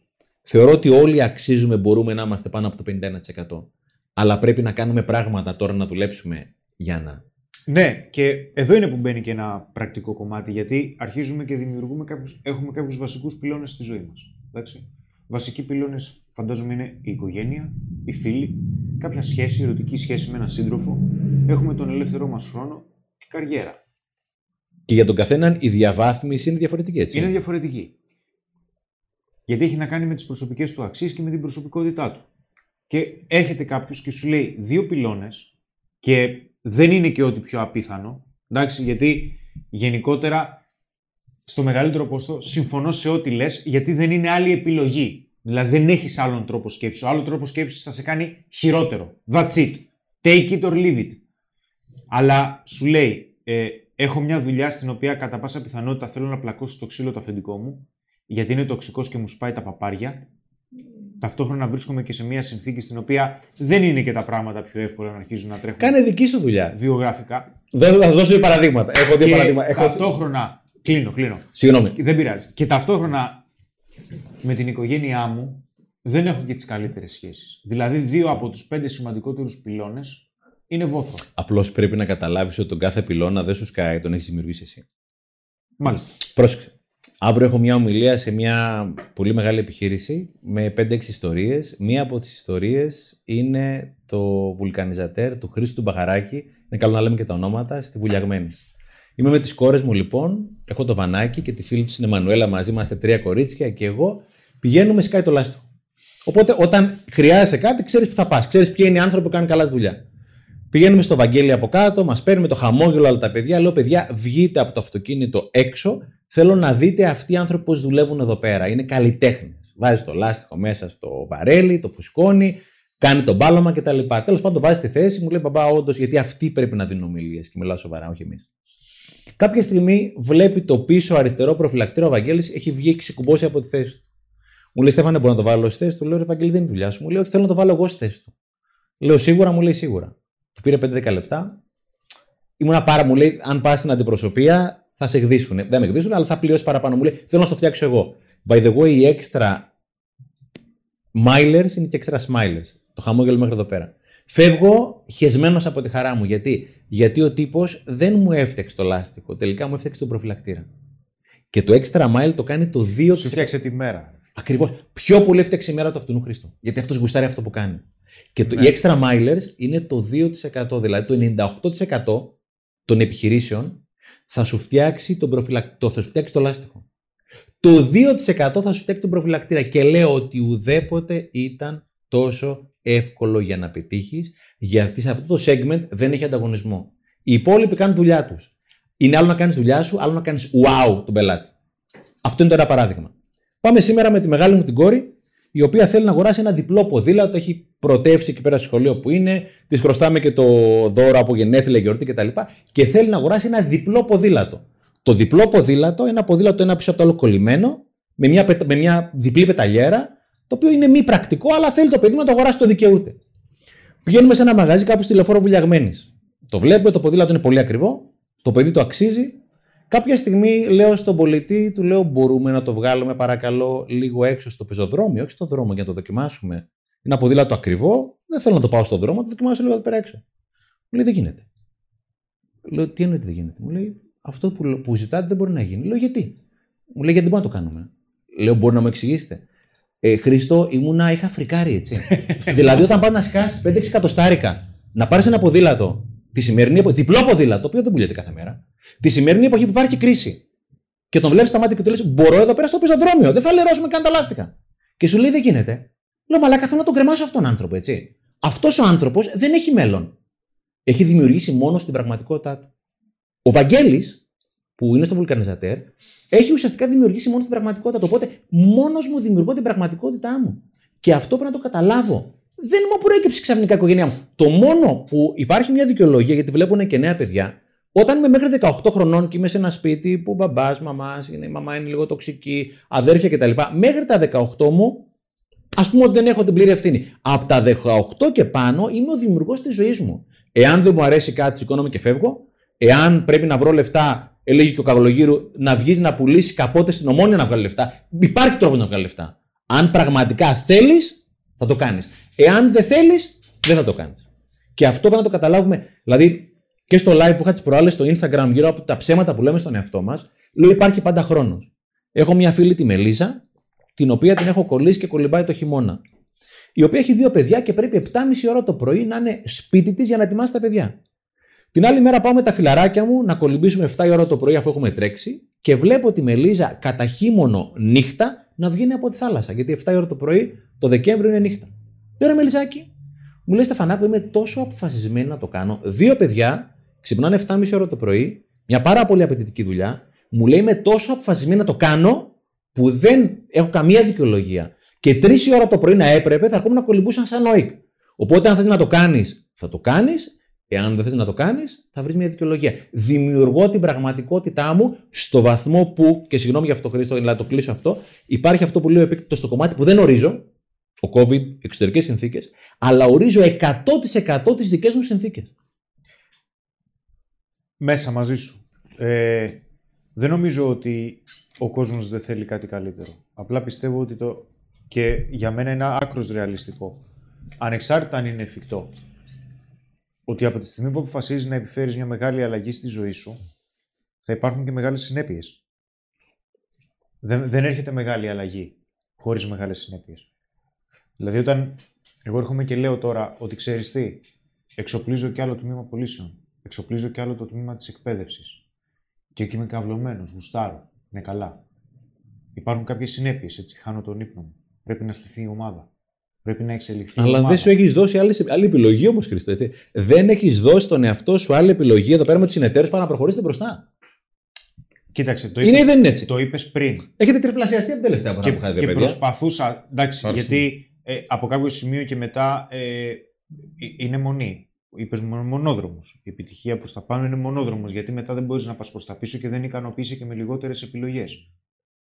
Θεωρώ ότι όλοι αξίζουμε, μπορούμε να είμαστε πάνω από το 51%. Αλλά πρέπει να κάνουμε πράγματα τώρα να δουλέψουμε για να. Ναι, και εδώ είναι που μπαίνει και ένα πρακτικό κομμάτι, γιατί αρχίζουμε και δημιουργούμε κάποιους, έχουμε κάποιους βασικούς πυλώνες στη ζωή μας. Βασικοί πυλώνες φαντάζομαι είναι η οικογένεια, οι φίλοι, κάποια σχέση, ερωτική σχέση με έναν σύντροφο. Έχουμε τον ελεύθερό μας χρόνο και καριέρα. Και για τον καθέναν η διαβάθμιση είναι διαφορετική, έτσι. Είναι διαφορετική. Γιατί έχει να κάνει με τις προσωπικές του αξίες και με την προσωπικότητά του. Και έρχεται κάποιος και σου λέει δύο πυλώνες και δεν είναι και ό,τι πιο απίθανο. Εντάξει, γιατί γενικότερα στο μεγαλύτερο ποσοστό συμφωνώ σε ό,τι λες, γιατί δεν είναι άλλη επιλογή. Δηλαδή δεν έχεις άλλον τρόπο σκέψης. Ο άλλο τρόπο σκέψης θα σε κάνει χειρότερο. That's it. Take it or leave it. Αλλά σου λέει, ε, έχω μια δουλειά στην οποία κατά πάσα πιθανότητα θέλω να πλακώσω στο ξύλο το αφεντικό μου γιατί είναι τοξικός και μου σπάει τα παπάρια. Ταυτόχρονα βρίσκομαι και σε μια συνθήκη στην οποία δεν είναι και τα πράγματα πιο εύκολα να αρχίζουν να τρέχουν. Κάνε δική σου δουλειά. Βιογραφικά. Θα δώσω δύο παραδείγματα. Έχω δύο και παραδείγματα. Έχω... Ταυτόχρονα. Κλείνω, κλείνω. Συγγνώμη. Δεν πειράζει. Και ταυτόχρονα με την οικογένειά μου δεν έχω και τις καλύτερες σχέσεις. Δηλαδή, δύο από τους πέντε σημαντικότερους πυλώνες είναι βόθρο. Απλώς πρέπει να καταλάβεις ότι τον κάθε πυλώνα δεν σου σκάει, τον έχεις δημιουργήσει εσύ. Μάλιστα. Πρόσεξε. Αύριο έχω μια ομιλία σε μια πολύ μεγάλη επιχείρηση με 5-6 ιστορίες. Μία από τις ιστορίες είναι το βουλκανιζατέρ του Χρήστου Μπαχαράκη. Είναι καλό να λέμε και τα ονόματα, στη Βουλιαγμένη. Είμαι με τις κόρες μου λοιπόν, έχω το βανάκι και τη φίλη του είναι Μανουέλα μαζί, είμαστε τρία κορίτσια και εγώ. Πηγαίνουμε σκάει το λάστιχο. Οπότε όταν χρειάζεσαι κάτι, ξέρεις που θα πας. Ξέρεις ποιοι είναι οι άνθρωποι που κάνουν καλά τη δουλειά. Πηγαίνουμε στο Βαγγέλη από κάτω, μας παίρνουμε το χαμόγελο όλα τα παιδιά. Λέω, παιδιά, βγείτε από το αυτοκίνητο έξω. Θέλω να δείτε αυτοί οι άνθρωποι πώς δουλεύουν εδώ πέρα. Είναι καλλιτέχνες. Βάζει το λάστιχο μέσα στο βαρέλι, το φουσκώνει, κάνει τον πάλωμα κτλ. Τέλος πάντων, βάζει τη θέση, μου λέει μπαμπά, όντως, γιατί αυτοί πρέπει να δίνουν ομιλίες. Και μιλάω σοβαρά, όχι εμείς. Κάποια στιγμή βλέπει το πίσω αριστερό προφυλακτήρα ο Βαγγέλη έχει βγει και ξεκουμπώσει από τη θέση του. Μου λέει Στέφανε, μπορώ να το βάλω στη θέση του. Λέω Βαγγέλη, δεν είναι δουλειά σου. Μου λέει Όχι, θέλω να το βάλω εγώ στη θέση του. Λέω Σίγουρα, μου λέει Σίγουρα. Του πήρε 5-10 λεπτά. Ήμουνα πάρα, μου λέει, αν πας στην αντιπροσωπεία, θα σε εκδίσουν. Δεν με εκδίσουν, αλλά θα πληρώσει παραπάνω. Μου λέει, θέλω να το φτιάξω εγώ. By the way, οι extra milers είναι και extra smilers. Το χαμόγελο μέχρι εδώ πέρα. Φεύγω χεσμένος από τη χαρά μου. Γιατί, Γιατί ο τύπος δεν μου έφτιαξε το λάστιχο. Τελικά μου έφτιαξε τον προφυλακτήρα. Και το extra mile το κάνει το 2%. Σου φτιάξε τη μέρα. Ακριβώς. Πιο πολύ έφτιαξε η μέρα του αυτού Χρήστο. Γιατί αυτός γουστάρει αυτό που κάνει. Και το, Ναι. οι extra milers είναι το 2%. Δηλαδή το 98% των επιχειρήσεων θα σου φτιάξει, τον προφυλακ... το, θα σου φτιάξει το λάστιχο. Το 2% θα σου φτιάξει τον προφυλακτήρα. Και λέω ότι ουδέποτε ήταν τόσο εύκολο για να πετύχεις, γιατί σε αυτό το segment δεν έχει ανταγωνισμό. Οι υπόλοιποι κάνουν δουλειά τους. Είναι άλλο να κάνεις δουλειά σου, άλλο να κάνεις wow τον πελάτη. Αυτό είναι το ένα παράδειγμα. Πάμε σήμερα με τη μεγάλη μου την κόρη, η οποία θέλει να αγοράσει ένα διπλό ποδήλατο. Έχει πρωτεύσει εκεί πέρα στο σχολείο που είναι. Της χρωστάμε και το δώρο από γενέθλια, γιορτή κτλ. Και θέλει να αγοράσει ένα διπλό ποδήλατο. Το διπλό ποδήλατο, ένα ποδήλατο ένα πίσω από το άλλο κολλημένο, με μια, πετα- με μια διπλή πεταλιέρα, το οποίο είναι μη πρακτικό, αλλά θέλει το παιδί μου να το αγοράσει, το δικαιούται. Πηγαίνουμε σε ένα μαγαζί κάπου στη λεωφόρο Βουλιαγμένης. Το βλέπουμε, το ποδήλατο είναι πολύ ακριβό, το παιδί το αξίζει. Κάποια στιγμή λέω στον πολιτή, του λέω: Μπορούμε να το βγάλουμε παρακαλώ λίγο έξω στο πεζοδρόμιο, όχι στο δρόμο για να το δοκιμάσουμε. Είναι ένα ποδήλατο ακριβό, δεν θέλω να το πάω στον δρόμο, να το δοκιμάσω λίγο εδώ πέρα έξω. Μου λέει: Δεν γίνεται. Λέω: Τι εννοείται δεν γίνεται. Μου λέει: Αυτό που, που ζητάτε δεν μπορεί να γίνει. Λέω: Γιατί. Μου λέει: Γιατί δεν μπορούμε να το κάνουμε. Λέω: Μπορεί να μου εξηγήσετε. Ε, Χρήστο, ήμουνα, είχα φρικάρει έτσι. δηλαδή, όταν πας να σκάσει 5-6 εκατοστάρικα, να πάρεις ένα ποδήλατο τη σημερινή εποχή, διπλό ποδήλατο, το οποίο δεν πουλιέται κάθε μέρα, τη σημερινή εποχή που υπάρχει κρίση. Και τον βλέπεις στα μάτια και του λες: Μπορώ εδώ πέρα στο πεζοδρόμιο, δεν θα λερώσουμε καν τα λάστιχα. Και σου λέει: Δεν γίνεται. Λέω: Μαλάκα, θέλω να τον κρεμάσω αυτόν τον άνθρωπο, έτσι. Αυτός ο άνθρωπος δεν έχει μέλλον. Έχει δημιουργήσει μόνος στην πραγματικότητά του. Ο Βαγγέλης, που είναι στο βουλκανιζατέρ, έχει ουσιαστικά δημιουργήσει μόνος την πραγματικότητα. Οπότε μόνος μου δημιουργώ την πραγματικότητά μου. Και αυτό πρέπει να το καταλάβω. Δεν μου προέκυψε ξαφνικά η οικογένειά μου. Το μόνο που υπάρχει μια δικαιολογία, γιατί βλέπουν και νέα παιδιά, όταν είμαι μέχρι 18 χρονών και είμαι σε ένα σπίτι που μπαμπάς, μαμάς, η μαμά είναι λίγο τοξική, αδέρφια κτλ. Μέχρι τα 18 μου, ας πούμε ότι δεν έχω την πλήρη ευθύνη. Από τα 18 και πάνω είμαι ο δημιουργός της ζωής μου. Εάν δεν μου αρέσει κάτι, σηκώνομαι και φεύγω. Εάν πρέπει να βρω λεφτά, έλεγε και ο Καβολογύρου, να βγεις να πουλήσεις καπότε στην ομόνια να βγάλει λεφτά. Υπάρχει τρόπο να βγάλει λεφτά. Αν πραγματικά θέλεις, θα το κάνεις. Εάν δεν θέλεις, δεν θα το κάνεις. Και αυτό πρέπει να το καταλάβουμε. Δηλαδή, και στο live που είχα τις προάλλες στο Instagram γύρω από τα ψέματα που λέμε στον εαυτό μας, λέω υπάρχει πάντα χρόνος. Έχω μια φίλη τη Μελίζα, την οποία την έχω κολλήσει και κολυμπάει το χειμώνα. Η οποία έχει δύο παιδιά και πρέπει 7,5 ώρα το πρωί να είναι σπίτι της για να ετοιμάσει τα παιδιά. Την άλλη μέρα πάω με τα φιλαράκια μου να κολυμπήσουμε 7 ώρα το πρωί αφού έχουμε τρέξει και βλέπω τη Μελίζα κατά χείμωνο νύχτα να βγαίνει από τη θάλασσα. Γιατί 7 ώρα το πρωί το Δεκέμβριο είναι νύχτα. Λέω ρε Μελιζάκη, μου λέει Στεφανάκο, είμαι τόσο αποφασισμένη να το κάνω. Δύο παιδιά ξυπνάνε 7,5 ώρα το πρωί, μια πάρα πολύ απαιτητική δουλειά. Μου λέει είμαι τόσο αποφασισμένη να το κάνω που δεν έχω καμία δικαιολογία. Και τρεις ώρα το πρωί να έπρεπε θα έρχομαι να κολυμπούσαν σαν νοικ. Οπότε αν θες να το κάνεις, θα το κάνεις. Εάν δεν θες να το κάνεις, θα βρεις μια δικαιολογία. Δημιουργώ την πραγματικότητά μου στο βαθμό που, και συγγνώμη για αυτό, Χρήστο, να το κλείσω αυτό, υπάρχει αυτό που λέω επίκτητο στο κομμάτι που δεν ορίζω, ο COVID, εξωτερικές συνθήκες, αλλά ορίζω 100% τις δικές μου συνθήκες. Μέσα μαζί σου. Ε, δεν νομίζω ότι ο κόσμος δεν θέλει κάτι καλύτερο. Απλά πιστεύω ότι το... Και για μένα είναι άκρος ρεαλιστικό. Ανεξάρτητα αν είναι εφικτό. Ότι από τη στιγμή που αποφασίζεις να επιφέρεις μια μεγάλη αλλαγή στη ζωή σου, θα υπάρχουν και μεγάλες συνέπειες. Δεν, δεν έρχεται μεγάλη αλλαγή χωρίς μεγάλες συνέπειες. Δηλαδή όταν εγώ έρχομαι και λέω τώρα ότι ξέρεις τι, εξοπλίζω και άλλο τμήμα πωλήσεων Εξοπλίζω και άλλο το τμήμα της εκπαίδευσης. Και εκεί είμαι καυλωμένος, γουστάρω. Είναι καλά. Υπάρχουν κάποιες συνέπειες, έτσι. Χάνω τον ύπνο μου. Πρέπει να στηθεί η ομάδα. Πρέπει να εξελιχθεί. Αλλά δεν σου έχεις δώσει άλλη, άλλη επιλογή όμως, Χριστό. Έτσι. Δεν έχεις δώσει στον εαυτό σου άλλη επιλογή εδώ πέρα με τους συνεταίρους para να προχωρήσετε μπροστά. Κοίταξε, το είπες, είναι ή δεν είναι έτσι; Το είπες πριν. Έχετε τριπλασιαστεί από την τελευταία φορά που είχατε Και προσπαθούσα. Εντάξει, γιατί ε, από κάποιο σημείο και μετά ε, ε είναι μονή είπες μονόδρομος. Η επιτυχία προς τα πάνω είναι μονόδρομος, γιατί μετά δεν μπορείς να πας προς τα πίσω και δεν ικανοποιήσει και με λιγότερες επιλογές.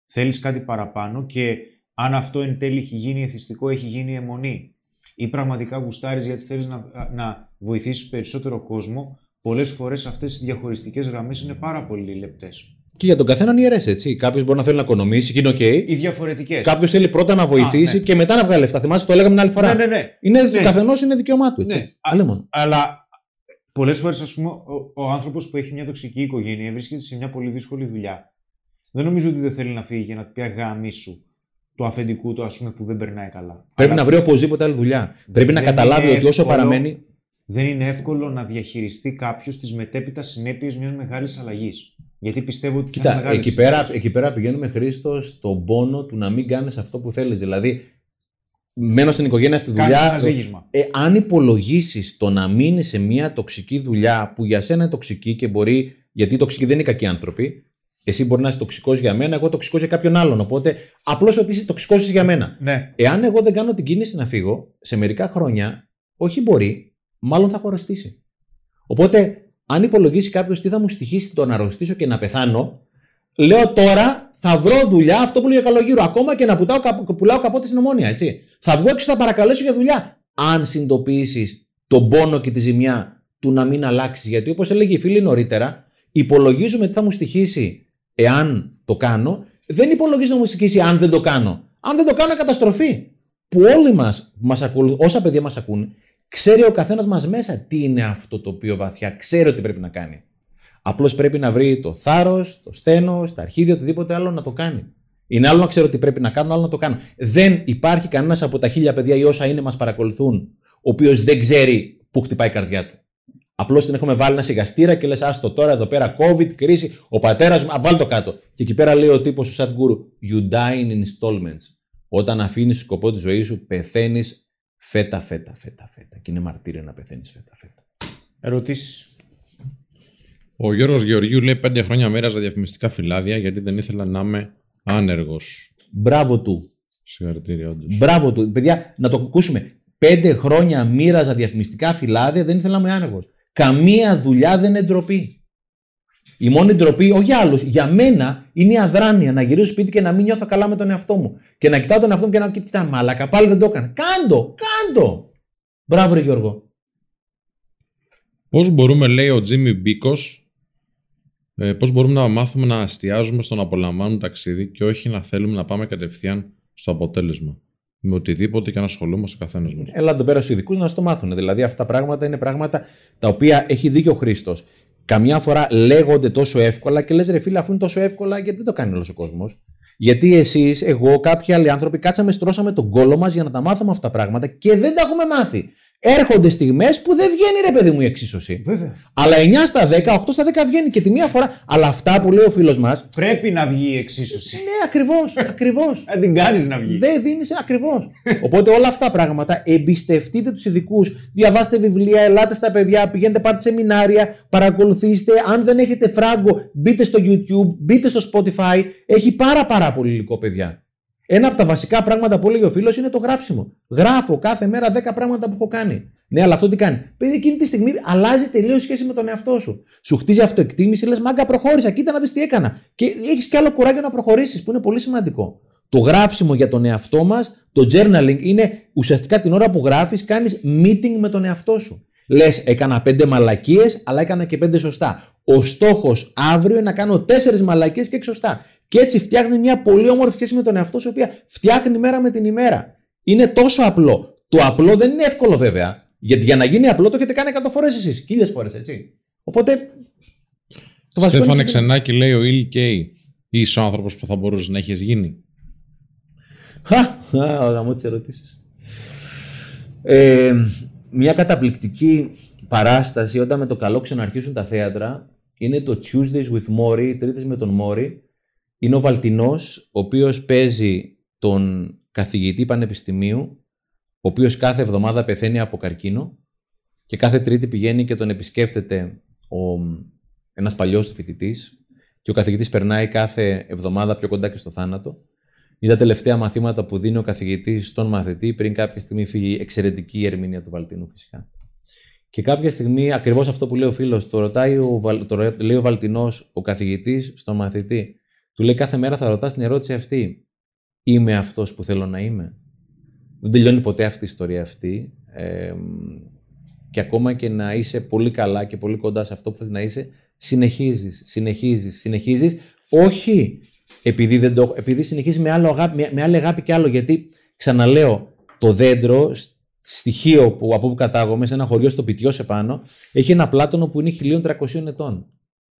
Θέλεις κάτι παραπάνω και αν αυτό εν τέλει έχει γίνει εθιστικό, έχει γίνει αιμονή ή πραγματικά γουστάρεις γιατί θέλεις να, να βοηθήσεις περισσότερο κόσμο, πολλές φορές αυτές οι διαχωριστικές γραμμές είναι πάρα πολύ λεπτές. Και για τον καθέναν ιερές, έτσι. Κάποιος μπορεί να θέλει να οικονομήσει και είναι OK. Οι διαφορετικές. Κάποιος θέλει πρώτα να βοηθήσει Α, ναι. και μετά να βγάλει λεφτά. Θυμάσαι, το λέγαμε την άλλη φορά. Ναι, ναι, ναι. Είναι, ναι. καθενός είναι δικαίωμά του. Έτσι. Ναι. Αλλά, αλλά πολλές φορές, ας πούμε, ο, ο άνθρωπος που έχει μια τοξική οικογένεια βρίσκεται σε μια πολύ δύσκολη δουλειά. Δεν νομίζω ότι δεν θέλει να φύγει για να πει αγάμι σου του αφεντικού του, ας πούμε, που δεν περνάει καλά. Πρέπει αλλά... να βρει οπωσδήποτε άλλη δουλειά. Πρέπει να καταλάβει ότι όσο παραμένει. Δεν είναι εύκολο να διαχειριστεί κάποιος τις μετέπειτα συνέπειες μιας μεγάλης αλλαγής. Γιατί πιστεύω ότι Κοίτα, θα εκεί, πέρα, εκεί πέρα πηγαίνουμε Χρήστο στον πόνο του να μην κάνεις αυτό που θέλεις. Δηλαδή, μένω στην οικογένεια στη δουλειά. Ε, αν υπολογίσεις το να μείνεις σε μια τοξική δουλειά που για σένα είναι τοξική και μπορεί. Γιατί οι τοξικοί δεν είναι κακοί άνθρωποι. Εσύ μπορεί να είσαι τοξικός για μένα, εγώ τοξικός για κάποιον άλλον. Οπότε απλώς ότι είσαι τοξικός για μένα. Ναι. Εάν εγώ δεν κάνω την κίνηση να φύγω, σε μερικά χρόνια, όχι μπορεί, μάλλον θα χωραστήσει. Οπότε αν υπολογίσει κάποιος τι θα μου στοιχήσει το να αρρωστήσω και να πεθάνω, λέω τώρα θα βρω δουλειά, αυτό που λέει ο Καλογύρου, ακόμα και να πουτάω, πουλάω καπότε στην ομόνια, έτσι. Θα βγω και θα παρακαλέσω για δουλειά. Αν συνειδητοποιήσει τον πόνο και τη ζημιά του να μην αλλάξεις. Γιατί όπως έλεγε η φίλη νωρίτερα, υπολογίζουμε τι θα μου στοιχήσει εάν το κάνω, δεν υπολογίζω να μου στοιχήσει αν δεν το κάνω. Αν δεν το κάνω, καταστροφή. Που όλοι μας, όσα παιδιά μας ακούν, Ξέρει ο καθένας μας μέσα τι είναι αυτό το οποίο βαθιά ξέρει ότι πρέπει να κάνει. Απλώς πρέπει να βρει το θάρρος, το σθένος, τα αρχίδια, οτιδήποτε άλλο να το κάνει. Είναι άλλο να ξέρω τι πρέπει να κάνω, άλλο να το κάνω. Δεν υπάρχει κανένας από τα χίλια παιδιά ή όσα είναι μας παρακολουθούν, ο οποίος δεν ξέρει πού χτυπάει η καρδιά του. Απλώς την έχουμε βάλει ένα σιγαστήρα και λες: Άστο τώρα εδώ πέρα, COVID, κρίση, ο πατέρας μου, βάλει το κάτω. Και εκεί πέρα λέει ο τύπος του Σατγκούρου: You die in installments. Όταν αφήνεις σκοπό της ζωής σου, πεθαίνεις Φέτα, φέτα, φέτα, φέτα. Και είναι μαρτύρια να πεθαίνεις φέτα, φέτα. Ερωτήσεις; Ο Γιώργος Γεωργίου λέει πέντε χρόνια μοίραζα διαφημιστικά φυλάδια γιατί δεν ήθελα να είμαι άνεργος. Μπράβο του. Συγχαρητήρια, όντως. Μπράβο του. Παιδιά, να το ακούσουμε. Πέντε χρόνια μοίραζα διαφημιστικά φυλάδια, δεν ήθελα να είμαι άνεργος. Καμία δουλειά δεν είναι ντροπή. Η μόνη ντροπή, όχι για άλλους, για μένα είναι η αδράνεια να γυρίσω σπίτι και να μην νιώθω καλά με τον εαυτό μου. Και να κοιτάω τον εαυτό μου και να κοιτάω μάλακα, πάλι δεν το έκανα. Κάντο, κάντο. Μπράβο, ρε Γιώργο. Πώς μπορούμε, λέει ο Τζίμι Μπίκος, ε, πώς μπορούμε να μάθουμε να εστιάζουμε στο να απολαμβάνουμε ταξίδι και όχι να θέλουμε να πάμε κατευθείαν στο αποτέλεσμα. Με οτιδήποτε και να ασχολούμαστε ο καθένας μα. Έλα τον πέρα στου ειδικούς να στο μάθουν. Δηλαδή αυτά τα πράγματα είναι πράγματα τα οποία έχει δίκιο ο Χρήστος. Καμιά φορά λέγονται τόσο εύκολα και λες ρε φίλε, αφού είναι τόσο εύκολα, γιατί δεν το κάνει όλος ο κόσμος. Γιατί εσείς, εγώ, κάποιοι άλλοι άνθρωποι κάτσαμε, στρώσαμε τον κόλο μας για να τα μάθουμε αυτά τα πράγματα και δεν τα έχουμε μάθει. Έρχονται στιγμές που δεν βγαίνει ρε παιδί μου η εξίσωση. Βέβαια. Αλλά 9 στα 10, 8 στα 10 βγαίνει και τη μία φορά. Αλλά αυτά που λέει ο φίλος μα. Πρέπει να βγει η εξίσωση. Ναι, ακριβώς. ακριβώς. Να την κάνεις να βγει. Δεν δίνεις ακριβώς. Οπότε όλα αυτά τα πράγματα εμπιστευτείτε τους ειδικούς. Διαβάστε βιβλία, ελάτε στα παιδιά, πηγαίνετε πάρτε σεμινάρια, παρακολουθήστε. Αν δεν έχετε φράγκο, μπείτε στο YouTube, μπείτε στο Spotify. Έχει πάρα πάρα πολύ υλικό, παιδιά. Ένα από τα βασικά πράγματα που έλεγε ο φίλος είναι το γράψιμο. Γράφω κάθε μέρα 10 πράγματα που έχω κάνει. Ναι, αλλά αυτό τι κάνει; Παιδί, εκείνη τη στιγμή αλλάζει τελείως σχέση με τον εαυτό σου. Σου χτίζει αυτοεκτίμηση, λες μάγκα, προχώρησα, κοίτα να δεις τι έκανα. Και έχεις και άλλο κουράγιο να προχωρήσεις, που είναι πολύ σημαντικό. Το γράψιμο για τον εαυτό μας, το journaling, είναι ουσιαστικά την ώρα που γράφεις, κάνεις meeting με τον εαυτό σου. Λες, έκανα πέντε μαλακίες, αλλά έκανα και πέντε σωστά. Ο στόχος αύριο είναι να κάνω τέσσερις μαλακίες και έξι σωστά. Και έτσι φτιάχνει μια πολύ όμορφη σχέση με τον εαυτό σου, η οποία φτιάχνει μέρα με την ημέρα. Είναι τόσο απλό. Το απλό δεν είναι εύκολο βέβαια. Γιατί για να γίνει απλό το έχετε κάνει 100 φορές εσείς. Χίλιες φορές, έτσι. Οπότε. Το βασικό Στέφανε Ξενάκη λέει ο Ιλ Κέι. Είσαι ο άνθρωπος που θα μπορούσε να έχεις γίνει. Χα! Γαμώ τι ερωτήσει. Ε, μια καταπληκτική παράσταση όταν με το καλό ξαναρχίσουν τα θέατρα είναι το Tuesdays with Mori, Τρίτες με τον Μόρι, είναι ο Βαλτινός, ο οποίος παίζει τον καθηγητή πανεπιστημίου, ο οποίος κάθε εβδομάδα πεθαίνει από καρκίνο και κάθε τρίτη πηγαίνει και τον επισκέπτεται ο, ένας παλιός του φοιτητής και ο καθηγητής περνάει κάθε εβδομάδα πιο κοντά και στο θάνατο. Είναι τα τελευταία μαθήματα που δίνει ο καθηγητής στον μαθητή πριν κάποια στιγμή φύγει εξαιρετική η ερμηνεία του Βαλτινού φυσικά. Και κάποια στιγμή, ακριβώς αυτό που λέει ο φίλος, το, ρωτάει ο, το λέει ο Βαλτινός, ο καθηγητής στον μαθητή, του λέει κάθε μέρα θα ρωτάς την ερώτηση αυτή. Είμαι αυτός που θέλω να είμαι. Δεν τελειώνει ποτέ αυτή η ιστορία αυτή. Ε, και ακόμα και να είσαι πολύ καλά και πολύ κοντά σε αυτό που θες να είσαι, συνεχίζεις, συνεχίζεις, συνεχίζεις. Όχι επειδή, δεν το, επειδή συνεχίζεις με, άλλο αγάπη, με, άλλη αγάπη και άλλο. Γιατί, ξαναλέω, το δέντρο, στοιχείο που, από όπου κατάγομαι, σε ένα χωριό στο πιτιό σε πάνω, έχει ένα πλάτονο που είναι 1300 ετών.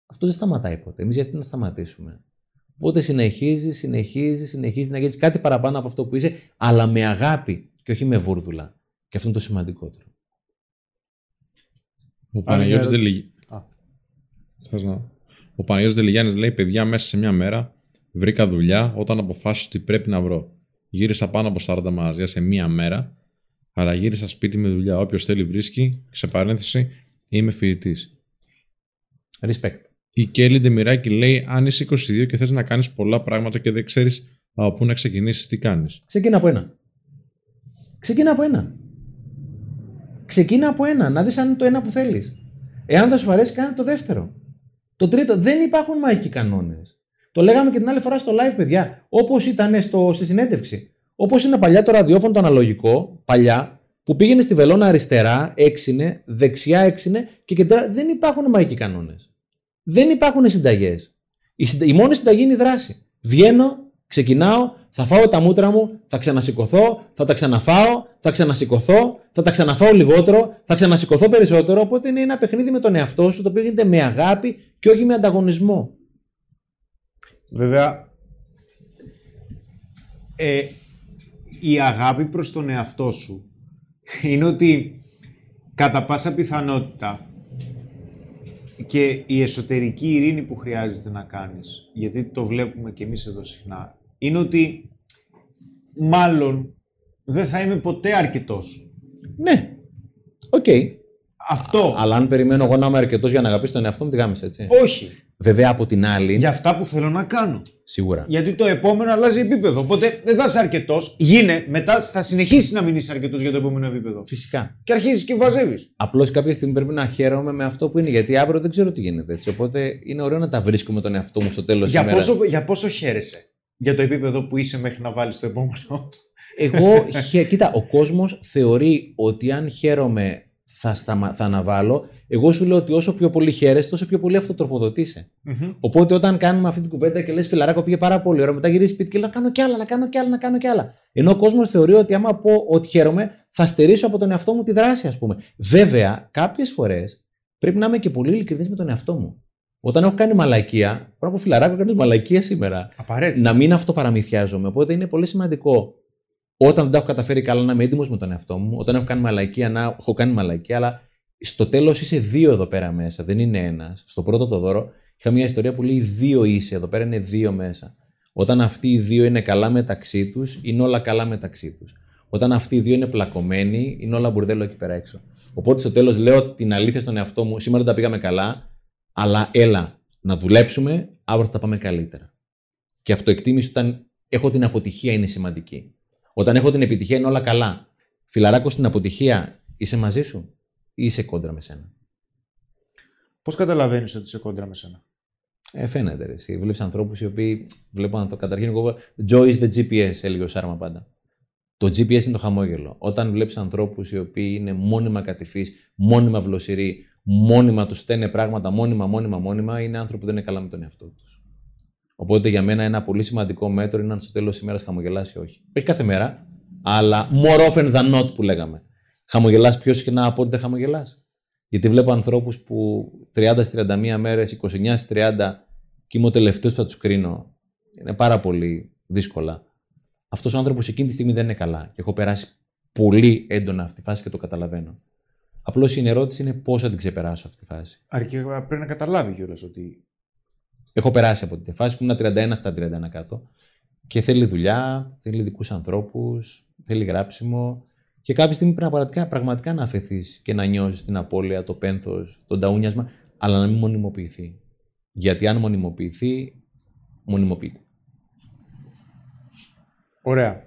Αυτό δεν σταματάει ποτέ. Εμείς γιατί να σταματήσουμε; Οπότε συνεχίζει, συνεχίζει, συνεχίζει να γίνει κάτι παραπάνω από αυτό που είσαι, αλλά με αγάπη και όχι με βούρδουλα. Και αυτό είναι το σημαντικότερο. Ο Παναγιώτης Δελιγιάννης λέει παιδιά μέσα σε μια μέρα βρήκα δουλειά όταν αποφάσισα ότι πρέπει να βρω. Γύρισα πάνω από 40 μαγαζιά σε μία μέρα, αλλά γύρισα σπίτι με δουλειά. Όποιος θέλει βρίσκει, σε παρένθεση, είμαι φοιτητής. Respect. Η Κέλλη Ντεμιράκη λέει: Αν είσαι 22 και θες να κάνεις πολλά πράγματα και δεν ξέρεις από πού να ξεκινήσεις, τι κάνεις. Ξεκίνα από ένα. Ξεκίνα από ένα. Ξεκίνα από ένα. Να δεις αν είναι το ένα που θέλεις. Εάν δεν σου αρέσει, κάνε το δεύτερο. Το τρίτο. Δεν υπάρχουν μαγικοί κανόνες. Το λέγαμε και την άλλη φορά στο live, παιδιά. Όπως ήταν στο, στη συνέντευξη. Όπως είναι παλιά το ραδιόφωνο το αναλογικό, παλιά, που πήγαινε στη βελόνα αριστερά, έξινε, δεξιά έξινε και κεντρά. Δεν υπάρχουν μαγικοί κανόνες. Δεν υπάρχουν συνταγές. Η, η μόνη συνταγή είναι η δράση. Βγαίνω, ξεκινάω, θα φάω τα μούτρα μου, θα ξανασηκωθώ, θα τα ξαναφάω, θα ξανασηκωθώ, θα τα ξαναφάω λιγότερο, θα ξανασηκωθώ περισσότερο. Οπότε είναι ένα παιχνίδι με τον εαυτό σου το οποίο γίνεται με αγάπη και όχι με ανταγωνισμό. Βέβαια, ε, η αγάπη προς τον εαυτό σου είναι ότι κατά πάσα πιθανότητα και η εσωτερική ειρήνη που χρειάζεται να κάνεις, γιατί το βλέπουμε και εμείς εδώ συχνά, είναι ότι μάλλον δεν θα είμαι ποτέ αρκετός. Ναι, οκ. Αυτό. Αλλά αν περιμένω εγώ να είμαι αρκετός για να αγαπήσω τον εαυτό μου, τη γάμισε έτσι. Όχι. Βέβαια από την άλλη. Για αυτά που θέλω να κάνω. Σίγουρα. Γιατί το επόμενο αλλάζει επίπεδο. Οπότε δεν θα είσαι αρκετός. Γίνε, μετά θα συνεχίσεις να μην είσαι αρκετός για το επόμενο επίπεδο. Φυσικά. Και αρχίζεις και βαζεύει. Απλώς κάποια στιγμή πρέπει να χαίρομαι με αυτό που είναι. Γιατί αύριο δεν ξέρω τι γίνεται έτσι. Οπότε είναι ωραίο να τα βρίσκω με τον εαυτό μου στο τέλος τη Για ημέρα. πόσο, για πόσο χαίρεσαι για το επίπεδο που είσαι μέχρι να βάλεις το επόμενο; Εγώ, χε- κοίτα, ο κόσμος θεωρεί ότι αν χαίρομαι θα, σταμα... θα αναβάλω. Εγώ σου λέω ότι όσο πιο πολύ χαίρεσαι, τόσο πιο πολύ αυτοτροφοδοτείσαι. Οπότε όταν κάνουμε αυτή την κουβέντα και λες φιλαράκο πήγε πάρα πολύ ωραία, μετά γυρίζεις σπίτι και λέω να κάνω κι άλλα, να κάνω κι άλλα, να κάνω κι άλλα. Ενώ ο κόσμος θεωρεί ότι άμα πω ότι χαίρομαι, θα στερήσω από τον εαυτό μου τη δράση, ας πούμε. Βέβαια, κάποιες φορές πρέπει να είμαι και πολύ ειλικρινής με τον εαυτό μου. Όταν έχω κάνει μαλακία, πρέπει να πω φιλαράκο, κάνεις μαλακία σήμερα. Απαραίτητα. Να μην αυτοπαραμυθιάζομαι. Οπότε είναι πολύ σημαντικό όταν δεν τα έχω καταφέρει καλά να είμαι έντιμο με τον εαυτό μου, όταν έχω κάνει μαλακία να έχω κάνει μαλακία, αλλά στο τέλος είσαι δύο εδώ πέρα μέσα, δεν είναι ένας. Στο πρώτο το δώρο είχα μια ιστορία που λέει δύο είσαι, εδώ πέρα είναι δύο μέσα. Όταν αυτοί οι δύο είναι καλά μεταξύ τους, είναι όλα καλά μεταξύ τους. Όταν αυτοί οι δύο είναι πλακωμένοι, είναι όλα μπουρδέλο εκεί πέρα έξω. Οπότε στο τέλος λέω την αλήθεια στον εαυτό μου, σήμερα δεν τα πήγαμε καλά, αλλά έλα να δουλέψουμε, αύριο θα τα πάμε καλύτερα. Και αυτοεκτίμηση όταν έχω την αποτυχία είναι σημαντική. Όταν έχω την επιτυχία είναι όλα καλά. Φιλαράκο στην αποτυχία, είσαι μαζί σου ή είσαι κόντρα με σένα; Πώς καταλαβαίνεις ότι είσαι κόντρα με σένα; Ε, φαίνεται. Ρε, εσύ. Βλέπεις ανθρώπους οι οποίοι βλέπω να το καταρχήν εγώ. Joy is the GPS, έλεγε ο Σάρμα πάντα. Το GPS είναι το χαμόγελο. Όταν βλέπεις ανθρώπους οι οποίοι είναι μόνιμα κατηφείς, μόνιμα βλοσιροί, μόνιμα τους στέλνε πράγματα, μόνιμα, μόνιμα, μόνιμα, είναι άνθρωποι που δεν είναι καλά με τον εαυτό τους. Οπότε για μένα ένα πολύ σημαντικό μέτρο είναι αν στο τέλος της ημέρας χαμογελάσει ή όχι. Όχι κάθε μέρα, αλλά more often than not που λέγαμε. Χαμογελάς πιο συχνά από ότι δεν χαμογελάς. Γιατί βλέπω ανθρώπους που 30 31 μέρες, 29 30 και είμαι ο τελευταίος που θα τους κρίνω. Είναι πάρα πολύ δύσκολα. Αυτός ο άνθρωπος εκείνη τη στιγμή δεν είναι καλά. Και έχω περάσει πολύ έντονα αυτή τη φάση και το καταλαβαίνω. Απλώς η ερώτηση είναι πώς θα την ξεπεράσω αυτή τη φάση. Αρκεί πρέπει να καταλάβει κιόλας ότι. Έχω περάσει από τη φάση που ήμουν 31 στα 31 κάτω. Και θέλει δουλειά, θέλει ειδικούς ανθρώπους, θέλει γράψιμο. Και κάποια στιγμή πρέπει πραγματικά, πραγματικά να αφαιθείς και να νιώσεις την απώλεια, το πένθος, τον ταούνιασμα, αλλά να μην μονιμοποιηθεί. Γιατί αν μονιμοποιηθεί, μονιμοποιείται. Ωραία.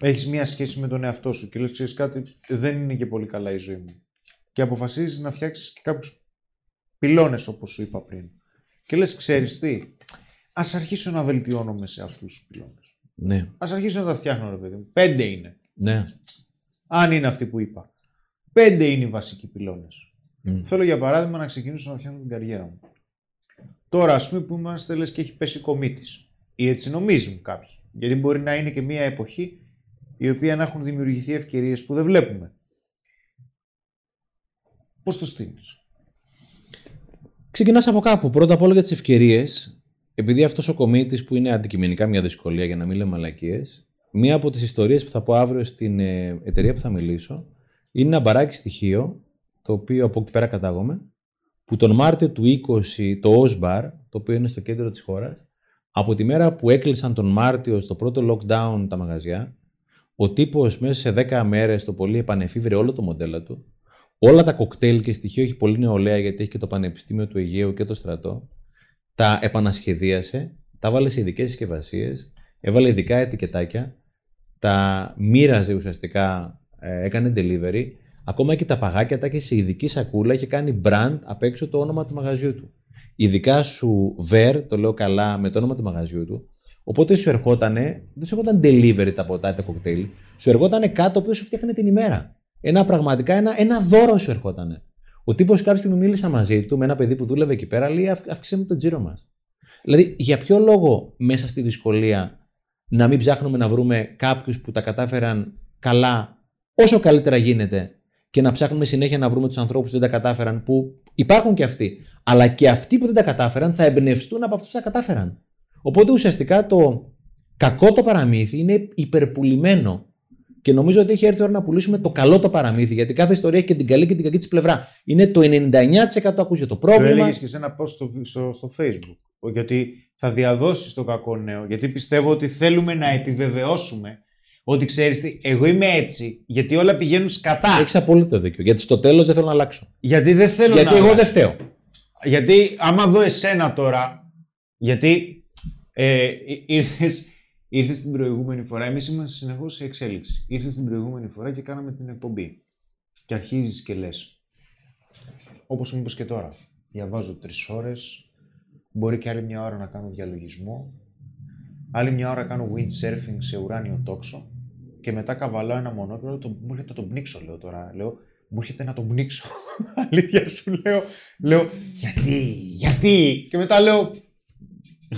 Έχεις μία σχέση με τον εαυτό σου και λες, ξέρεις κάτι, δεν είναι και πολύ καλά η ζωή μου. Και αποφασίζεις να φτιάξεις και κάποιους πυλώνες, όπως σου είπα πριν. Και λες, ξέρεις τι, ας αρχίσω να βελτιώνομαι σε αυτούς τους πυλώνες. Ναι, Α αρχίσω να τα φτιάχνω, ρε παιδί μου. Πέντε είναι. ναι. Αν είναι αυτοί που είπα. Πέντε είναι οι βασικοί πυλώνες. Μμ. Θέλω για παράδειγμα να ξεκινήσω να φτιάχνω την καριέρα μου. Τώρα, ας πούμε, που είμαστε λες και έχει πέσει κομίτης. Ή έτσι νομίζουν κάποιοι. Γιατί μπορεί να είναι και μια εποχή η οποία να έχουν δημιουργηθεί ευκαιρίες που δεν βλέπουμε. Πώς το στείλεις; Ξεκινάς από κάπου. Πρώτα απ' όλα για τις ευκαιρίες. Επειδή αυτός ο κομίτης που είναι αντικειμενικά μια δυσκολία για να μην λέμε μαλακίες, μία από τις ιστορίες που θα πω αύριο στην ε, εταιρεία που θα μιλήσω είναι ένα μπαράκι στοιχείο, το οποίο από εκεί πέρα κατάγομαι, που τον Μάρτιο του 20 το Osbar, το οποίο είναι στο κέντρο της χώρας, από τη μέρα που έκλεισαν τον Μάρτιο στο πρώτο lockdown τα μαγαζιά, ο τύπος μέσα σε 10 μέρες το πολύ επανεφίβρε όλο το μοντέλο του, όλα τα κοκτέιλ και στοιχείο έχει πολύ νεολαία γιατί έχει και το Πανεπιστήμιο του Αιγαίου και το στρατό, τα επανασχεδίασε, τα βάλε σε ειδικές συσκευασίες, έβαλε ειδικά ετικετάκια, τα μοίραζε ουσιαστικά, ε, έκανε delivery, ακόμα και τα παγάκια τα είχε σε ειδική σακούλα, είχε κάνει brand απ' έξω το όνομα του μαγαζιού του. Ειδικά σου βερ, το λέω καλά, με το όνομα του μαγαζιού του. Οπότε σου ερχότανε, δεν σου ερχόταν delivery τα ποτά, τα κοκτέιλ, σου ερχότανε κάτι το οποίος σου φτιάχνε την ημέρα. Ένα πραγματικά, ένα, ένα δώρο σου ερχότανε. Ο τύπος κάποια στιγμή μίλησα μαζί του με ένα παιδί που δούλευε εκεί πέρα, λέει «Αυ- αύξησε μου τον τζίρο μας. Δηλαδή, για ποιο λόγο μέσα στη δυσκολία να μην ψάχνουμε να βρούμε κάποιους που τα κατάφεραν καλά, όσο καλύτερα γίνεται, και να ψάχνουμε συνέχεια να βρούμε τους ανθρώπους που δεν τα κατάφεραν, που υπάρχουν και αυτοί. Αλλά και αυτοί που δεν τα κατάφεραν θα εμπνευστούν από αυτούς που τα κατάφεραν. Οπότε ουσιαστικά το κακό το παραμύθι είναι υπερπουλημένο. Και νομίζω ότι έχει έρθει η ώρα να πουλήσουμε το καλό το παραμύθι, γιατί κάθε ιστορία έχει και την καλή και την κακή της πλευρά. Είναι το 99% ακούς για το Το πρόβλημα. έλεγες και σε ένα post στο, στο, στο Facebook. Γιατί θα διαδώσεις το κακό νέο. Γιατί πιστεύω ότι θέλουμε να επιβεβαιώσουμε Ότι ξέρεις τι, εγώ είμαι έτσι, γιατί όλα πηγαίνουν σκατά. Έχεις απόλυτο δίκιο. Γιατί στο τέλος δεν θέλω να αλλάξω. Γιατί δεν θέλω Γιατί να. εγώ δεν φταίω. Γιατί άμα δω εσένα τώρα, γιατί ε, ήρθες, ήρθες την προηγούμενη φορά, εμείς είμαστε συνεχώς σε εξέλιξη. Ήρθες την προηγούμενη φορά και κάναμε την εκπομπή. Και αρχίζεις και λες, όπως μου είπες και τώρα, διαβάζω τρεις ώρες, μπορεί και άλλη μια ώρα να κάνω διαλογισμό, άλλη μια ώρα κάνω windsurfing σε ουράνιο τόξο και μετά καβαλάω ένα μονόπλαιο, το, μου έρχεται να τον πνίξω, λέω τώρα. Λέω, μου έρχεται να τον πνίξω. Αλήθεια σου λέω. Λέω, γιατί, γιατί. Και μετά λέω,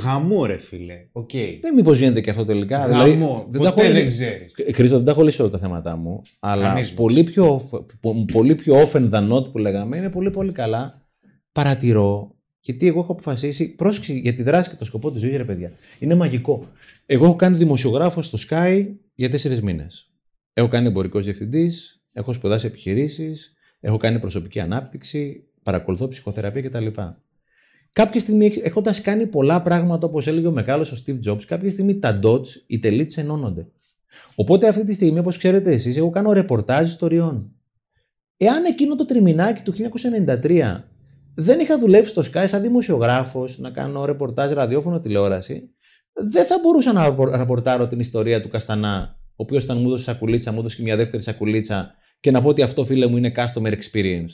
γαμώ ρε φίλε, οκ. Δεν μήπως γίνεται και αυτό τελικά. Γαμώ, δεν τα έχω ποτέ λύσει. δεν ξέρεις. Ε, Χρήστο, δεν τα έχω λύσει όλα τα θέματα μου. Αλλά Κανείς μας. πολύ πιο, off- πο- πολύ πιο often than not που λέγαμε, είμαι πολύ πολύ καλά. Παρατηρώ. Γιατί εγώ έχω αποφασίσει. Πρόσεξε για τη δράση και το σκοπό της ζωής, ρε παιδιά. Είναι μαγικό. Εγώ έχω κάνει δημοσιογράφο στο Sky για τέσσερις μήνες. Έχω κάνει εμπορικός διευθυντής, έχω σπουδάσει επιχειρήσεις, έχω κάνει προσωπική ανάπτυξη, παρακολουθώ ψυχοθεραπεία κτλ. Κάποια στιγμή, έχοντας κάνει πολλά πράγματα, όπως έλεγε ο μεγάλος ο Steve Jobs, κάποια στιγμή τα dots, οι τελίτσε ενώνονται. Οπότε αυτή τη στιγμή, όπως ξέρετε εσείς, εγώ κάνω ρεπορτάζ ιστοριών. Εάν εκείνο το τριμηνάκι του 1993 δεν είχα δουλέψει στο Sky σαν δημοσιογράφος να κάνω ρεπορτάζ ραδιόφωνο τηλεόραση, δεν θα μπορούσα να ραπο- ραπορτάρω την ιστορία του Καστανά, ο οποίος ήταν μου έδωσε σακουλίτσα, μου έδωσε και μια δεύτερη σακουλίτσα και να πω ότι αυτό φίλε μου είναι customer experience.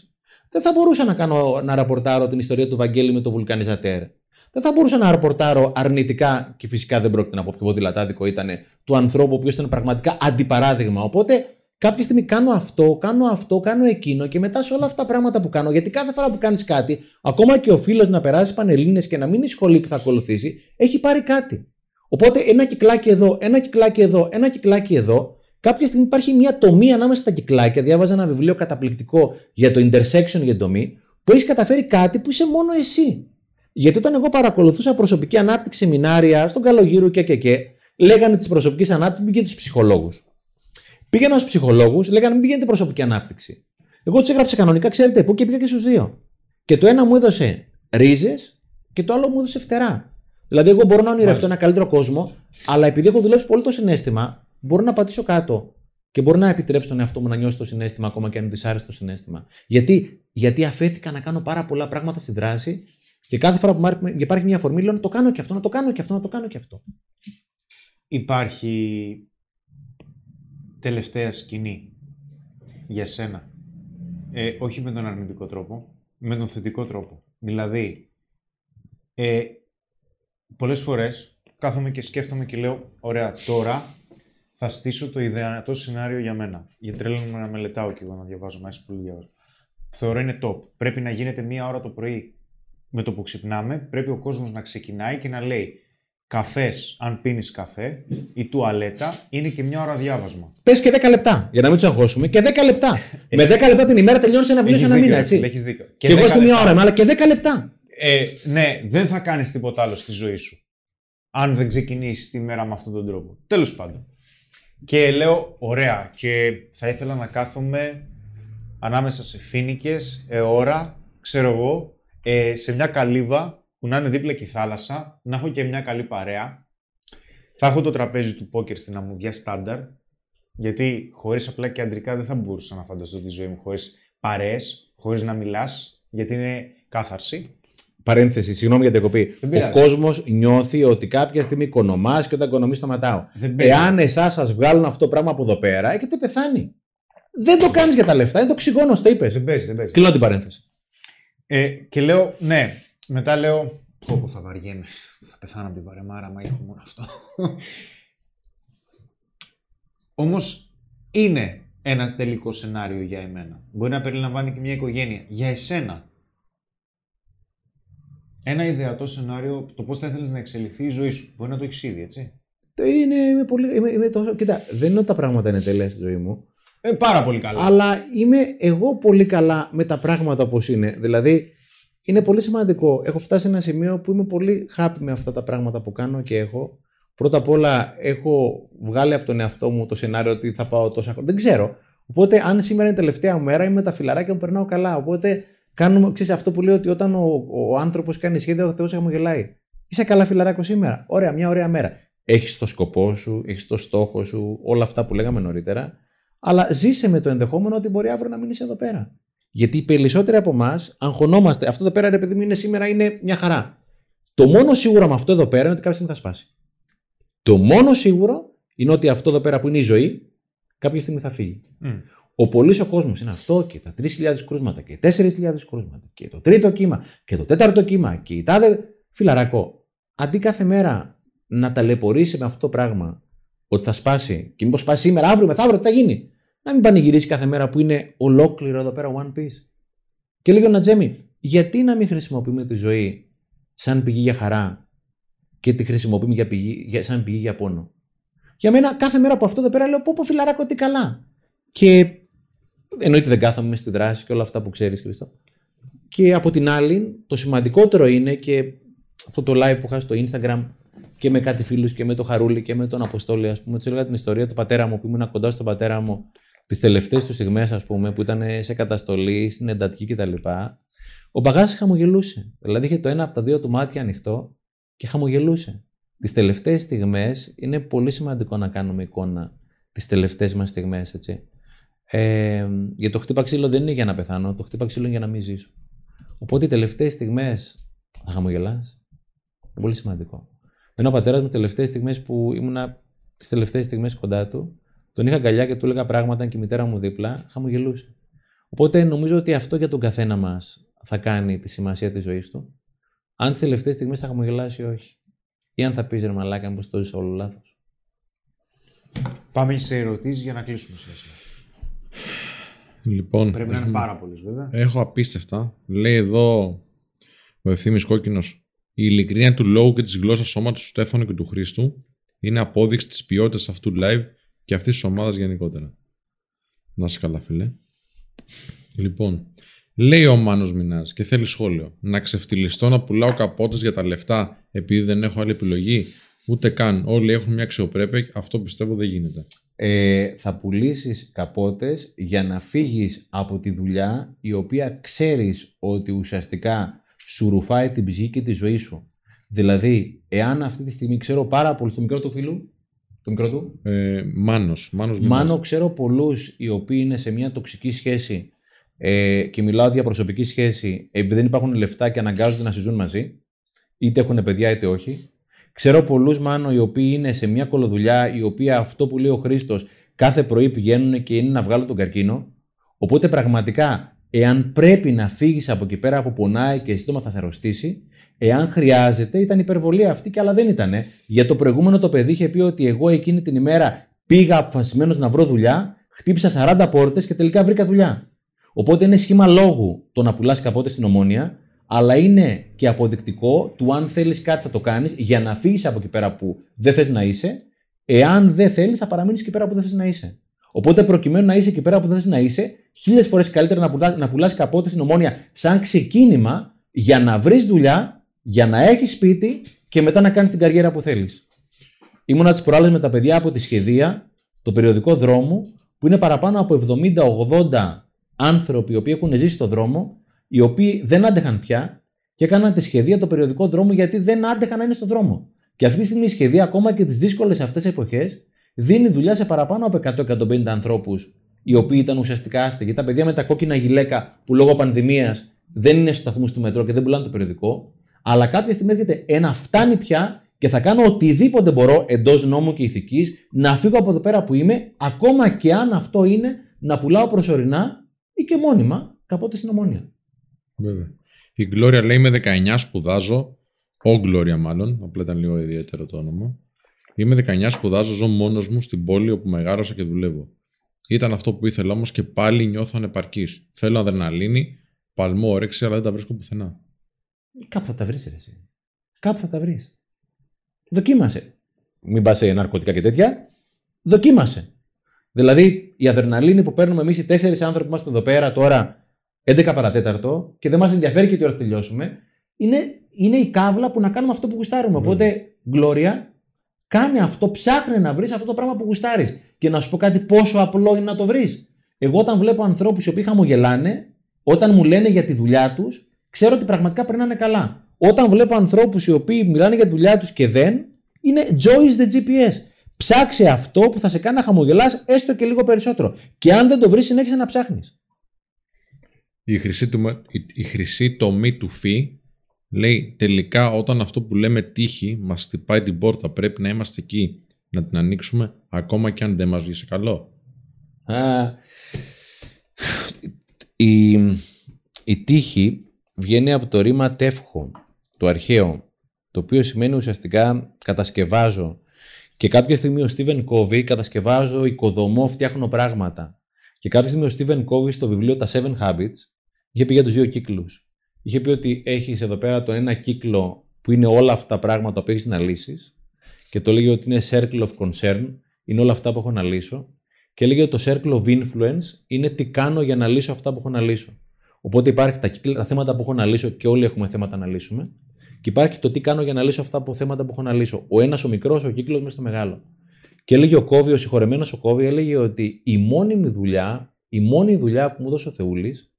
Δεν θα μπορούσα να, κάνω, να ραπορτάρω την ιστορία του Βαγγέλη με το βουλκανιζατέρ. Δεν θα μπορούσα να ραπορτάρω αρνητικά, και φυσικά δεν πρόκειται να πω πιο ποδηλατάδικο ήταν, του ανθρώπου ο οποίος ήταν πραγματικά αντιπαράδειγμα. Οπότε κάποια στιγμή κάνω αυτό, κάνω αυτό, κάνω εκείνο και μετά σε όλα αυτά τα πράγματα που κάνω, γιατί κάθε φορά που κάνεις κάτι, ακόμα και ο φίλος να περάσει πανελίνε και να μην είναι η σχολή που θα ακολουθήσει, έχει πάρει κάτι. Οπότε ένα κυκλάκι εδώ, ένα κυκλάκι εδώ, ένα κυκλάκι εδώ. Κάποια στιγμή υπάρχει μια τομή ανάμεσα στα κυκλάκια. Διάβαζα ένα βιβλίο καταπληκτικό για το intersection για τομή, που έχεις καταφέρει κάτι που είσαι μόνο εσύ. Γιατί όταν εγώ παρακολουθούσα προσωπική ανάπτυξη σεμινάρια στον Καλογύρου και και και, λέγανε της προσωπικής ανάπτυξης, μην πηγαίνετε στους ψυχολόγους. Πήγαινα στους ψυχολόγους, λέγανε μην πηγαίνετε προσωπική ανάπτυξη. Εγώ τους έγραψα κανονικά, ξέρετε πού και πήγα και στους δύο. Και το ένα μου έδωσε ρίζες και το άλλο μου έδωσε φτερά. Δηλαδή, εγώ μπορώ να ονειρευτώ Μάλιστα. ένα καλύτερο κόσμο, αλλά επειδή έχω δουλέψει πολύ το συνέστημα, μπορώ να πατήσω κάτω και μπορώ να επιτρέψω τον εαυτό μου να νιώσει το συνέστημα, ακόμα και αν είναι δυσάρεστο συνέστημα. Γιατί, γιατί αφέθηκα να κάνω πάρα πολλά πράγματα στη δράση και κάθε φορά που μ- υπάρχει μια αφορμή, λέω να το κάνω και αυτό, να το κάνω και αυτό, να το κάνω και αυτό. Υπάρχει τελευταία σκηνή για σένα. Ε, όχι με τον αρνητικό τρόπο, με τον θετικό τρόπο. Δηλαδή, ε, πολλές φορές κάθομαι και σκέφτομαι και λέω, ωραία, τώρα θα στήσω το ιδεατό σενάριο για μένα. Γιατί τρέλανα να μελετάω και εγώ να διαβάζω, μέσα πολύ διαβάζω. Θεωρώ είναι top. Πρέπει να γίνεται μία ώρα το πρωί με το που ξυπνάμε. Πρέπει ο κόσμος να ξεκινάει και να λέει καφές, αν πίνεις καφέ, η τουαλέτα είναι και μία ώρα διάβασμα. Πες και 10 λεπτά, για να μην του αγχώσουμε, και 10 λεπτά. με 10 λεπτά την ημέρα τελειώνεις ένα βιβλίο σε ένα Έχεις μήνα, δίκιο, έτσι. Έχεις δίκιο. Και, εγώ 10 στη μία λεπτά. ώρα είμαι, αλλά και 10 λεπτά. Ε, ναι, δεν θα κάνεις τίποτα άλλο στη ζωή σου. Αν δεν ξεκινήσεις τη μέρα με αυτόν τον τρόπο. Τέλος πάντων. Και λέω, ωραία, και θα ήθελα να κάθομαι ανάμεσα σε φίνικες, ε, ώρα, ξέρω εγώ, ε, σε μια καλύβα που να είναι δίπλα και η θάλασσα, να έχω και μια καλή παρέα. Θα έχω το τραπέζι του πόκερ στην αμμουδιά στάνταρ, γιατί χωρίς απλά και αντρικά δεν θα μπορούσα να φανταστώ τη ζωή μου χωρίς παρέες, χωρίς να μιλάς, γιατί είναι κάθαρση. Παρένθεση, συγγνώμη για την διακοπή. Δεν Ο πειράζει. κόσμος νιώθει ότι κάποια στιγμή οικονομά και όταν οικονομεί σταματάω. Δεν παίζει. Εάν εσάς σας βγάλουν αυτό το πράγμα από εδώ πέρα, έχετε πεθάνει. Δεν το κάνεις για τα λεφτά, είναι το ξυγόνο, το είπες. Δεν παίζει, δεν παίζει. Κλείνω την παρένθεση. Ε, και λέω, ναι. Μετά λέω, πω πω θα βαριέμαι. Θα πεθάνω από την βαρεμάρα, μα έχω μόνο αυτό. Όμως είναι ένας τελικός σενάριο για εμένα. Μπορεί να περιλαμβάνει και μια οικογένεια. Για εσένα. Ένα ιδεατό σενάριο, το πώς θα ήθελες να εξελιχθεί η ζωή σου. Μπορεί να το έχεις ήδη, έτσι. Το Είναι, είμαι πολύ, είμαι, είμαι τόσο, κοίτα, δεν είναι ότι τα πράγματα είναι τέλεια στη ζωή μου, Ε, πάρα πολύ καλά. αλλά είμαι εγώ πολύ καλά με τα πράγματα όπως είναι. Δηλαδή, είναι πολύ σημαντικό. Έχω φτάσει σε ένα σημείο που είμαι πολύ happy με αυτά τα πράγματα που κάνω και έχω. Πρώτα απ' όλα έχω βγάλει από τον εαυτό μου το σενάριο ότι θα πάω τόσα χρόνια. Δεν ξέρω. Οπότε, αν σήμερα είναι η τελευταία μου μέρα, είμαι με τα φιλαράκια μου, περνάω καλά. Οπότε, κάνουμε, ξέρεις, αυτό που λέω ότι όταν ο, ο άνθρωπος κάνει σχέδιο, ο Θεός χαμογελάει. Είσαι καλά φιλαράκο σήμερα. Ωραία, μια ωραία μέρα. έχεις το σκοπό σου, έχεις το στόχο σου, όλα αυτά που λέγαμε νωρίτερα. Αλλά ζήσε με το ενδεχόμενο ότι μπορεί αύριο να μείνεις εδώ πέρα. Γιατί οι περισσότεροι από εμάς αγχωνόμαστε. Αυτό εδώ πέρα, ρε παιδί μου, είναι σήμερα είναι μια χαρά. Το μόνο σίγουρο με αυτό εδώ πέρα είναι ότι κάποια στιγμή θα σπάσει. Το μόνο σίγουρο είναι ότι αυτό εδώ πέρα που είναι η ζωή, κάποια στιγμή θα φύγει. Ο πολύς ο κόσμος είναι αυτό και τα 3.000 κρούσματα και 4.000 κρούσματα και το τρίτο κύμα και το τέταρτο κύμα και η τάδε φιλαρακό. Αντί κάθε μέρα να ταλαιπωρήσει με αυτό το πράγμα ότι θα σπάσει και μήπως σπάσει σήμερα, αύριο, μεθαύριο, τι θα γίνει; Να μην πανηγυρίσει κάθε μέρα που είναι ολόκληρο εδώ πέρα One Piece. Και λέγει ο Νατζέμι, γιατί να μην χρησιμοποιούμε τη ζωή σαν πηγή για χαρά και τη χρησιμοποιούμε για πηγή, για, σαν πηγή για πόνο; Για μένα κάθε μέρα από αυτό εδώ πέρα λέω πω πω φιλαράκο τι καλά. Και εννοείται δεν κάθομαι στη δράση και όλα αυτά που ξέρεις Χριστό. Και από την άλλη το σημαντικότερο είναι και αυτό το live που είχα στο Instagram και με κάτι φίλους και με το Χαρούλη και με τον Αποστόλη ας πούμε, τους έλεγα την ιστορία του πατέρα μου που ήμουν κοντά στον πατέρα μου τις τελευταίες τους στιγμές, ας πούμε, που ήταν σε καταστολή, στην εντατική κτλ. Ο Μπαγάς χαμογελούσε. Δηλαδή είχε το ένα από τα δύο του μάτια ανοιχτό και χαμογελούσε. Τις τελευταίες στιγμές είναι πολύ σημαντικό να κάνουμε εικόνα τις τελευταίες μας στιγμές, έτσι. Ε, γιατί το χτύπα ξύλο δεν είναι για να πεθάνω, το χτύπα ξύλο είναι για να μην ζήσω. Οπότε οι τελευταίες στιγμές θα χαμογελάς. Είναι πολύ σημαντικό. Ενώ ο πατέρας μου, τι τελευταίες στιγμές που ήμουνα τις τελευταίες στιγμές κοντά του, τον είχα αγκαλιά και του έλεγα πράγματα και η μητέρα μου δίπλα, χαμογελούσε. Οπότε νομίζω ότι αυτό για τον καθένα μας θα κάνει τη σημασία της ζωής του. Αν τις τελευταίες στιγμές θα χαμογελάσει ή όχι. Ή αν θα πεις ρε μαλάκα, μήπως το όλο λάθος. Πάμε σε ερωτήσεις για να κλείσουμε σιγά Λοιπόν, Πρέπει να είναι πάρα πολλές βέβαια. Έχω απίστευτα. Λέει εδώ ο ευθύνη κόκκινος. Η ειλικρίνεια του λόγου και της γλώσσας σώματος του Στέφανου και του Χρήστου είναι απόδειξη της ποιότητας αυτού του live και αυτής της ομάδας γενικότερα. Να είσαι καλά, φίλε. Λοιπόν, λέει ο Μάνος Μινάς και θέλει σχόλιο. Να ξεφτυλιστώ να πουλάω καπότες για τα λεφτά επειδή δεν έχω άλλη επιλογή. Ούτε καν. Όλοι έχουν μια αξιοπρέπεια. Αυτό πιστεύω δεν γίνεται. Ε, θα πουλήσεις καπότες για να φύγεις από τη δουλειά η οποία ξέρεις ότι ουσιαστικά σου ρουφάει την ψυχή και τη ζωή σου. Δηλαδή, εάν αυτή τη στιγμή ξέρω πάρα πολύ στο μικρό του φίλου, το μικρό του, Ε, Μάνος. Μάνος Μινάς. Μάνο, ξέρω πολλούς οι οποίοι είναι σε μια τοξική σχέση ε, και μιλάω διαπροσωπική σχέση επειδή δεν υπάρχουν λεφτά και αναγκάζονται να συζούν μαζί, είτε έχουν παιδιά είτε όχι. Ξέρω πολλούς μάνο οι οποίοι είναι σε μια κολοδουλειά, η οποία αυτό που λέει ο Χρήστος κάθε πρωί πηγαίνουν και είναι να βγάλουν τον καρκίνο. Οπότε πραγματικά, εάν πρέπει να φύγεις από εκεί πέρα που πονάει και σύντομα θα σε αρρωστήσει, εάν χρειάζεται, ήταν υπερβολή αυτή και άλλα δεν ήταν. Για το προηγούμενο το παιδί είχε πει ότι εγώ εκείνη την ημέρα πήγα αποφασισμένος να βρω δουλειά, χτύπησα 40 πόρτες και τελικά βρήκα δουλειά. Οπότε είναι σχήμα λόγου το να πουλάς καπότε στην ομόνια, αλλά είναι και αποδεικτικό του αν θέλεις κάτι θα το κάνεις για να φύγεις από εκεί πέρα που δεν θες να είσαι. Εάν δεν θέλεις, θα παραμείνεις εκεί πέρα που δεν θες να είσαι. Οπότε προκειμένου να είσαι εκεί πέρα που δεν θες να είσαι, χίλιες φορές καλύτερα να πουλάς να πουλάς καπότες στην ομόνια σαν ξεκίνημα για να βρεις δουλειά, για να έχεις σπίτι και μετά να κάνεις την καριέρα που θέλεις. Ήμουνα τι προάλλες με τα παιδιά από τη σχεδία, το περιοδικό δρόμο, που είναι παραπάνω από 70-80 άνθρωποι οι οποίοι έχουν ζήσει στο δρόμο, οι οποίοι δεν άντεχαν πια και έκαναν τη σχεδία το περιοδικό δρόμο γιατί δεν άντεχαν να είναι στο δρόμο. Και αυτή τη στιγμή η σχεδία, ακόμα και τις δύσκολες αυτές εποχές, δίνει δουλειά σε παραπάνω από 100-150 ανθρώπους, οι οποίοι ήταν ουσιαστικά άστεγοι. Τα παιδιά με τα κόκκινα γυλαίκα που λόγω πανδημίας δεν είναι στου σταθμού του μετρό και δεν πουλάνε το περιοδικό. Αλλά κάποια στιγμή έρχεται ένα φτάνει πια και θα κάνω οτιδήποτε μπορώ εντός νόμου και ηθικής να φύγω από εδώ πέρα που είμαι, ακόμα και αν αυτό είναι να πουλάω προσωρινά ή και μόνιμα καπότε στην ομόνια. Βέβαια. Η Gloria λέει με 19 σπουδάζω. Ο Gloria μάλλον, απλά ήταν λίγο ιδιαίτερο το όνομα. Είμαι 19 σπουδάζω, ζω μόνος μου στην πόλη όπου μεγάλωσα και δουλεύω. Ήταν αυτό που ήθελα όμως και πάλι νιώθω ανεπαρκής. Θέλω αδρεναλίνη, παλμό, όρεξη, αλλά δεν τα βρίσκω πουθενά. Κάπου θα τα βρεις, εσύ. Κάπου θα τα βρεις. Δοκίμασε. Μην πας σε ναρκωτικά και τέτοια. Δοκίμασε. Δηλαδή, η αδερναλίνη που παίρνουμε εμείς οι τέσσερις άνθρωποι που είμαστε εδώ πέρα τώρα, 11 παρατέταρτο, και δεν μας ενδιαφέρει και τι ώρα θα τελειώσουμε, είναι, είναι η κάβλα που να κάνουμε αυτό που γουστάρουμε. Οπότε, Γκλώρια, κάνε αυτό, ψάχνε να βρεις αυτό το πράγμα που γουστάρεις. Και να σου πω κάτι πόσο απλό είναι να το βρεις. Εγώ, όταν βλέπω ανθρώπους οι οποίοι χαμογελάνε, όταν μου λένε για τη δουλειά τους, ξέρω ότι πραγματικά περνάνε καλά. Όταν βλέπω ανθρώπους οι οποίοι μιλάνε για τη δουλειά τους και δεν, είναι Joy the GPS. Ψάξε αυτό που θα σε κάνει να χαμογελάς έστω και λίγο περισσότερο. Και αν δεν το βρεις, συνέχισε να ψάχνεις. Η χρυσή, του, η, η χρυσή τομή του φι λέει τελικά όταν αυτό που λέμε τύχη μας χτυπάει την πόρτα πρέπει να είμαστε εκεί να την ανοίξουμε ακόμα και αν δεν μας βγει σε καλό. Α, η, η τύχη βγαίνει από το ρήμα τεύχο, το αρχαίο, το οποίο σημαίνει ουσιαστικά κατασκευάζω. Και κάποια στιγμή ο Στίβεν Κόβι κατασκευάζω, οικοδομώ, φτιάχνω πράγματα. Και κάποια στιγμή ο Στίβεν Κόβι στο βιβλίο Τα Seven Habits είχε πει για τους δύο κύκλους. Είχε πει ότι έχεις εδώ πέρα το ένα κύκλο που είναι όλα αυτά τα πράγματα που έχεις να λύσεις και το λέγει ότι είναι circle of concern, είναι όλα αυτά που έχω να λύσω και λέγει ότι το circle of influence είναι τι κάνω για να λύσω αυτά που έχω να λύσω. Οπότε υπάρχει τα, τα θέματα που έχω να λύσω και όλοι έχουμε θέματα να λύσουμε. Και υπάρχει το τι κάνω για να λύσω αυτά που θέματα που έχω να λύσω. Ο ένας ο μικρός, ο κύκλος μέσα στο μεγάλο. Και έλεγε ο Κόβι, ο συγχωρεμένος ο Κόβι, έλεγε ότι η μόνιμη δουλειά, η μόνη δουλειά που μου δώσε ο Θεούλης,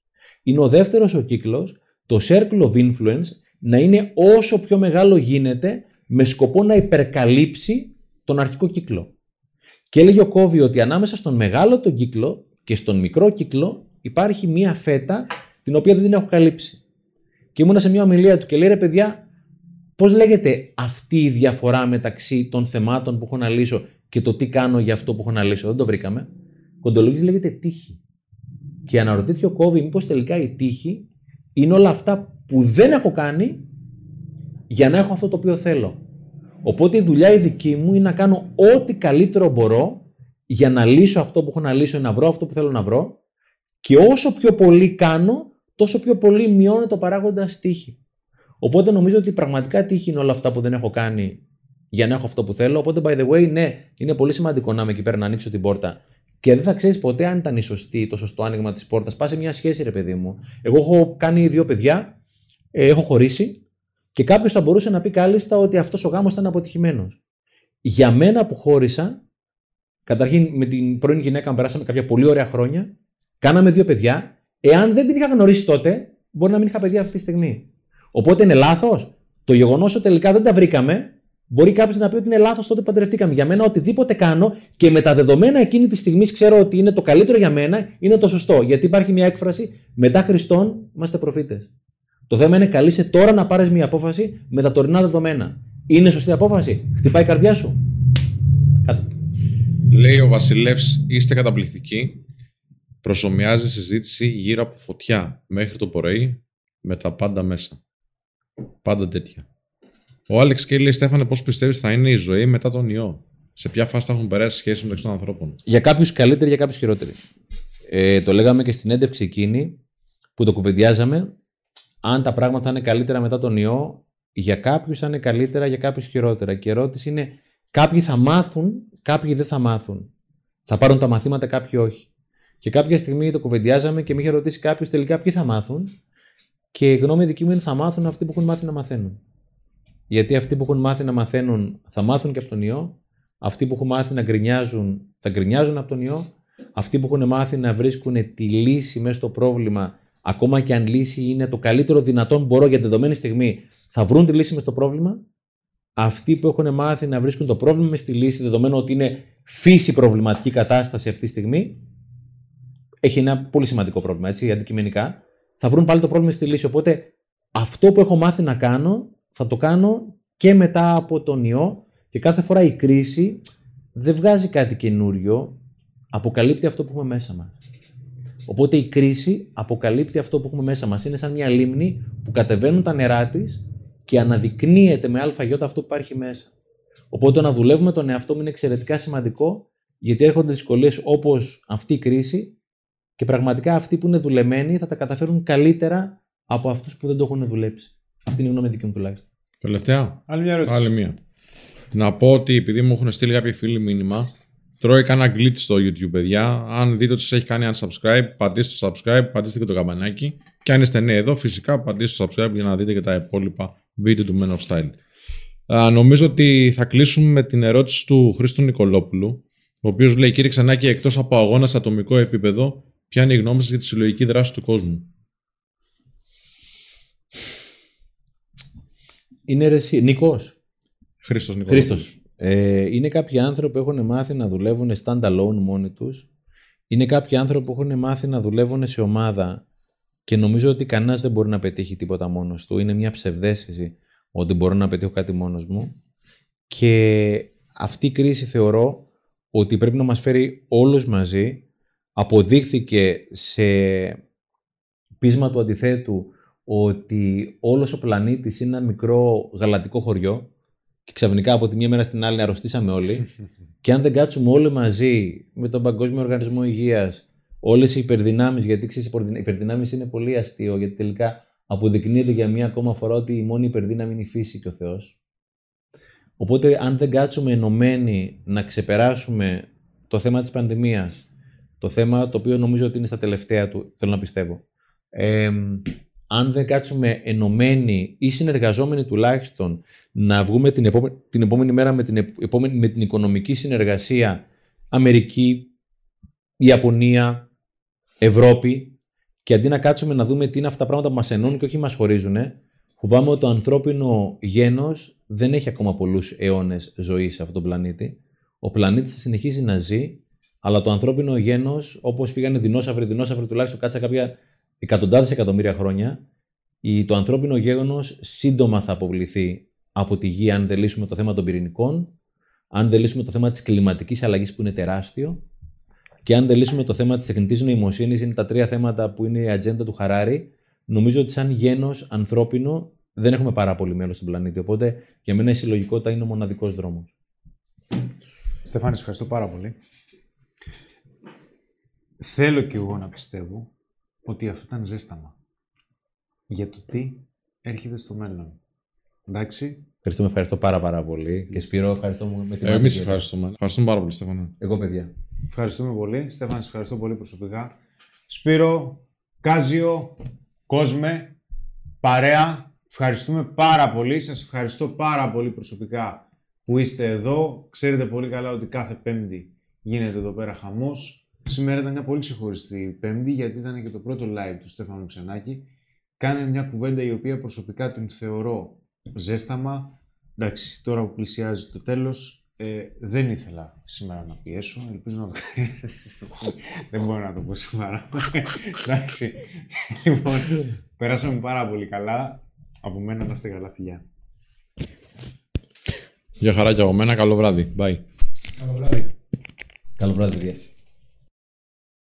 είναι ο δεύτερος ο κύκλος, το circle of influence, να είναι όσο πιο μεγάλο γίνεται με σκοπό να υπερκαλύψει τον αρχικό κύκλο. Και έλεγε ο Κόβι ότι ανάμεσα στον μεγάλο τον κύκλο και στον μικρό κύκλο υπάρχει μία φέτα την οποία δεν την έχω καλύψει. Και ήμουνα σε μια ομιλία του και λέει ρε παιδιά, πώς λέγεται αυτή η διαφορά μεταξύ των θεμάτων που έχω να λύσω και το τι κάνω για αυτό που έχω να λύσω; Δεν το βρήκαμε. Κοντολόγηση λέγεται τύχη. Και αναρωτήθηκε ο Κόβι, μήπως τελικά η τύχη είναι όλα αυτά που δεν έχω κάνει για να έχω αυτό το οποίο θέλω. Οπότε η δουλειά η δική μου είναι να κάνω ό,τι καλύτερο μπορώ για να λύσω αυτό που έχω να λύσω, να βρω αυτό που θέλω να βρω και όσο πιο πολύ κάνω, τόσο πιο πολύ μειώνεται το παράγοντα τύχη. Οπότε νομίζω ότι πραγματικά τύχη είναι όλα αυτά που δεν έχω κάνει για να έχω αυτό που θέλω. Οπότε, by the way, ναι, είναι πολύ σημαντικό να είμαι εκεί πέρα να ανοίξω την πόρτα. Και δεν θα ξέρεις ποτέ αν ήταν η σωστή, το σωστό άνοιγμα της πόρτας. Πας σε μια σχέση, ρε παιδί μου. Εγώ έχω κάνει δύο παιδιά, ε, έχω χωρίσει και κάποιος θα μπορούσε να πει κάλλιστα ότι αυτός ο γάμος ήταν αποτυχημένος. Για μένα που χώρισα, καταρχήν με την πρώην γυναίκα μου περάσαμε κάποια πολύ ωραία χρόνια, κάναμε δύο παιδιά. Εάν δεν την είχα γνωρίσει τότε, μπορεί να μην είχα παιδιά αυτή τη στιγμή. Οπότε είναι λάθος. Το γεγονός ότι τελικά δεν τα βρήκαμε, μπορεί κάποιος να πει ότι είναι λάθος τότε που παντρευτήκαμε. Για μένα, οτιδήποτε κάνω και με τα δεδομένα εκείνη της στιγμής ξέρω ότι είναι το καλύτερο για μένα, είναι το σωστό. Γιατί υπάρχει μια έκφραση, μετά Χριστόν είμαστε προφήτες. Το θέμα είναι καλείσαι τώρα να πάρεις μια απόφαση με τα τωρινά δεδομένα. Είναι σωστή απόφαση; Χτυπάει η καρδιά σου; Λέει ο Βασιλεύς, είστε καταπληκτικοί. Προσωμιάζει συζήτηση γύρω από φωτιά μέχρι το πρωί με τα πάντα μέσα. Πάντα τέτοια. Ο Άλεξ Κέι λέει: Στέφανε, πώς πιστεύεις θα είναι η ζωή μετά τον ιό; Σε ποια φάση θα έχουν περάσει σχέσεις μεταξύ των ανθρώπων; Για κάποιους καλύτερη, για κάποιους χειρότερη. Ε, το λέγαμε και στην έντευξη εκείνη που το κουβεντιάζαμε αν τα πράγματα θα είναι καλύτερα μετά τον ιό, για κάποιους θα είναι καλύτερα, για κάποιους χειρότερα. Και η ερώτηση είναι, κάποιοι θα μάθουν, κάποιοι δεν θα μάθουν. Θα πάρουν τα μαθήματα, κάποιοι όχι. Και κάποια στιγμή το κουβεντιάζαμε και με είχε ρωτήσει κάποιος τελικά ποιοι θα μάθουν. Και η γνώμη δική μου είναι θα μάθουν αυτοί που έχουν μάθει να μαθαίνουν. Γιατί αυτοί που έχουν μάθει να μαθαίνουν θα μάθουν και από τον ιό. Αυτοί που έχουν μάθει να γκρινιάζουν θα γκρινιάζουν από τον ιό. Αυτοί που έχουν μάθει να βρίσκουν τη λύση μέσα στο πρόβλημα ακόμα και αν λύση είναι το καλύτερο δυνατόν μπορώ για τη δεδομένη στιγμή, θα βρουν τη λύση μες στο πρόβλημα. Αυτοί που έχουν μάθει να βρίσκουν το πρόβλημα μες στη λύση, δεδομένου ότι είναι φύση προβληματική κατάσταση αυτή τη στιγμή, έχει ένα πολύ σημαντικό πρόβλημα, έτσι, αντικειμενικά. Θα βρουν πάλι το πρόβλημα στη λύση. Οπότε αυτό που έχω μάθει να κάνω, θα το κάνω και μετά από τον ιό και κάθε φορά η κρίση δεν βγάζει κάτι καινούριο, αποκαλύπτει αυτό που έχουμε μέσα μας. Οπότε η κρίση αποκαλύπτει αυτό που έχουμε μέσα μας. Είναι σαν μια λίμνη που κατεβαίνουν τα νερά της και αναδεικνύεται με αλφαγιώτα αυτό που υπάρχει μέσα. Οπότε να δουλεύουμε τον εαυτό μου είναι εξαιρετικά σημαντικό γιατί έρχονται δυσκολίες όπως αυτή η κρίση και πραγματικά αυτοί που είναι δουλεμένοι θα τα καταφέρουν καλύτερα από αυτούς που δεν το έχουν δουλέψει. Αυτή είναι η γνώμη δική μου τουλάχιστον. Τελευταία; Άλλη μια ερώτηση. Άλλη μία. Να πω ότι επειδή μου έχουν στείλει κάποιοι φίλοι μήνυμα, Τρώει κανένα glitch στο YouTube, παιδιά. Αν δείτε ότι σας έχει κάνει unsubscribe, πατήστε στο subscribe, πατήστε και το καμπανάκι. Και αν είστε νέοι εδώ, φυσικά πατήστε στο subscribe για να δείτε και τα υπόλοιπα βίντεο του Men of Style. Α, νομίζω ότι θα κλείσουμε με την ερώτηση του Χρήστο Νικολόπουλου, ο οποίος λέει: Κύριε Ξανάκη, εκτός από αγώνα σε ατομικό επίπεδο, ποια είναι η γνώμη σας για τη συλλογική δράση του κόσμου; Είναι ρε, Νικός. Χρήστος Νικόλαος. Χρήστος. Ε, είναι κάποιοι άνθρωποι που έχουν μάθει να δουλεύουν stand-alone μόνοι τους. Είναι κάποιοι άνθρωποι που έχουν μάθει να δουλεύουν σε ομάδα και νομίζω ότι κανένας δεν μπορεί να πετύχει τίποτα μόνος του. Είναι μια ψευδέστηση ότι μπορώ να πετύχω κάτι μόνος μου. Και αυτή η κρίση θεωρώ ότι πρέπει να μας φέρει όλους μαζί. Αποδείχθηκε σε πείσμα του αντιθέτου ότι όλος ο πλανήτης είναι ένα μικρό γαλατικό χωριό και ξαφνικά από τη μία μέρα στην άλλη αρρωστήσαμε όλοι και αν δεν κάτσουμε όλοι μαζί με τον Παγκόσμιο Οργανισμό Υγείας όλες οι υπερδυνάμεις, γιατί ξέρεις οι υπερδυνάμεις είναι πολύ αστείο γιατί τελικά αποδεικνύεται για μία ακόμα φορά ότι η μόνη υπερδύναμη είναι η φύση και ο Θεός. Οπότε αν δεν κάτσουμε ενωμένοι να ξεπεράσουμε το θέμα της πανδημίας, το θέμα το οποίο νομίζω ότι είναι στα τελευταία του, θέλω να πιστεύω, ε, αν δεν κάτσουμε ενωμένοι ή συνεργαζόμενοι τουλάχιστον να βγούμε την επόμενη, την επόμενη μέρα με την, επόμενη, με την οικονομική συνεργασία Αμερική, Ιαπωνία, Ευρώπη και αντί να κάτσουμε να δούμε τι είναι αυτά τα πράγματα που μας ενώνουν και όχι μας χωρίζουν, φοβάμαι ότι το ανθρώπινο γένος δεν έχει ακόμα πολλούς αιώνες ζωής σε αυτόν τον πλανήτη. Ο πλανήτης θα συνεχίζει να ζει, αλλά το ανθρώπινο γένος, όπως φύγανε δεινόσαυροι, δεινόσαυροι τουλάχιστον κάτσα κάποια εκατοντάδες εκατομμύρια χρόνια, η, το ανθρώπινο γέγονος σύντομα θα αποβληθεί από τη γη αν δεν λύσουμε το θέμα των πυρηνικών, αν δεν λύσουμε το θέμα της κλιματικής αλλαγής που είναι τεράστιο και αν δεν λύσουμε το θέμα της τεχνητής νοημοσύνης, είναι τα τρία θέματα που είναι η ατζέντα του Χαράρη, νομίζω ότι σαν γένος ανθρώπινο δεν έχουμε πάρα πολύ μέλλον στον πλανήτη. Οπότε για μένα η συλλογικότητα είναι ο μοναδικός δρόμος. Στεφάνης, ευχαριστώ πάρα πολύ. Θέλω κι εγώ να πιστεύω ότι αυτό ήταν ζέσταμα. Για το τι έρχεται στο μέλλον. Εντάξει. Ευχαριστώ, ευχαριστώ πάρα πάρα πολύ. Και Σπύρο, ευχαριστώ μου με την Ε, Εμείς μάχη. ευχαριστούμε. Ευχαριστούμε πάρα πολύ, Στέφανο. Εγώ, παιδιά. Ευχαριστούμε πολύ. Στέφανη, σε ευχαριστώ πολύ προσωπικά. Σπύρο, Κάζιο, Κόσμε, παρέα, ευχαριστούμε πάρα πολύ. Σας ευχαριστώ πάρα πολύ προσωπικά που είστε εδώ. Ξέρετε πολύ καλά ότι κάθε Πέμπτη γίνεται εδώ πέρα χαμός. Σήμερα ήταν μια πολύ ξεχωριστή Πέμπτη γιατί ήταν και το πρώτο live του Στέφανου Ξενάκη. Κάνε μια κουβέντα η οποία προσωπικά την θεωρώ ζέσταμα. Εντάξει, τώρα που πλησιάζει το τέλος, ε, δεν ήθελα σήμερα να πιέσω. Ελπίζω να το Δεν μπορώ να το πω σήμερα. Εντάξει. Λοιπόν, περάσαμε πάρα πολύ καλά. Από μένα να είστε καλά, φιλιά. Γεια χαρά και από μένα. Καλό βράδυ. Bye. Καλό βράδυ. Καλό βράδυ, παιδιά.